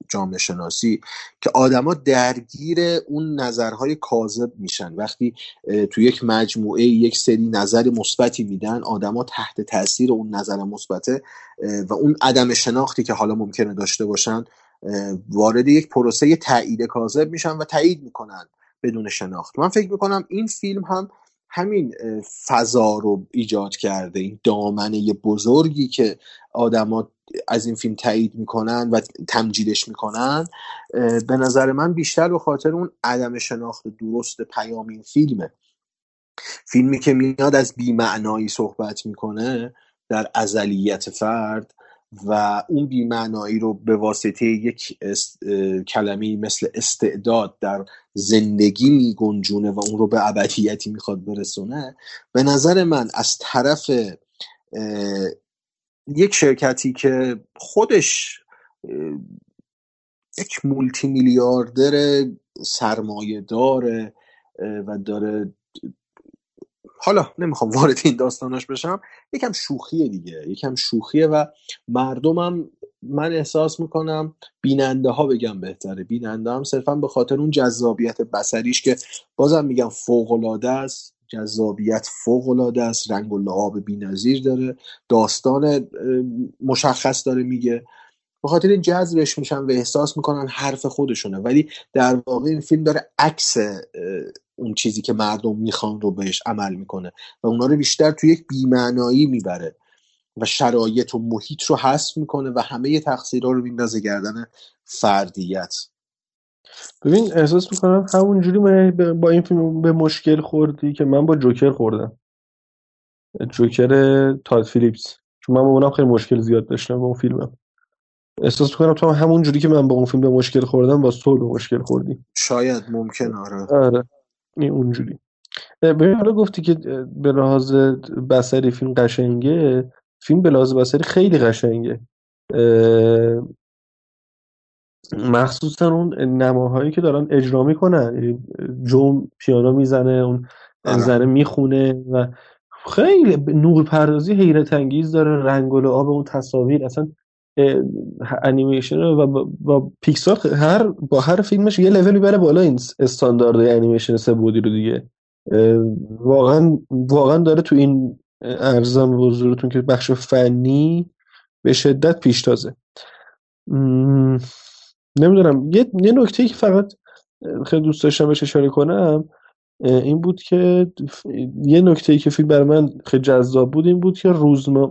جامعه شناسی که آدما درگیر اون نظرهای کاذب میشن. وقتی تو یک مجموعه یک سری نظر مثبتی میدن آدما تحت تاثیر اون نظر مثبته و اون عدم شناختی که حالا ممکنه داشته باشن وارد یک پروسه تایید کاذب میشن و تایید می‌کنن بدون شناخت. من فکر می‌کنم این فیلم هم همین فضا رو ایجاد کرده این دامنه بزرگی که آدما از این فیلم تایید می‌کنن و تمجیدش می‌کنن به نظر من بیشتر به خاطر اون عدم شناخت درست پیام این فیلمه. فیلمی که میاد از بیمعنایی صحبت می‌کنه در ازلیت فرد و اون بیمعنایی رو به واسطه یک کلمه مثل استعداد در زندگی میگنجونه و اون رو به ابدیتی می‌خواد برسونه به نظر من از طرف یک شرکتی که خودش یک مولتی میلیاردر سرمایه داره و داره حالا نمی‌خوام وارد این داستاناش بشم یکم شوخیه دیگه یکم شوخیه و مردمم من احساس می‌کنم بیننده ها بگم بهتره. بیننده هم صرفا به خاطر اون جذابیت بسریش که بازم میگم فوق العاده است. جذابیت فوق العاده است رنگ و لعاب بی‌نظیر داره داستان مشخص داره میگه. به خاطر این جذبش میشن و احساس می‌کنن حرف خودشونه. ولی در واقع این فیلم داره عکس اون چیزی که مردم می‌خوان رو بهش عمل می‌کنه و اونا رو بیشتر توی یک بیمعنایی می‌بره و شرایط و محیط رو حذف می‌کنه و همه تقصیرها رو میندازه گردن فردیت. ببین احساس می‌کنم همون جوری با این فیلم به مشکل خوردی که من با جوکر خوردم. جوکر تاد فیلیپس. چون من با اونم خیلی مشکل زیاد داشتم با اون فیلمم. احساس می‌کنم تو همون جوری که من با اون فیلم به مشکل خوردم با تو به مشکل خوردی. شاید ممکن آره. آره. این اونجوری. ببین حالا گفتی که به لحاظ بسری فیلم قشنگه. فیلم به لحاظ بسری خیلی قشنگه. مخصوصا اون نماهایی که دارن اجرا می‌کنن. یعنی جوم پیانو می‌زنه اون زنه می‌خونه و خیلی نور پردازی حیرت انگیز داره. رنگ و لعاب اون تصاویر اصلا انیمیشن و با, پیکسار هر با هر فیلمش یه لول می‌بره بالا این استاندارد انیمیشن سه بودی رو دیگه. واقعا واقعا داره تو این ارزم حضورتون که بخش فنی به شدت پیشتازه. نمی‌دونم. یه, یه نکته که فقط خیلی دوست داشتم بهش اشاره کنم این بود که یه نکته ای که فیلم برای من خیلی جذاب بود این بود که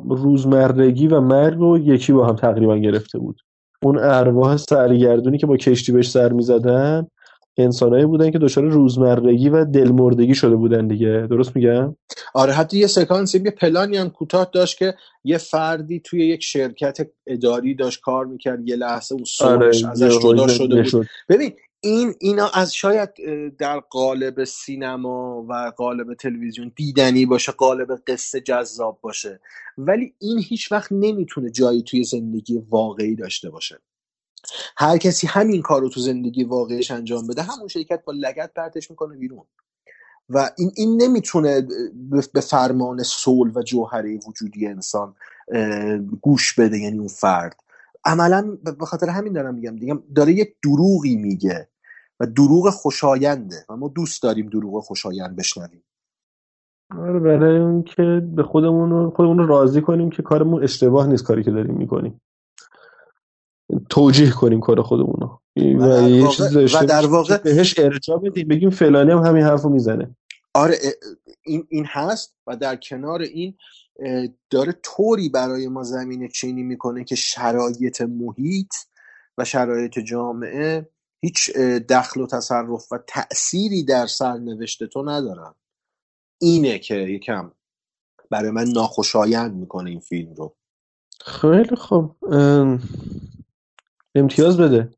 روزمرگی و مرگ رو یکی با هم تقریبا گرفته بود. اون ارواح سرگردونی که با کشتی بهش سر می‌زدن انسانایی بودن که دچار روزمرگی و دلمردگی شده بودن دیگه. درست میگم؟ آره حتی یه سکانسی یه پلانی هم کوتاه داشت که یه فردی توی یک شرکت اداری داشت کار می‌کرد یه لحظه اون سومش آره ازش جدا شده بود. ببین این اینا از شاید در قالب سینما و قالب تلویزیون دیدنی باشه قالب قصه جذاب باشه. ولی این هیچ وقت نمی‌تونه جایی توی زندگی واقعی داشته باشه. هر کسی همین کار رو تو زندگی واقعیش انجام بده همون شرکت با لگت پرتش می‌کنه بیرون. و این, این نمی‌تونه به فرمان سول و جوهره وجودی انسان گوش بده یعنی اون فرد. عملا به خاطر همین دارم میگم دیگه داره یک دروغی میگه و دروغ خوشاینده و ما دوست داریم دروغ خوشایند بشنویم. آره برای اون که به خودمون خودمون رو راضی کنیم که کارمون اشتباه نیست کاری که داریم می‌کنیم. توجیه کنیم کار خودمون رو. و, یه چیز و در واقع بهش ارجاع بدیم بگیم فلانی هم همین حرفو می‌زنه. آره این این هست و در کنار این داره طوری برای ما زمینه چینی می‌کنه که شرایط محیط و شرایط جامعه هیچ دخل و تصرف و تأثیری در سرنوشت تو ندارن. اینه که یکم برای من ناخوشایند می‌کنه این فیلم رو. خیلی خوب. امتیاز بده.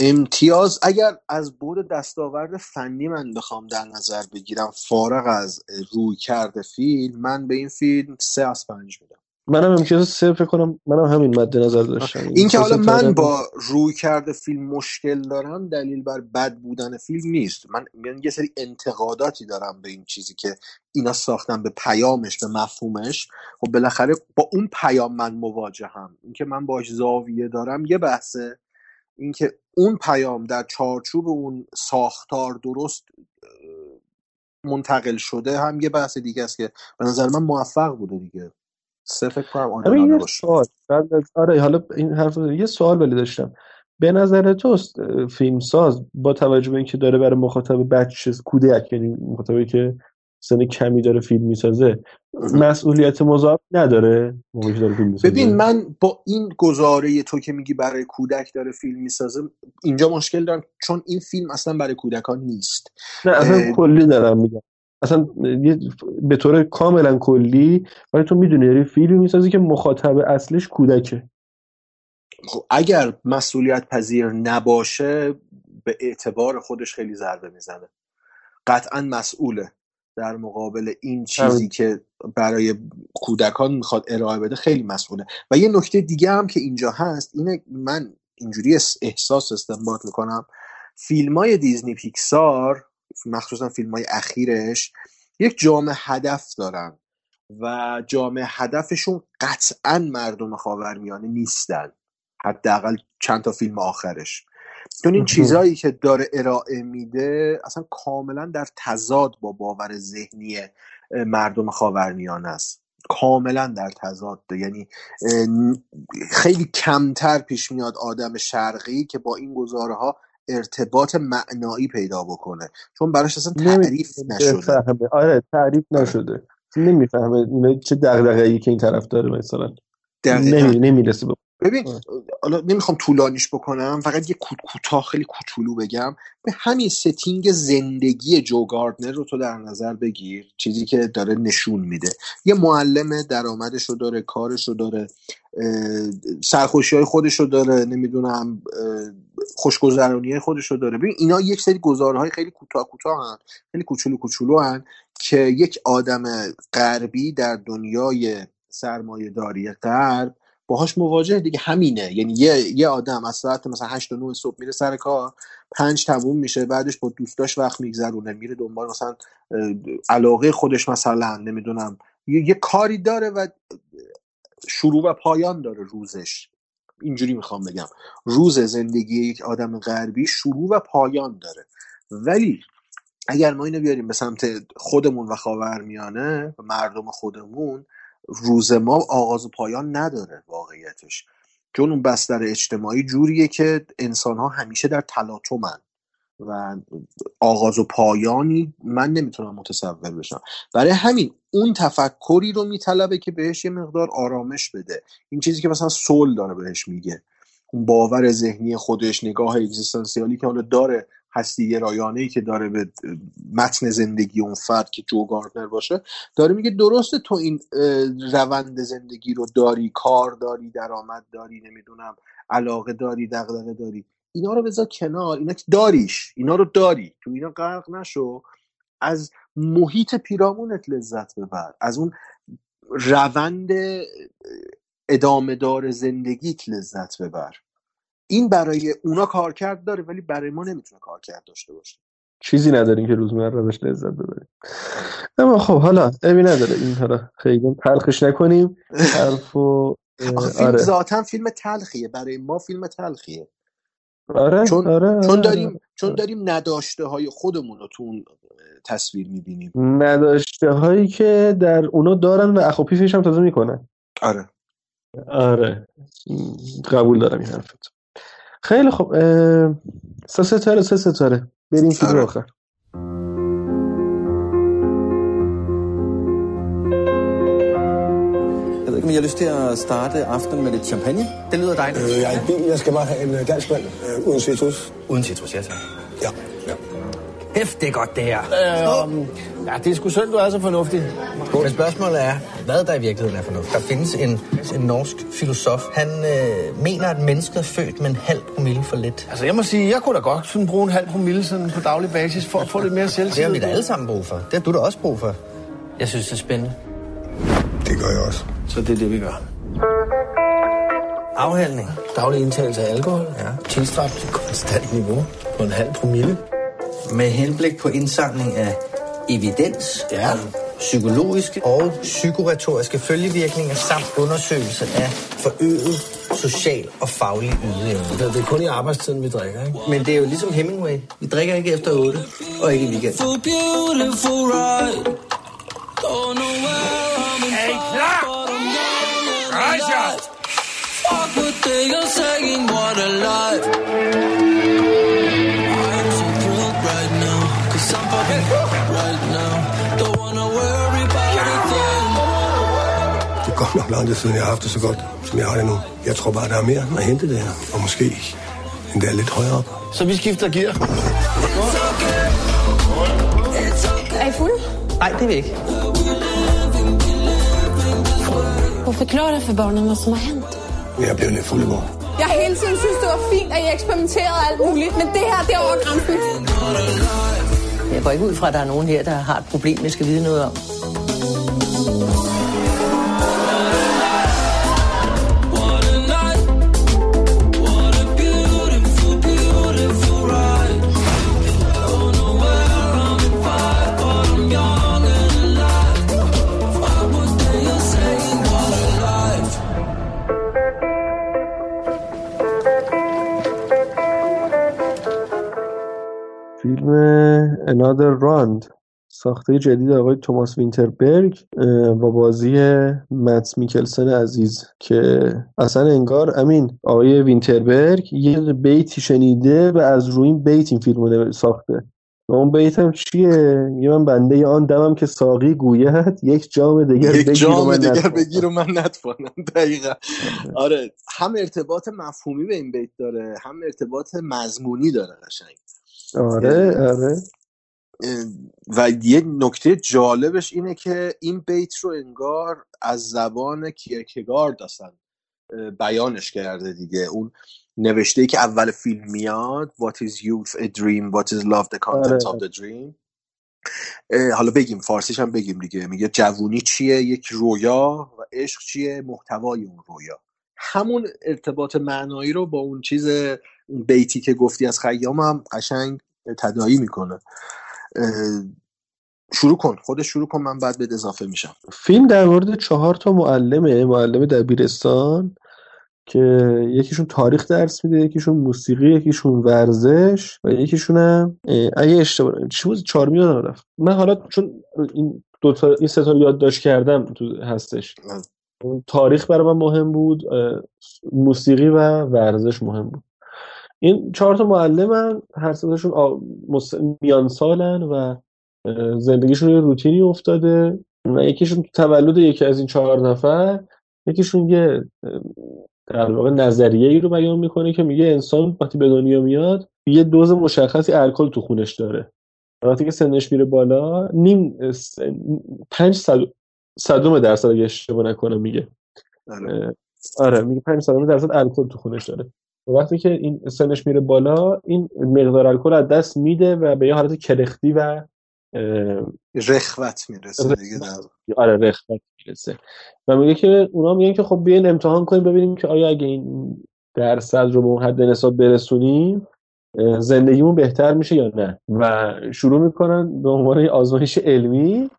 امتیاز اگر از بود دستاورد فنی من بخوام در نظر بگیرم فارغ از روی کرده فیلم من به این فیلم سه از پنج میدم. منم امتیاز سه فکر کنم منم همین مد نظر داشتم. این که حالا من با روی کرده فیلم مشکل دارم دلیل بر بد بودن فیلم نیست. من یه سری انتقاداتی دارم به این چیزی که اینا ساختن به پیامش به مفهومش. خب بالاخره با اون پیام من مواجهم. اینکه من باش زاویه دارم یه بحثه. اینکه اون پیام در چارچوب اون ساختار درست منتقل شده هم یه بحث دیگه است که به نظر من موفق بوده دیگه. سه فکر کنم باشه سوال قبل از- آره حالا این حرف یه سوال ولی داشتم. به نظر تو فیلم ساز با توجه به اینکه داره برای مخاطب بچه کودک یعنی مخاطبی که سن کمی داره فیلم می‌سازه مسئولیت مضاعف نداره موقعی داره فیلم می‌سازه. ببین من با این گزاره تو که میگی برای کودک داره فیلم می‌سازه اینجا مشکل دارم چون این فیلم اصلا برای کودکان نیست. نه اصلا اه، کلی دارم میگم. اصلا یه به طور کاملا کلی ولی تو می‌دونی داری فیلم می‌سازی که مخاطب اصلش کودکه. خب اگر مسئولیت پذیر نباشه به اعتبار خودش خیلی ضربه می‌زنه. قطعا مسئوله در مقابل این چیزی همین. که برای کودکان می‌خواد ارائه بده خیلی مسئوله. و یه نکته دیگه هم که اینجا هست اینه من اینجوری اس- احساس استنباط می‌کنم. فیلم های دیزنی پیکسار مخصوصا فیلم های اخیرش یک جامعه هدف دارن و جامعه هدفشون قطعا مردم خاورمیانه نیستن حداقل چند تا فیلم آخرش. چون این چیزهایی که داره ارائه میده اصلا کاملا در تضاد با باور ذهنی مردم خاورمیانه است. کاملا در تضاد یعنی اه، ن- خیلی کمتر پیش میاد آدم شرقی که با این گزاره ها ارتباط معنایی پیدا بکنه. چون براش اصلا تعریف نشده. آره تعریف نشده. نمی‌فهمه اینا چه دغدغه‌ای که این طرف داره مثلا. نمی نمی‌رسه ببین حالا نمی‌خوام طولانیش بکنم فقط یه کو- کوتاه خیلی کوچولو بگم. به همین setting زندگی جو گاردنر رو تو در نظر بگیر چیزی که داره نشون میده. یه معلم درآمدش رو داره کارش رو داره سرخوشی های خودش رو داره نمی‌دونم خوشگذرانی خودش رو داره. ببین اینا یک سری گزاره های خیلی کوتاه کوتاه هن خیلی کوچولو کوچولو هن که یک آدم غربی در دنیای سرمایه داری غرب باهاش مواجه دیگه همینه. یعنی یه, یه آدم از ساعت مثلا 8 تا 9 صبح میره سر کار پنج تموم میشه بعدش با دوستاش وقت میگذرونه میره دنبال مثلا علاقه خودش مثلا نمی‌دونم یه, یه کاری داره و شروع و پایان داره روزش. اینجوری می‌خوام بگم. روز زندگی یک آدم غربی شروع و پایان داره. ولی اگر ما اینو بیاریم به سمت خودمون و خاورمیانه و مردم خودمون روز ما آغاز و پایان نداره واقعیتش. چون اون بستر اجتماعی جوریه که انسان ها همیشه در تلاطمن. و آغاز و پایانی من نمی‌تونم متصور بشم. برای همین اون تفکری رو میطلبه که بهش یه مقدار آرامش بده. این چیزی که مثلا سول داره بهش میگه. اون باور ذهنی خودش نگاه اگزیستانسیالی که حالا داره هستی گرایانه ای که داره به متن زندگی اون فرد که جو گاردنر باشه داره میگه درسته تو این روند زندگی رو داری کار داری درآمد داری نمی‌دونم علاقه داری دغدغه داری. اینا رو بذار کنار. اینا که داریش. اینا رو داری. تو اینا غرق نشو. از محیط پیرامونت لذت ببر. از اون روند ادامه دار زندگیت لذت ببر. این برای اونا کارکرد داره ولی برای ما نمی‌تونه کارکرد داشته باشه. چیزی نداریم که روزمره ازش لذت ببریم. اما خب حالا ابی نداره. این حالا خیلی تلخش نکنیم. حرف و فیلم آره. ذاتا فیلم تلخیه. برای ما فیلم تلخیه. آره چون آره چون آره داریم چون داریم نداشته های خودمون رو تو اون تصویر می‌بینیم. نداشته هایی که در اونا دارن و اخوپیفش هم تازه می‌کنن. آره. آره. قبول دارم این حرفت. خیلی خب سه ستاره سه ستاره. بریم فیلم آره. men jeg har lyst til at starte aftenen med lidt champagne. Det lyder dejligt. Øh, jeg er i bil. Jeg skal bare have en øh, dansk mand øh, uden citrus. Uden citrus, ja tak. Ja. ja. Hæft, det er godt, det her. Øh, ja, det er sgu synd, du er så fornuftig. Men spørgsmålet er, hvad der i virkeligheden er fornuft. Der findes en, en norsk filosof. Han øh, mener, at mennesket er født med en halv promille for lidt. Altså, jeg må sige, jeg kunne da godt sådan bruge en halv promille sådan på daglig basis for at få lidt mere selvtillid. Det har vi da alle sammen brug for. Det har du da også brug for. Jeg synes, det er spændende. Det gør jeg også. Så det er det, vi gør. Afhandling. Daglig indtagelse af alkohol. Ja. Tilstræbt til konstant niveau på en halv promille. Med henblik på indsamling af evidens ja. om psykologiske og psykoretoriske følgevirkninger samt undersøgelse af forøget social og faglig ydeevne. Det, det er kun i arbejdstiden, vi drikker, ikke? Men det er jo ligesom Hemingway. Vi drikker ikke efter 8 og ikke i weekend. Er I klar? Rejser! Fuck what they are saying, what a lie. I'm so thrilled right now, cause I'm fucking right now. Don't wanna worry about a thing. Det er godt nok lang tid siden, jeg har haft det så godt, som jeg har det nu. Jeg tror bare, der er mere at hente det her. Og måske endda lidt højere op. Så vi skifter gear. Nej, det er vi ikke. Og forklare for børnene, hvad som har hent. Jeg blev lidt fuld i går. Jeg har hele tiden synes, det var fint, at I eksperimenterede alt muligt, men det her, det er over grænsen. Jeg går ikke ud fra, at der er nogen her, der har et problem, jeg skal vide noget om. فیلم Another Round ساخته جدید آقای توماس وینتربرگ با بازی متس میکلسن عزیز که اصلا انگار امین آقای وینتربرگ یه بیتی شنیده و از روی این بیت این فیلم رو ساخته. و اون بیت هم چیه؟ یه من بنده آن دمم که ساقی گوید یک جام دیگر یک جام من دیگر. بگیر و من نتوانم. دقیقا. آره هم ارتباط مفهومی به این بیت داره هم ارتباط مضمونی داره قشنگ. آره آره. اه، و یه نکته جالبش اینه که این بیت رو انگار از زبان کیرکگارد اصلا اه، بیانش کرده دیگه. اون نوشته ای که اول فیلم میاد What is youth a dream? What is love the contents آره. of the dream? اه، حالا بگیم فارسیش هم بگیم دیگه. میگه جوونی چیه؟ یک رویا و عشق چیه؟ محتوای اون رویا. همون ارتباط معنایی رو با اون چیز بیتی که گفتی از خیام هم قشنگ تداعی می‌کنه. شروع کن. خودش شروع کن من بعد به اضافه میشم. فیلم در مورد چهار تا معلمه. معلم دبیرستان که یکیشون تاریخ درس میده یکیشون موسیقی یکیشون ورزش و یکیشون هم اگه اشتباه چی بود؟ چهارمی یادم رفت. من حالا چون این دو تا این سه تا یادداشت کردم تو هستش. تاریخ برای من مهم بود موسیقی و ورزش مهم بود. این چهار تا معلمن هر آ- مس- میان سالن و زندگیشون یه روتینی افتاده و یکیشون تو تولد یکی از این چهار نفر یکیشون یه در واقع نظریه ای رو بیان می‌کنه که میگه انسان وقتی به دنیا میاد یه دوز مشخصی الکل تو خونش داره. وقتی که سنش میره بالا نیم پنج صد صدم درصد اگه اشتباه نکنم میگه. اه، آره میگه 5 صدم درصد الکل تو خونش داره. وقتی که این سنش میره بالا این مقدار الکل از دست میده و به یه حالت کرختی و رخوت می‌رسه دیگه در آره رخوت می‌رسه. و میگه که اونا میگن که خب بیاین امتحان کنیم ببینیم که آیا اگه این درصد رو به اون حد نسبت برسونیم زندگیمون بهتر میشه یا نه. و شروع می‌کنن به عنوان آزمایش علمی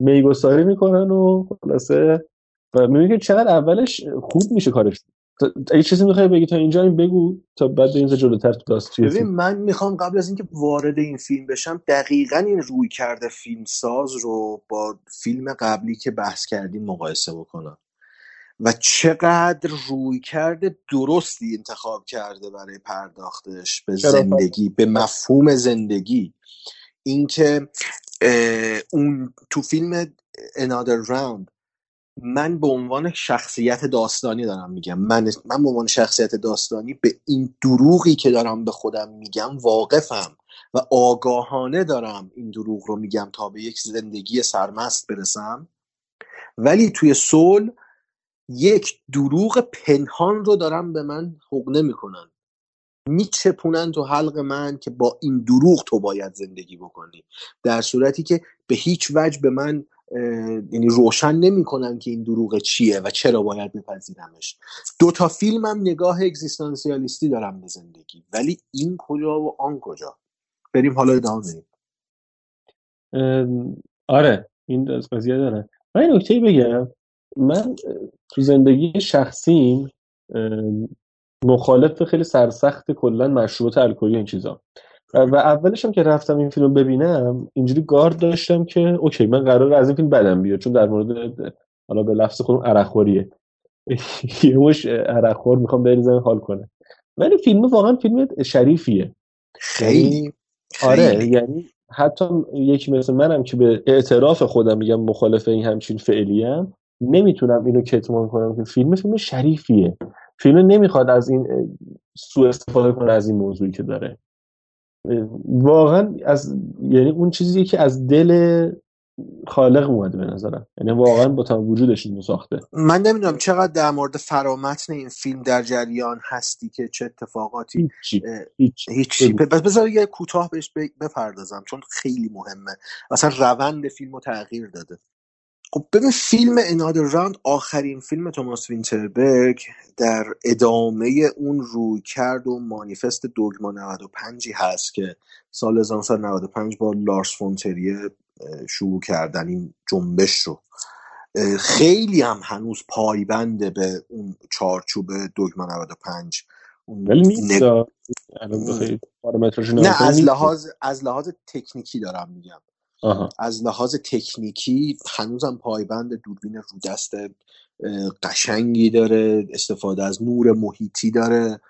میگساری می‌کنن و خلاصه و می‌بینی که چقدر اولش خوب میشه کارش. اگه چیزی می‌خوای بگی؟ تا اینجا این بگو تا بعد بریم جلوتر تو داستان ببین من می‌خوام قبل از اینکه وارد این فیلم بشم دقیقا این روی کرده فیلمساز رو با فیلم قبلی که بحث کردیم مقایسه بکنم. و چقدر روی کرده درستی انتخاب کرده برای پرداختش به؟ زندگی به مفهوم زندگی. اینکه اون تو فیلم Another Round من به عنوان شخصیت داستانی دارم میگم. من من به عنوان شخصیت داستانی به این دروغی که دارم به خودم میگم واقفم و آگاهانه دارم این دروغ رو میگم تا به یک زندگی سرمست برسم. ولی توی سول یک دروغ پنهان رو دارن به من حقنه می‌کنن میچپونن تو حلق من که با این دروغ تو باید زندگی بکنی. در صورتی که به هیچ وجه به من یعنی روشن نمی‌کنن که این دروغ چیه و چرا باید بپذیرمش. دو تا فیلم هم نگاه اگزیستانسیالیستی دارم به زندگی. ولی این کجا و آن کجا؟ بریم حالا ادامه بدیم. ام، آره این از قضیه داره. من این نکته بگم. من تو زندگی شخصیم مخالف خیلی سرسخت کلا مشروبات الکلی این چیزا. و اولش هم که رفتم این فیلم ببینم اینجوری گارد داشتم که اوکی من قرار از این فیلم بدم بیاد چون در مورد حالا به لفظ خودم عرقخوریه. یه مش عرقخور می‌خوام بریزن حال کنه. ولی فیلم واقعا فیلم شریفیه. خیلی آره یعنی حتی یکی مثل منم که به اعتراف خودم میگم مخالف این همچین فعلیم نمی‌تونم اینو کتمان کنم که فیلم فیلم شریفیه. فیلم نمی‌خواد از این سوء استفاده کنه از این موضوعی که داره. واقعا از یعنی اون چیزی که از دل خالق اومده به نظرم. یعنی واقعا با تمام وجودش اینو ساخته. من نمی‌دونم چقدر در مورد فرامتن این فیلم در جریان هستی که چه اتفاقاتی هیچ پس بذار یه کوتاه بهش بپردازم چون خیلی مهمه. اصلا روند فیلم رو تغییر داده. خب ببین فیلم انادر راند آخرین فیلم توماس وینتربرگ در ادامه اون روی کرد و مانیفست دوگما 95 هست که سال 1995 با لارس فونتریه شروع کردن این جنبش رو. خیلی هم هنوز پایبنده به اون چارچوب دوگما 95 اون ولی نیست نه از لحاظ از لحاظ تکنیکی دارم میگم. آها. از لحاظ تکنیکی هنوزم پایبند دوربین رودست اه، قشنگی داره استفاده از نور محیطی داره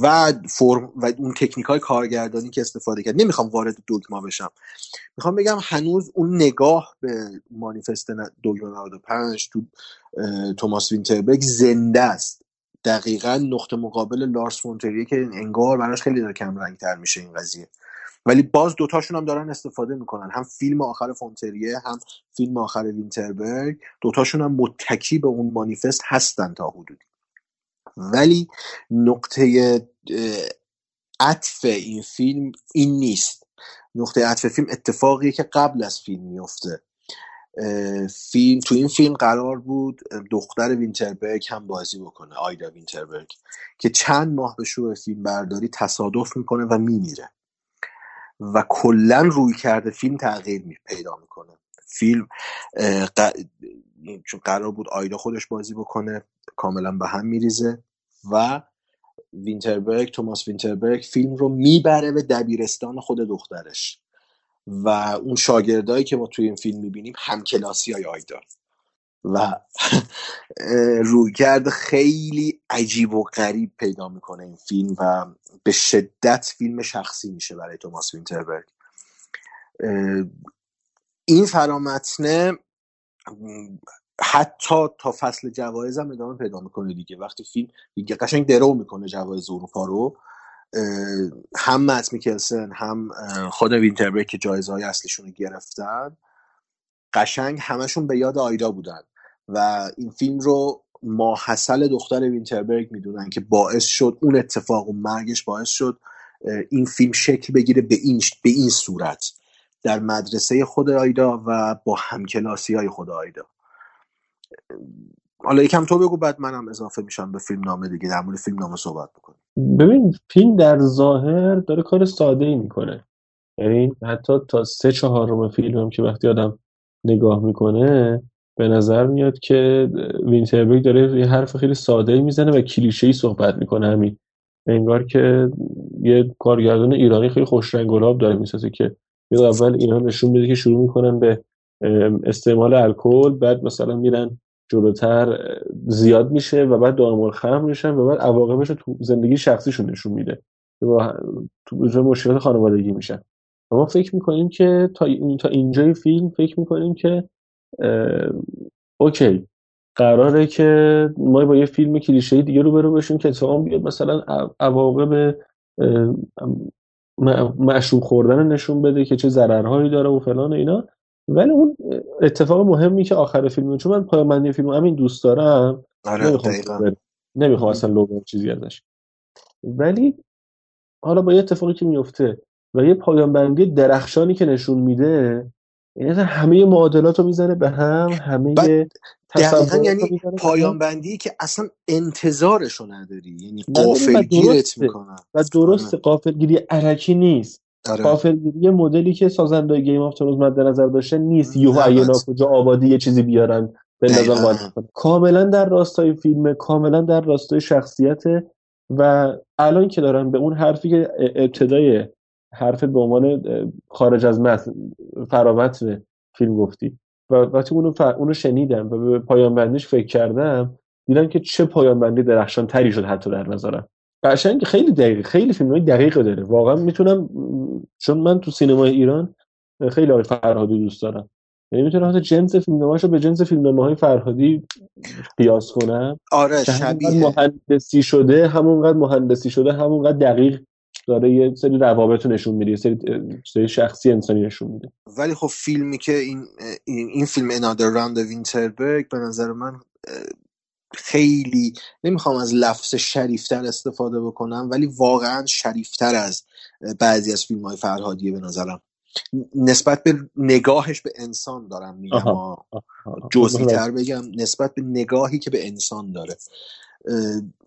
و فرم و اون تکنیک های کارگردانی که استفاده کرد. نمی‌خوام وارد دوگما بشم. می‌خوام بگم هنوز اون نگاه به مانیفست دوگما 95 تو توماس وینتربرگ زنده است. دقیقا نقطه مقابل لارس فونتریه که انگار براش خیلی داره کم رنگ تر میشه این قضیه. ولی باز دوتاشون هم دارن استفاده می‌کنن. هم فیلم آخر فونتریه هم فیلم آخر وینتربرگ. دوتاشون هم متکی به اون مانیفست هستن تا حدودی. ولی نقطه عطف این فیلم این نیست. نقطه عطف فیلم اتفاقیه که قبل از فیلم میفته فیلم تو این فیلم قرار بود دختر وینتربرگ هم بازی بکنه آیدا وینتربرگ که چند ماه به شروع فیلم برداری تصادف می‌کنه و میمیره. و کلا رویکرد فیلم تغییر می پیدا می‌کنه. فیلم چون قرار بود آیدا خودش بازی بکنه کاملا به هم میریزه و وینتربرگ توماس وینتربرگ فیلم رو می‌بره به دبیرستان خود دخترش. و اون شاگردایی که ما توی این فیلم می‌بینیم همکلاسی های آیدا. و روی کرد خیلی عجیب و غریب پیدا می‌کنه این فیلم و به شدت فیلم شخصی میشه برای توماس وینتربرگ. این فرامتنه حتی تا فصل جوایز هم ادامه پیدا می‌کنه دیگه. وقتی فیلم دیگه قشنگ درو می‌کنه جوایز اروپا رو هم مت میکلسن هم خود وینتربرگ که جایزه های اصلیشون رو گرفتن قشنگ همشون به یاد آیدا بودن. و این فیلم رو ماحصل دختر وینتربرگ می‌دونن که باعث شد اون اتفاق و مرگش باعث شد این فیلم شکل بگیره به این به این صورت در مدرسه خود آیدا و با همکلاسی های خود آیدا. حالا یکم تو بگو بعد منم اضافه میشم به فیلم نامه دیگه. در مورد فیلم نامه صحبت بکنیم. ببین فیلم در ظاهر داره کار ساده ای می‌کنه. یعنی حتی تا سه چهارم فیلم هم که وقتی آدم نگاه می‌کنه به نظر میاد که وینتربرگ داره یه حرف خیلی ساده می‌زنه و کلیشه ای صحبت می‌کنه همین. انگار که یه کارگردان ایرانی خیلی خوش رنگ گلاب داره می‌سازه که یه اول اینا نشون میده که شروع می‌کنن به استعمال الکل بعد مثلا میرن جلوتر زیاد میشه و بعد دارمال خمر میشن و بعد عواقبش رو تو زندگی شخصیشون نشون میده با تو مشکلات خانوادگی میشن. و ما فکر می‌کنیم که تا, تا اینجای فیلم فکر می‌کنیم که اوکی. قراره که ما با یه فیلم کلیشه دیگه رو برو بشیم که اتفاقا بیاد مثلا عواقب اه، م- مشروب خوردن نشون بده که چه ضررهایی داره و فلان و اینا. ولی اون اتفاق مهمی که آخر فیلم چون من پایان بندی فیلم همین دوست دارم آره،. نمی‌خوام اصلا لو چیزی ازش. ولی حالا با یه اتفاقی که میفته و یه پایان بندی درخشانی که نشون میده یعنی همه معادلات رو می‌زنه به هم همه رو یعنی پایان بندی که اصلا انتظارشو نداری. یعنی نداری و قافل گیرت درسته. می‌کنن. و درست قافلگیری علکی نیست. آره. غافلگیری مدلی که سازنده Game of Thrones مد نظر داشته نیست. یهو بس. ناکجا آبادی یه چیزی بیارن بندازن. کاملا در راستای فیلمه کاملا در راستای شخصیته و الان که دارم به اون حرفی که ابتدای حرفت به عنوان خارج از متن فرامتن فیلم گفتی. و وقتی اونو, ف... اونو شنیدم و به پایان بندیش فکر کردم دیدم که چه پایان بندی درخشان تری شد حتی در نظرم. قشنگ خیلی دقیق خیلی فیلم های دقیق داره. واقعا می‌تونم چون من تو سینمای ایران خیلی آقای فرهادی دوست دارم. یعنی می‌تونم حتی جنس فیلمنامه‌ش رو به جنس فیلمنامه های فرهادی قیاس کنم. آره شبیه مهندسی شده همونقدر مهندسی شده همونقدر دقیق داره یه سری روابط رو نشون میده یه سری سری شخصی انسانی نشون میده. ولی خب فیلمی که این این, فیلم انادر راند وینتربرگ به نظر من خیلی نمی‌خوام از لفظ شریفتر استفاده بکنم ولی واقعا شریفتر از بعضی از فیلم های فرهادیه به نظرم. نسبت به نگاهش به انسان دارم میگم. جزئی تر بگم نسبت به نگاهی که به انسان داره.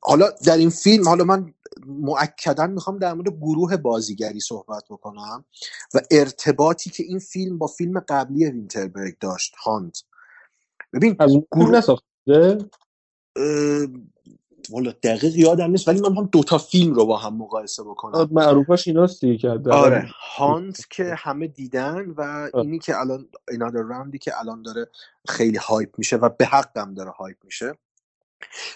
حالا در این فیلم حالا من مؤکدا می‌خوام در مورد گروه بازیگری صحبت بکنم و ارتباطی که این فیلم با فیلم قبلی وینتربرگ داشت هانت. ببین از گروه نساخته؟ والا دقیق یادم نیست ولی من هم دوتا فیلم رو با هم مقایسه بکنم. معروفش ایناست دیگه حداقل آره Hunt که همه دیدن و. اینی که الان another round ی که الان داره خیلی hype میشه و به حق هم داره hype میشه.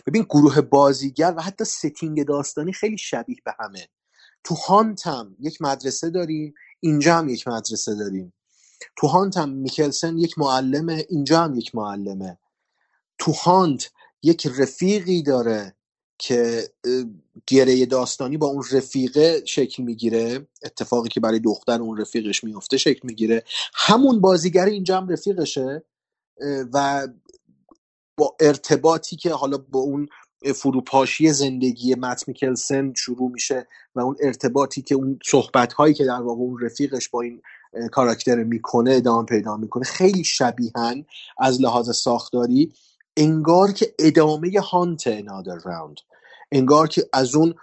ببین گروه بازیگر و حتی setting داستانی خیلی شبیه به همه. تو Hunt هم یک مدرسه داریم اینجا هم یک مدرسه داریم. تو هانت هم میکلسن یک معلمه اینجا هم یک معلمه. تو هانت یک رفیقی داره که گره داستانی با اون رفیقه شکل می‌گیره. اتفاقی که برای دختر اون رفیقش میفته شکل می‌گیره. همون بازیگر اینجا هم رفیقشه و با ارتباطی که حالا با اون فروپاشی زندگی مت میکلسن شروع میشه و اون ارتباطی که اون صحبت هایی که در واقع اون رفیقش با این کاراکتر می‌کنه ادامه پیدا می‌کنه خیلی شبیهن از لحاظ ساختاری انگار که ادامه هانت انادر راوند انگار که از اون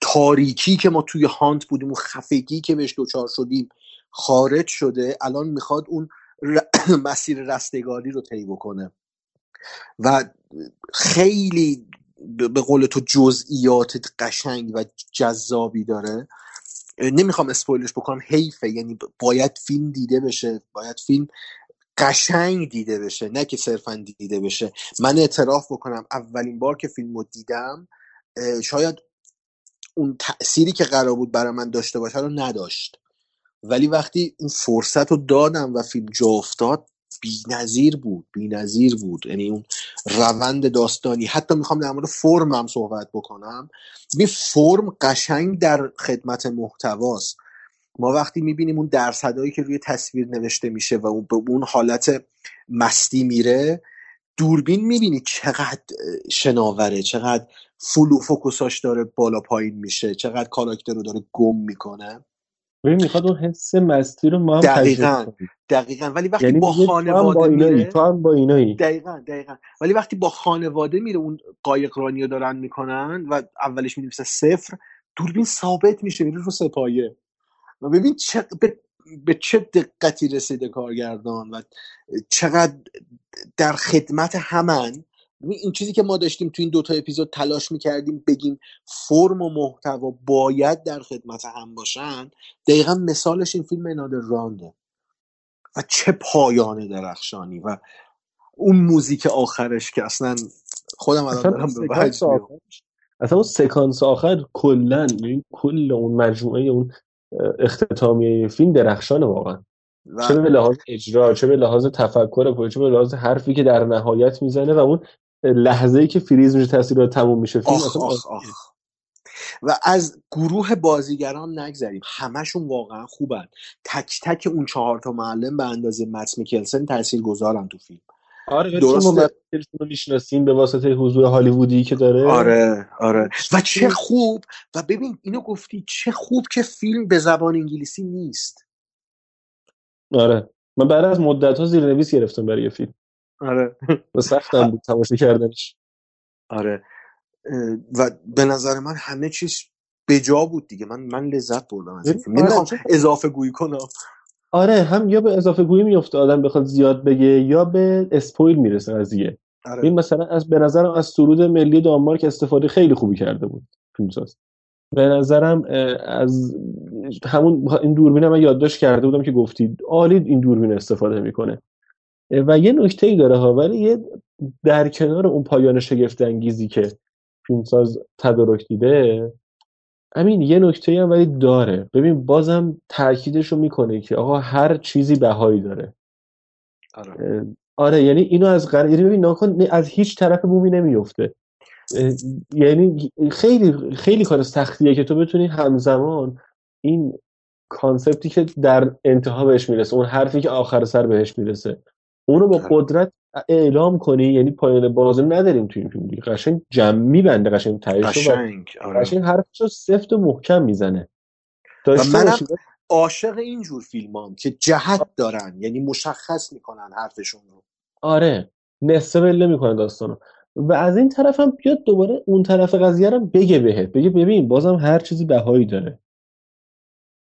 تاریکی که ما توی هانت بودیم اون خفگی که بهش دچار شدیم خارج شده الان می‌خواد اون ر- مسیر رستگاری رو طی بکنه. و خیلی به قول تو جزئیات قشنگ و جذابی داره. نمی‌خوام اسپویلش بکنم حیفه یعنی باید فیلم دیده بشه باید فیلم قشنگ دیده بشه نه که صرفا دیده بشه. من اعتراف بکنم اولین بار که فیلم رو دیدم شاید اون تأثیری که قرار بود برای من داشته باشه رو نداشت. ولی وقتی اون فرصت رو دادم و فیلم جا افتاد بی‌نظیر بود بی‌نظیر بود. یعنی اون روند داستانی. حتی می‌خوام در مورد فرم هم صحبت بکنم. ببین فرم قشنگ در خدمت محتواست. ما وقتی می‌بینیم اون درصدهایی که روی تصویر نوشته میشه و اون به اون حالت مستی میره دوربین می‌بینی چقدر شناوره چقدر فلو فوکوساش داره بالا پایین میشه چقدر کاراکتر رو داره گم می‌کنه. ببین می‌خواد اون حس مستی رو ما هم تجربه دقیقا کنیم. دقیقا. ولی وقتی یعنی با با خانواده اینایی میره تو هم با اینایی. دقیقا دقیقا. ولی وقتی با خانواده میره اون قایق رانی رو دارن می‌کنن و اولش می‌نویسه صفر دوربین ثابت میشه میره رو سپایه. و ببین چه به, به چه دقتی رسیده کارگردان و چقدر در خدمت همن. ببین این چیزی که ما داشتیم تو این دوتا اپیزود تلاش می‌کردیم بگیم فرم و محتوا باید در خدمت هم باشن دقیقا مثالش این فیلم انادر رانده و چه پایان درخشانی و اون موزیک آخرش که اصلا خودم الان دارم به وجد اصلا اون سکانس آخر کلا یعنی کل اون مجموعه اون اختتامیه فیلم درخشانه واقعا. چه به لحاظ اجرا چه به لحاظ تفکر چه به لحاظ حرفی که در نهایت می‌زنه و اون لحظه ای که فریز میشه تصویر تموم میشه. فیلم آخ آخ. آخ. و از گروه بازیگران نگذریم. همشون واقعا خوبن. تک تک اون چهار تا معلم به اندازه متس میکلسن تأثیر گذارن تو فیلم. آره متن رو می‌شناسیم به واسطه حضور هالیوودی که داره. آره آره. و چه خوب! و ببین اینو گفتی چه خوب که فیلم به زبان انگلیسی نیست. آره. من بعد از مدت ها زیرنویس گرفتم برای فیلم. آره. و سختم بود تماشا کردنش. آره. و به نظر من همه چیز به جا بود دیگه. من من لذت بردم از این فیلم. آره اضافه گویی کنم. آره هم یا به اضافه گویی میفته آدم بخواد زیاد بگه یا به اسپویل می‌رسه قضیه. آره. این مثلا از به نظرم از سرود ملی دانمارک استفاده خیلی خوبی کرده بود فیلمساز. به نظرم از همون این دوربین من یادداشت کرده بودم که گفتید عالی این دوربین استفاده می‌کنه. و یه نکته ای داره ها ولی یه در کنار اون پایان شگفت انگیزی که فیلمساز تدارک دیده همین یه نکته هم ولی داره. ببین بازم تاکیدش رو می‌کنه که آقا هر چیزی بهایی داره. آره. آره یعنی اینو از قرار یعنی ببین ناکن از هیچ طرف بومی نمیفته یعنی خیلی خیلی کار سختیه که تو بتونی همزمان این کانسپتی که در انتها بهش می‌رسه اون حرفی که آخر سر بهش می‌رسه. اونو با آره قدرت اعلام کنی یعنی پایان بازی نداریم تو این فیلم دیگه. قشنگ جمع میبنده قشنگ و قشنگ آره. قشنگ حرفش رو سفت و محکم می‌زنه. و داشته منم عاشق اینجور فیلم هم که جهت دارن یعنی مشخص می‌کنن حرفشون رو. آره. نصف ول نمی‌کنه داستانو. و از این طرف هم بیاد دوباره اون طرف قضیه رو بگه بهت. بگه ببین بازم هر چیزی بهایی داره.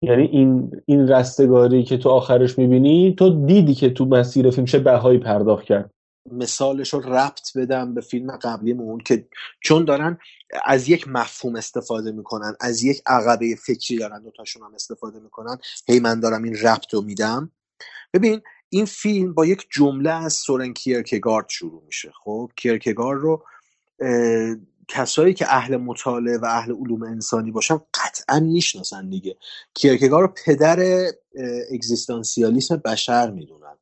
یعنی این این رستگاری که تو آخرش می‌بینی تو دیدی که تو مسیر فیلم چه بهایی پرداخت کرد. مثالش رو ربط بدم به فیلم قبلیمون که چون دارن از یک مفهوم استفاده می‌کنن از یک عقبه فکری دارن دوتاشون هم استفاده می‌کنن. هی من دارم این ربط رو میدم. ببین این فیلم با یک جمله از سورن کیرکگارد شروع میشه. خب کیرکگارد رو کسایی که اهل مطالعه و اهل علوم انسانی باشن قطعا می‌شناسن دیگه. کیرکگارد رو پدر اگزیستانسیالیسم بشر می‌دونن.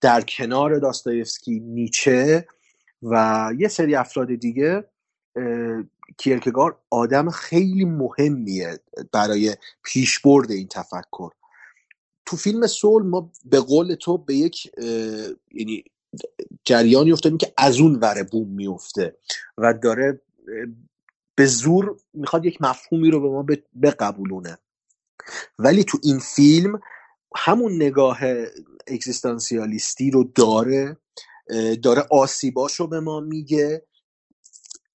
در کنار داستایفسکی نیچه و یه سری افراد دیگه اه، کیرکگارد آدم خیلی مهمیه برای پیشبرد این تفکر. تو فیلم سول ما به قول تو به یک یعنی جریانی افتادیم که از اون ور بوم میفته و داره به زور می‌خواد یک مفهومی رو به ما بقبولونه. ولی تو این فیلم همون نگاه اگزیستانسیالیستی رو داره داره آسیباش رو به ما میگه.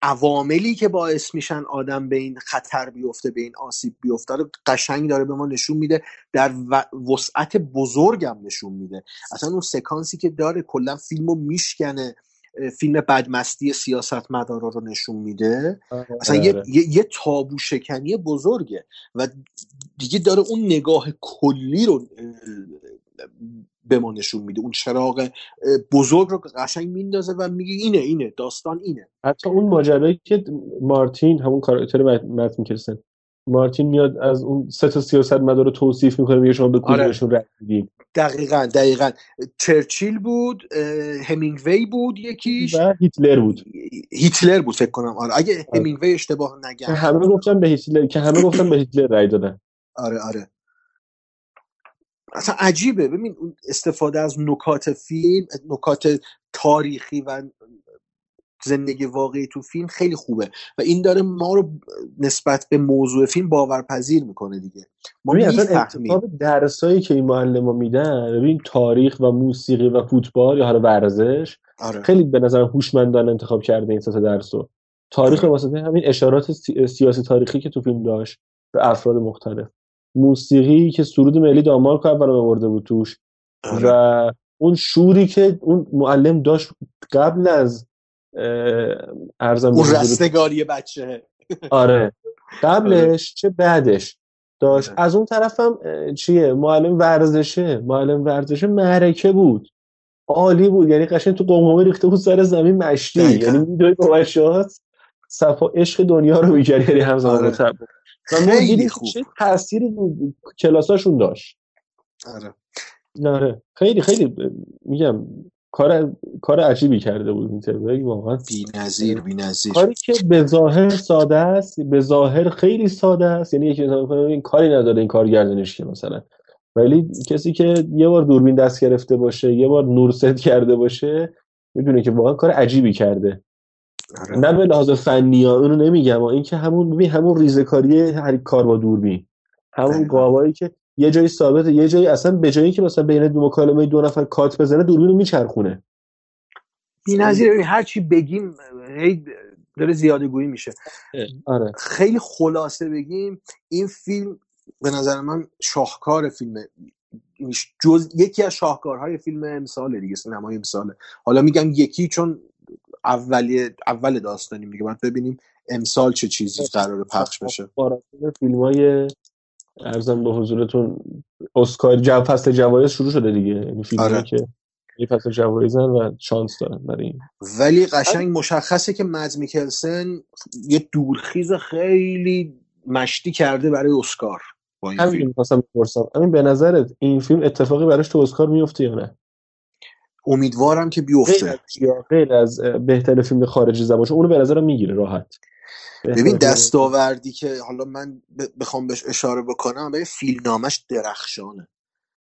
عواملی که باعث میشن آدم به این خطر بیفته به این آسیب بیفته رو قشنگ داره به ما نشون میده. در وسعت بزرگم نشون میده. اصلا اون سکانسی که داره کلا فیلم رو میشکنه. فیلم بدمستی سیاست مدارا رو نشون میده. اصلا آره یه, آره. یه, یه تابو شکنی بزرگه و دیگه داره اون نگاه کلی رو به ما نشون میده. اون چراغ بزرگ رو قشنگ میندازه و میگه اینه اینه داستان اینه. حتی اون ماجرایی که مارتین همون کاراکتر مت میکلسن مارتین میاد از اون سه تا سیاست مدار رو توصیف می‌کنه میگه شما به آره. کدومشون رأی میدین؟ دقیقا دقیقا. چرچیل بود همینگوی بود یکیش. و هیتلر بود. هیتلر بود فکر کنم. آره اگه آره. همینگوی اشتباه که نگم همه گفتن به هیتلر که همه گفتن به هیتلر رأی دادن. آره آره. اصلا عجیبه. ببین استفاده از نکات فیلم نکات تاریخی و زندگی واقعی تو فیلم خیلی خوبه و این داره ما رو نسبت به موضوع فیلم باورپذیر می‌کنه دیگه. ما می‌فهمیم. درسایی که این معلم میدن ببین تاریخ و موسیقی و فوتبال یا حالا ورزش آره. خیلی به نظر هوشمندانه انتخاب کرده این سه درس رو. تاریخ آره. واسطه همین اشارات سی- سیاسی تاریخی که تو فیلم داشت به افراد مختلف. موسیقی که سرود ملی دانمارک اول آورده بود توش و آره اون شوری که اون معلم داشت قبل از ارزم اون رستگاری بچه. آره. آره. قبلش چه بعدش؟ داشت. از اون طرفم چیه؟ معلم ورزشه. معلم ورزشه معرکه بود. عالی بود. یعنی قشنگ تو قمقمه ریخته بود سر زمین مشتی. یعنی میدوی با مشات صفا عشق دنیا رو میگری یعنی همزمان آره. و ما دیدیم خوب. چه تأثیری بود- کلاساشون داشت. آره. آره. خیلی خیلی میگم کار کار عجیبی کرده بود وینتربرگ واقعا بی‌نظیر بی‌نظیر. کاری که به ظاهر ساده است به ظاهر خیلی ساده است. یعنی یکی این کاری نداره این کارگردانش که مثلا. ولی کسی که یه بار دوربین دست گرفته باشه یه بار نور ست کرده باشه می‌دونه که واقعا کار عجیبی کرده. نه به لحاظ فنی ها اونو نمیگم. این که همون ببین همون ریزکاری هر کار با دوربین. همون گاوایی که یه جایی ثابته یه جایی اصلا به جایی که مثلا بین دو مکالمه دو نفر کات بزنه دوربین میچرخونه. بی‌نظیر هر چی بگیم هی داره زیاده گویی میشه آره. خیلی خلاصه بگیم این فیلم به نظر من شاهکار فیلمه. جز یکی از شاهکارهای فیلم امسال دیگه سینمای امساله. حالا میگم یکی چون اولی اول داستانیم دیگه باید ببینیم امسال چه چیزی قرار پخش بشه. فیلم های ارزم به حضورتون اسکار جو فصل جوایز شروع شده دیگه. یعنی فیلم آره. که یه فصل جوایزن و شانس دارن برای این. ولی قشنگ مشخصه که مد میکلسن یه دورخیز خیلی مشتی کرده برای اسکار با این همین فیلم. می‌خواستم بپرسم. همین به نظرت این فیلم اتفاقی براش تو اسکار میفته یا نه؟ امیدوارم که بیفته. غیر از اه، بهترین فیلم خارجی زبان اونو به نظرم می‌گیره راحت. ببین دستاوردی که حالا من ب- بخوام بهش اشاره بکنم ببین فیلمنامش درخشانه.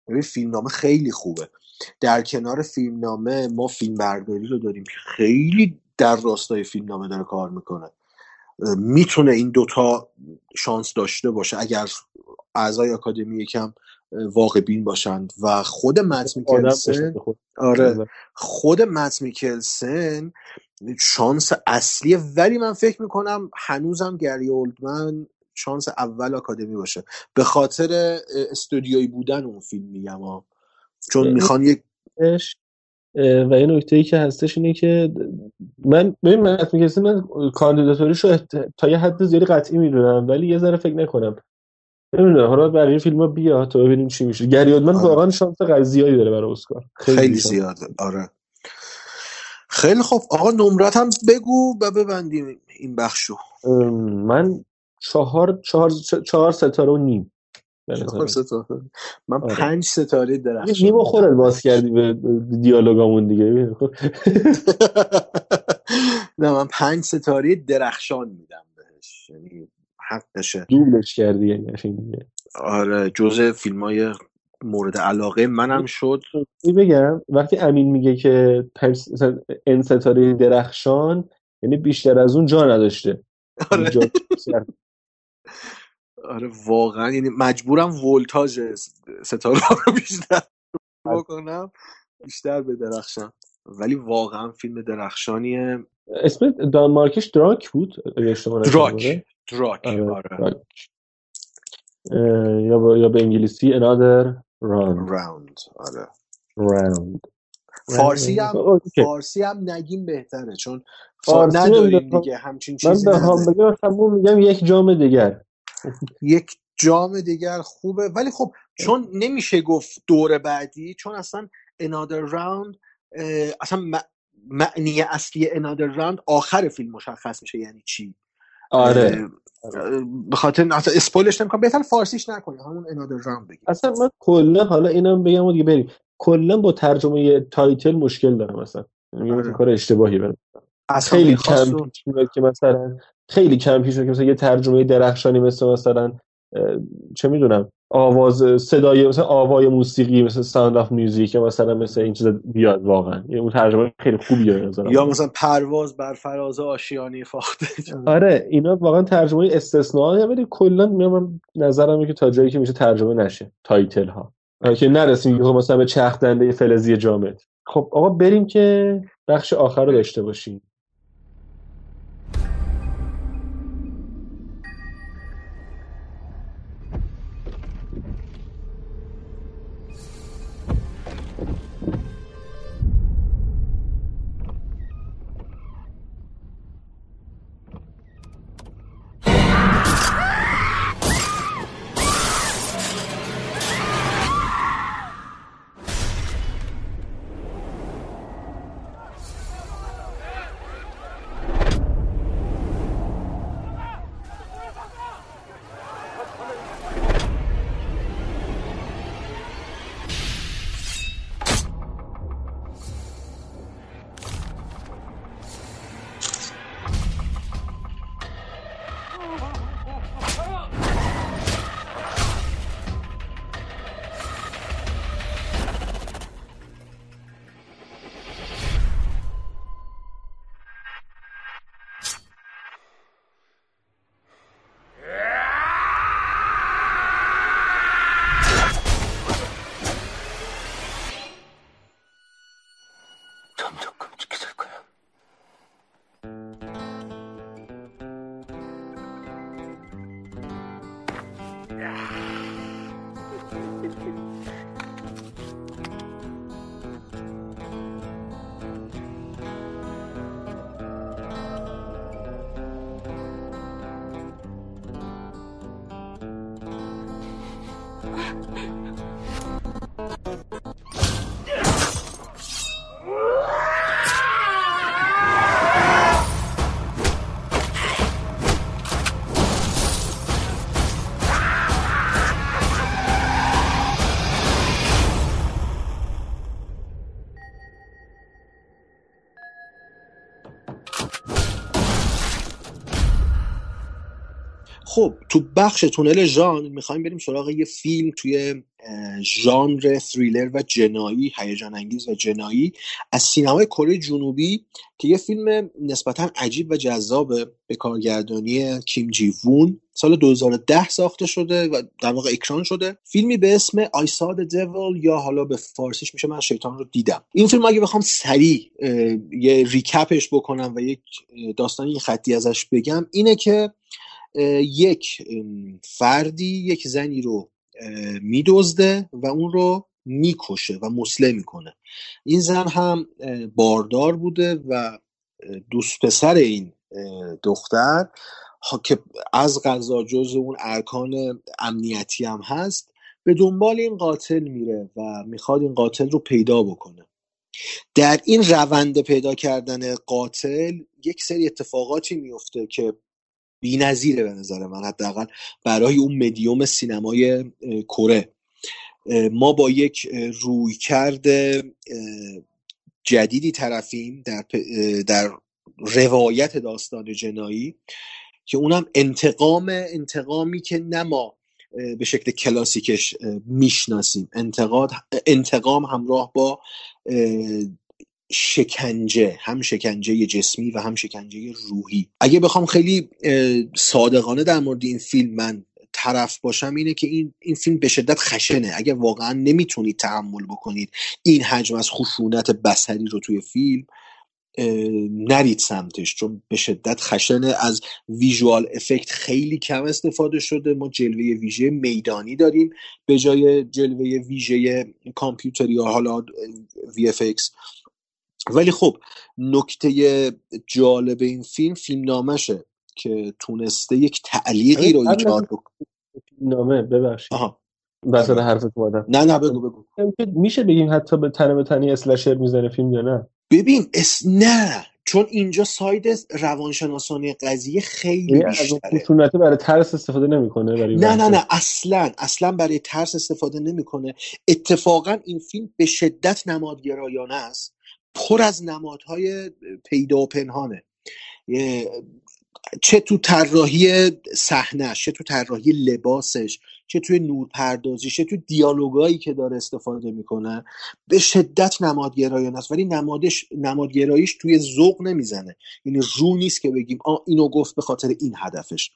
ببین فیلمنامه خیلی خوبه. در کنار فیلمنامه ما فیلم برداری رو داریم که خیلی در راستای فیلمنامه داره کار می‌کنه. می‌تونه این دوتا شانس داشته باشه اگر اعضای آکادمی یکم واقع بین باشند و خود مت میکلسن آره خود مت میکلسن شانس اصلیه ولی من فکر می‌کنم هنوزم گری اولدمن شانس اول آکادمی باشه. به خاطر استودیویی بودن اون فیلم میگم ها. چون می‌خوان یک و یه نکته ای که هستش اینه که من ببین من کسی من کاندیداتوریش رو احت- تا یه حد زیادی قطعی می‌دونم ولی یه ذره فکر نکنم. نمی‌دونم حالا برای این فیلم ها بیا تا ببینیم چی میشه. گری اولدمن آره. واقعا شانس قضیه زیادی داره برای اسکار. خیلی شانس. زیاده. آره. خیلی خب آقا نمرت هم بگو و ببندیم این بخشو من چهار چهار چهار ستاره و نیم. چهار ستاره. من آره. پنج ستاره یه درخشان نیم خورد باز کردی به دیالوگامون دیگه. نه من پنج ستاره درخشان میدم بهش. یعنی حقشه. دوبلش کردی یعنی آره جزء فیلم های مورد علاقه منم شد. این بگم؟ وقتی امین میگه که پنج مثلا ان ستاره درخشان یعنی بیشتر از اون جا نداشته. آره. جا. آره واقعا. یعنی مجبورم ولتاژ ستاره رو بیشتر بکنم بیشتر به درخشان. ولی واقعا فیلم درخشانیه. اسم دانمارکش دراک بود. دراک. دراک. آره، آره. دراک. اه، یا با یا به انگلیسی another. Round. راوند آره. Round. فارسی هم اوکی. فارسی هم نگیم بهتره چون فا... فارسی هم نداریم دیگه همچین من چیزی بخوام نداریم. بگم تموم میگم یک جام دیگر. یک جام دیگر خوبه. ولی خب چون نمیشه گفت دور بعدی چون اصلا another round اه، اصلا م- معنی اصلی another round آخر فیلم مشخص میشه یعنی چی. آره. به خاطر اصلا spoil ش نمی‌کنم بهتر فارسیش نکنیم همون another round بگیم اصلا من کلا حالا اینم بگم و دیگه بریم. کلا با ترجمه title مشکل دارم اصلا. یعنی آره. کار اشتباهیه به نظرم اصلا خیلی کم و- که مثلا خیلی کم پیش که مثلا یه ترجمه درخشانی مثل مثلا چه می‌دونم آواز صدای مثلا آوای موسیقی مثل Sound of Music یا مثلا مثل این چیزا بیاد واقعا. یه اون ترجمه خیلی خوبیه به نظرم. یا مثلا پرواز بر فراز آشیانه فاخته آره اینا واقعا ترجمه استثنایی ولی کلا میگم من نظرم که تا جایی که میشه ترجمه نشه title ها آه، که نرسیم یهو مثلا به چرخ دنده فلزی جامد. خب آقا بریم که بخش آخر رو داشته باشیم. تو بخش تونل ژانر می‌خوایم بریم سراغ یه فیلم توی ژانر تریلر و جنایی هیجان انگیز و جنایی از سینمای کره جنوبی که یه فیلم نسبتا عجیب و جذابه به کارگردانی کیم جی وون سال 2010 ساخته شده و در واقع اکران شده. فیلمی به اسم I saw devil یا حالا به فارسیش میشه من شیطان رو دیدم. این فیلم اگه بخوام سریع یه ریکپش بکنم و یک داستانی خطی ازش بگم اینه که یک فردی یک زنی رو میدزده و اون رو می‌کشه و مسله می‌کنه. این زن هم باردار بوده و دوست پسر این دختر که از غذا جز اون ارکان امنیتی هم هست به دنبال این قاتل میره و می‌خواد این قاتل رو پیدا بکنه. در این روند پیدا کردن قاتل یک سری اتفاقاتی میفته که بی‌نظیره به نظر من حداقل برای اون مدیوم سینمای کره. ما با یک اه، رویکرد اه، جدیدی طرفیم در, در روایت داستان جنایی که اونم انتقام انتقامی که نه ما به شکل کلاسیکش می‌شناسیم. انتقاد انتقام همراه با شکنجه هم شکنجه جسمی و هم شکنجه روحی. اگه بخوام خیلی صادقانه در مورد این فیلم من طرف باشم اینه که این این فیلم به شدت خشنه. اگه واقعا نمی‌تونید تحمل بکنید این حجم از خشونت بصری رو توی فیلم نرید سمتش چون به شدت خشنه. از ویژوال افکت خیلی کم استفاده شده. ما جلوه ویژه میدانی داریم. به جای جلوه ویژه کامپیوتری یا حالا VFX ولی خب نکته جالب این فیلم فیلم نامشه که تونسته یک تعلیقی رو قبل از ایجاد بکنه نامه ببخشید وسط بگو. حرفت اومدم. نه نه بگو بگو. میشه بگیم حتی به تنه به تنه slasher می‌زنه فیلم یا نه؟ ببین اس... نه. چون اینجا side روانشناسانه قضیه خیلی یعنی از بیشتره. برای ترس استفاده نمی‌کنه برای نه نه نه. اصلا اصلا برای ترس استفاده نمی‌کنه. اتفاقا این فیلم به شدت نمادگرایانه است. پر از نمادهای پیدا و پنهانه. چه تو طراحی صحنهش چه تو طراحی لباسش چه توی نورپردازیش چه تو دیالوگایی که داره استفاده می‌کنه به شدت نمادگرایانه است ولی نمادش نمادگراییش توی ذوق نمی‌زنه. یعنی رو نیست که بگیم آ اینو گفت به خاطر این هدفش.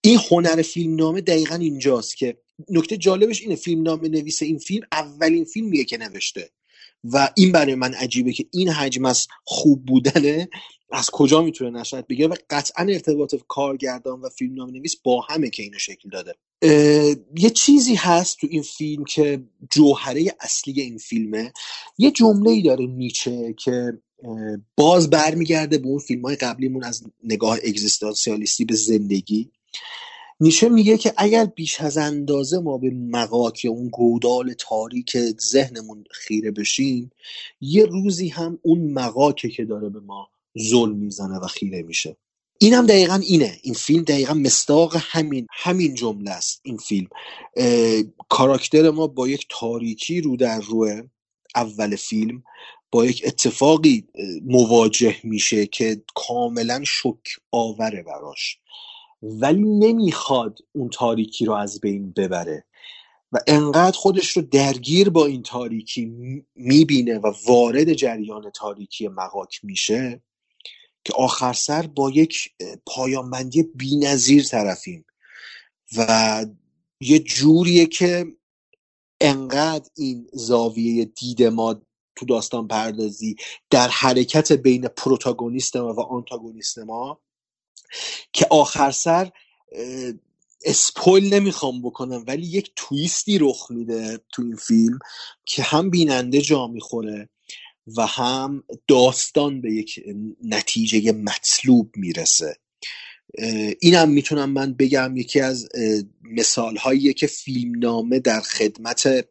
این هنر فیلمنامه دقیقا اینجاست که نکته جالبش اینه فیلمنامه نویس این فیلم اولین فیلمیه که نوشته. و این برای من عجیبه که این حجم از خوب بودنه از کجا می‌تونه نشأت بگیره و قطعا ارتباط کارگردان و فیلمنامه نویس با همه که اینو شکل داده. یه چیزی هست تو این فیلم که جوهره اصلی این فیلمه. یه جمله ای داره نیچه که باز برمیگرده به اون فیلم های قبلیمون از نگاه اگزیستانسیالیستی به زندگی. نیچه میگه که اگر بیش از اندازه ما به مغاک یا اون گودال تاریک ذهنمون خیره بشیم یه روزی هم اون مغاکه که داره به ما ظلم می‌زنه و خیره میشه. این هم دقیقا اینه. این فیلم دقیقا مستاق همین همین جمله است. این فیلم. کاراکتر ما با یک تاریکی رو در روه اول فیلم با یک اتفاقی مواجه میشه که کاملا شک آوره براش. ولی نمی‌خواد اون تاریکی رو از بین ببره. و انقدر خودش رو درگیر با این تاریکی می‌بینه و وارد جریان تاریکی مغاک میشه که آخر سر با یک پایانبندی بی‌نظیر طرفیم. و یه جوریه که انقدر این زاویه دید ما تو داستان پردازی در حرکت بین پروتاگونیست ما و آنتاگونیست ما که آخر سر اه، اسپویل نمی‌خوام بکنم ولی یک تویستی رخ میده تو این فیلم که هم بیننده جا می‌خوره و هم داستان به یک نتیجه مطلوب می‌رسه. اینم می‌تونم من بگم یکی از مثال هاییه که فیلمنامه در خدمت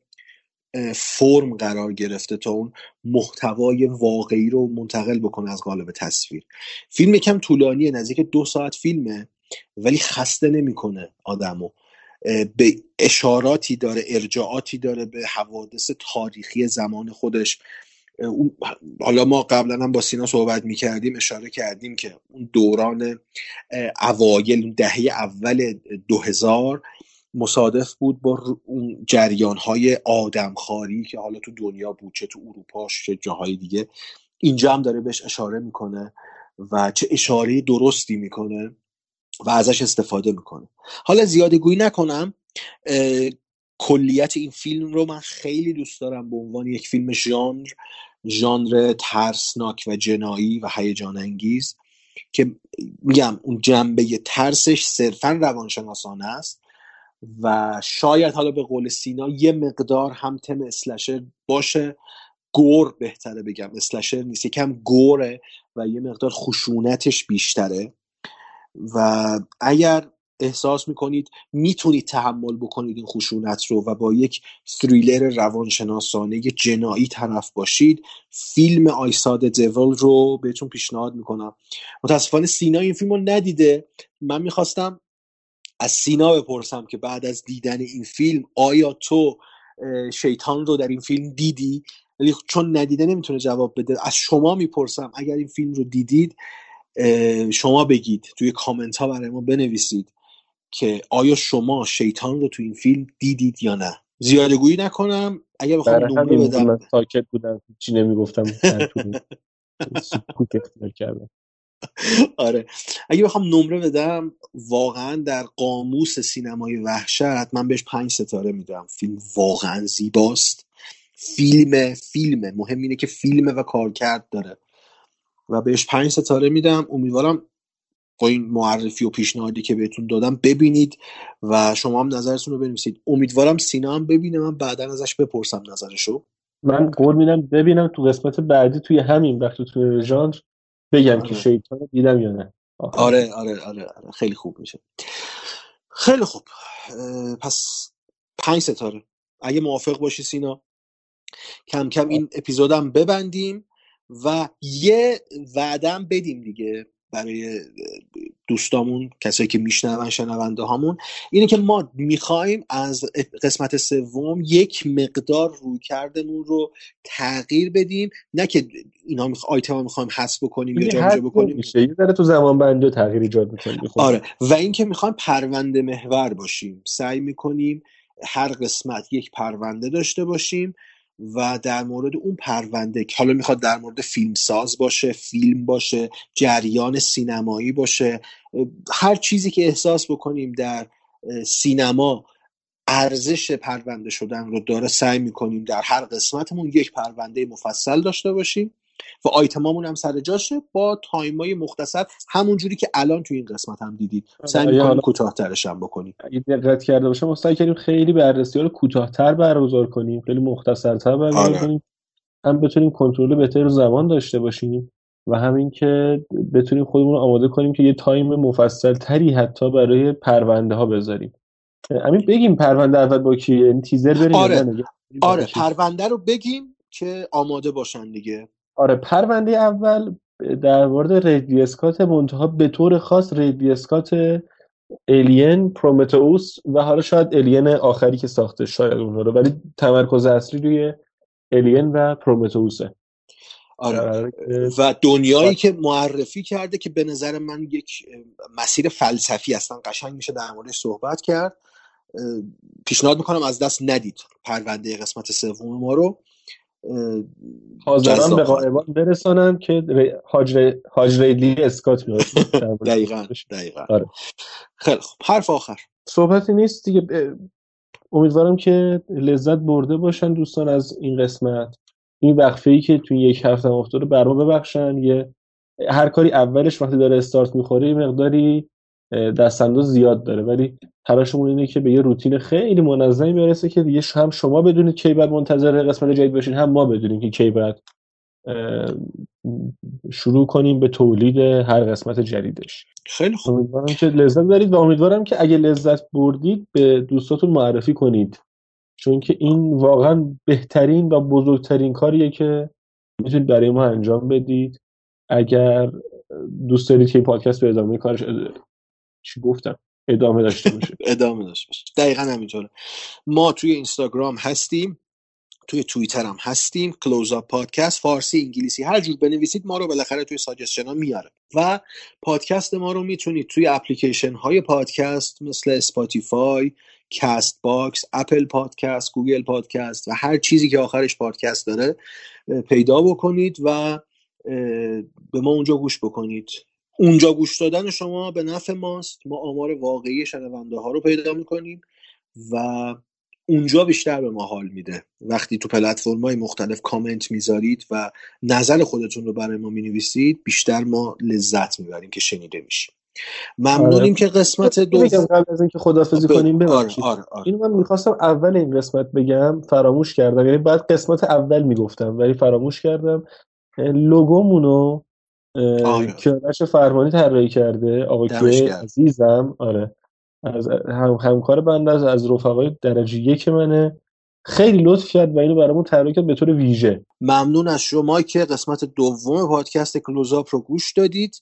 فرم قرار گرفته تا اون محتوای واقعی رو منتقل بکنه از قالب تصویر. فیلم یکم طولانیه نزدیک دو ساعت فیلمه ولی خسته نمی‌کنه آدمو. به اشاراتی داره ارجاعاتی داره به حوادث تاریخی زمان خودش. اون- حالا ما قبلا هم با سینا صحبت می‌کردیم اشاره کردیم که اون دوران اوایل دهه اول دو هزار مصادف بود با اون جریان های آدمخواری که حالا تو دنیا بود چه تو اروپا چه جاهای دیگه. اینجا هم داره بهش اشاره می‌کنه و چه اشاره درستی می‌کنه و ازش استفاده می‌کنه. حالا زیاده گویی نکنم کلیت این فیلم رو من خیلی دوست دارم به عنوان یک فیلم ژانر ژانر ترسناک و جنایی و هیجان انگیز که میگم اون جنبه ترسش صرفا روانشناسانه است. و شاید حالا به قول سینا یه مقدار هم تم اسلشر باشه. گور بهتره بگم. اسلشر نیست. یکم گوره و یه مقدار خشونتش بیشتره. و اگر احساس می‌کنید می‌تونید تحمل بکنید این خشونت رو و با یک تریلر روانشناسانه جنایی طرف باشید فیلم آیساد دیول رو بهتون پیشنهاد می‌کنم. متاسفانه سینا این فیلم رو ندیده. من می‌خواستم از سینا بپرسم که بعد از دیدن این فیلم آیا تو شیطان رو در این فیلم دیدی؟ ولی چون ندیده نمی‌تونه جواب بده. از شما می‌پرسم اگر این فیلم رو دیدید شما بگید توی کامنت ها برای ما بنویسید که آیا شما شیطان رو تو این فیلم دیدید یا نه. زیاده گویی نکنم. اگر بخوام نمره بدم. ساکت بودم. چی نمی‌گفتم؟ سکوت اختیار کردم. آره. اگه بخوام نمره بدم واقعا در قاموس سینمای وحشت من بهش پنج ستاره میدم. فیلم واقعا زیباست. فیلم فیلمه مهم اینه که فیلمه و کارکرد داره. و بهش پنج ستاره میدم. امیدوارم با این معرفی و پیشنهادی که بهتون دادم ببینید و شما هم نظرتون رو بنویسید. امیدوارم سینا هم ببینه. من بعدا ازش بپرسم نظرشو. من قول میدم ببینم تو قسمت بعدی توی همین وقت توی ژانر بگم که آره. شیطان رو دیدم یا نه. آخر آره آره آره, آره. خیلی خوب میشه. خیلی خوب. پس پنج ستاره. اگه موافق باشی سینا کم کم این اپیزودم ببندیم و یه وعدم بدیم دیگه. برای دوستامون کسایی که میشنون شنونده هامون اینه که ما می‌خوایم از قسمت سوم یک مقدار روی کردمون رو تغییر بدیم. نه که اینا میخ... آیتم ها می‌خوایم حذف بکنیم یا جابجا بکنیم. میشه. یه تو زمان بندی و تغییر ایجاد می‌کنی خب. آره. و اینکه می‌خوایم پرونده محور باشیم. سعی می‌کنیم هر قسمت یک پرونده داشته باشیم. و در مورد اون پرونده که حالا می‌خواد در مورد فیلمساز باشه فیلم باشه جریان سینمایی باشه هر چیزی که احساس بکنیم در سینما ارزش پرونده شدن رو داره سعی می‌کنیم در هر قسمتمون یک پرونده مفصل داشته باشیم. و آیتمامون هم سر جاشه. با تایمای مختصر همون جوری که الان تو این قسمت هم دیدید. سعی آره، می‌کنیم کوتاهترش هم بکنیم. اگه دقت کرده باشم ما سعی کردیم خیلی بررسی ها رو کوتاهتر برگزار کنیم خیلی مختصرتر برگزار آره. کنیم. هم بتونیم کنترل بهتری رو زمان داشته باشیم و همین که بتونیم خودمون رو آماده کنیم که یه time مفصل تری حتی برای پرونده ها بذاریم. همین بگیم پرونده اول با کیه یعنی تیزر بریم آره. آره پرونده رو بگیم که آماده باشن دیگه. آره پرونده اول در مورد ریدلی اسکات منتها به طور خاص ریدلی اسکات Alien Prometheus و حالا شاید Alien آخری که ساخته شاید اونها رو ولی تمرکز اصلی روی الین و پرومتئوسه آره. و دنیایی که معرفی کرده که به نظر من یک مسیر فلسفی اصلا قشنگ میشه در موردش صحبت کرد. پیشنهاد می‌کنم از دست ندید پرونده قسمت سوم ما رو. حاضران به قائبان برسانم که حاج, ری... حاج ریدلی اسکات میاد دقیقا. دقیقا. آره. خیلی خوب. حرف آخر. صحبتی نیست دیگه. ب- امیدوارم که لذت برده باشن دوستان از این قسمت. این وقفه ای که توی یک هفته افتاده بر ما ببخشن. یه هر کاری اولش وقتی داره استارت می‌خوره یه مقداری دستانداز زیاد داره. ولی تلاشمون اینه که به یه روتین خیلی منظمی برسه که دیگه هم شما بدونید کی بعد منتظر قسمت جدید باشین هم ما بدونیم که کی بعد اه، شروع کنیم به تولید هر قسمت جدیدش. خیلی خوب. امیدوارم که لذت برید و امیدوارم که اگه لذت بردید به دوستاتون معرفی کنید. چون که این واقعا بهترین و بزرگترین کاریه که می‌تونید برای ما انجام بدید. اگر دوست دارید که این پادکست به ادامه کارش چی گفتم؟ ادامه داشته باشه. ادامه داشته باشه. دقیقا همینطوره. ما توی اینستاگرام هستیم توی توییتر هم هستیم Close Up پادکست فارسی انگلیسی هر جور بنویسید ما رو بالاخره توی suggestion ها میاره. و پادکست ما رو می‌تونید توی اپلیکیشن های پادکست مثل Spotify Castbox Apple Podcast Google Podcast و هر چیزی که آخرش پادکست داره پیدا بکنید و به ما اونجا گوش بکنید. اونجا گوش دادن شما به نفع ماست. ما آمار واقعی شنونده ها رو پیدا می‌کنیم و اونجا بیشتر به ما حال میده. وقتی تو پلتفرم های مختلف کامنت می‌ذارید و نظر خودتون رو برای ما می‌نویسید بیشتر ما لذت می‌بریم که شنیده میشیم. ممنونیم آره. که قسمت دو میگم قبل از اینکه خدافزی بگو. کنیم آره ببخشید. آره آره. اینو من می‌خواستم اول این قسمت بگم فراموش کردم. یعنی بعد قسمت اول می‌گفتم ولی فراموش کردم. لوگومونو آره. کیانش فرمانی طراحی کرده. آقا که عزیزم. آره. از هم همکار بنده از, از رفقای درجه یک منه. خیلی لطف کرد و اینو برامون طراحی کرد به طور ویژه. ممنون از شما که قسمت دوم پادکست کلوزاپ رو گوش دادید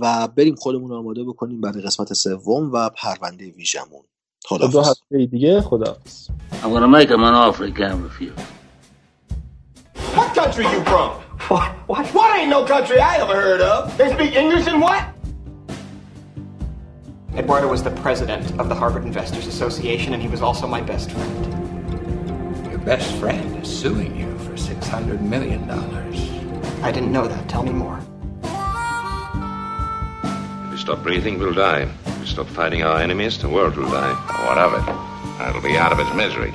و بریم خودمون آماده بکنیم برای قسمت سوم و پرونده ویژمون تا دو خداحافظ. هفته دیگه خداحافظ. I'm gonna make him an offer he can't refuse. What country you from? What? What? What ain't no country I ever heard of? They speak English and what? Eduardo was the president of the Harvard Investors Association, and he was also my best friend. Your best friend is suing you for $600 million. I didn't know that. Tell me more. If we stop breathing, we'll die. If we stop fighting our enemies, the world will die. What of it? It'll be out of its misery.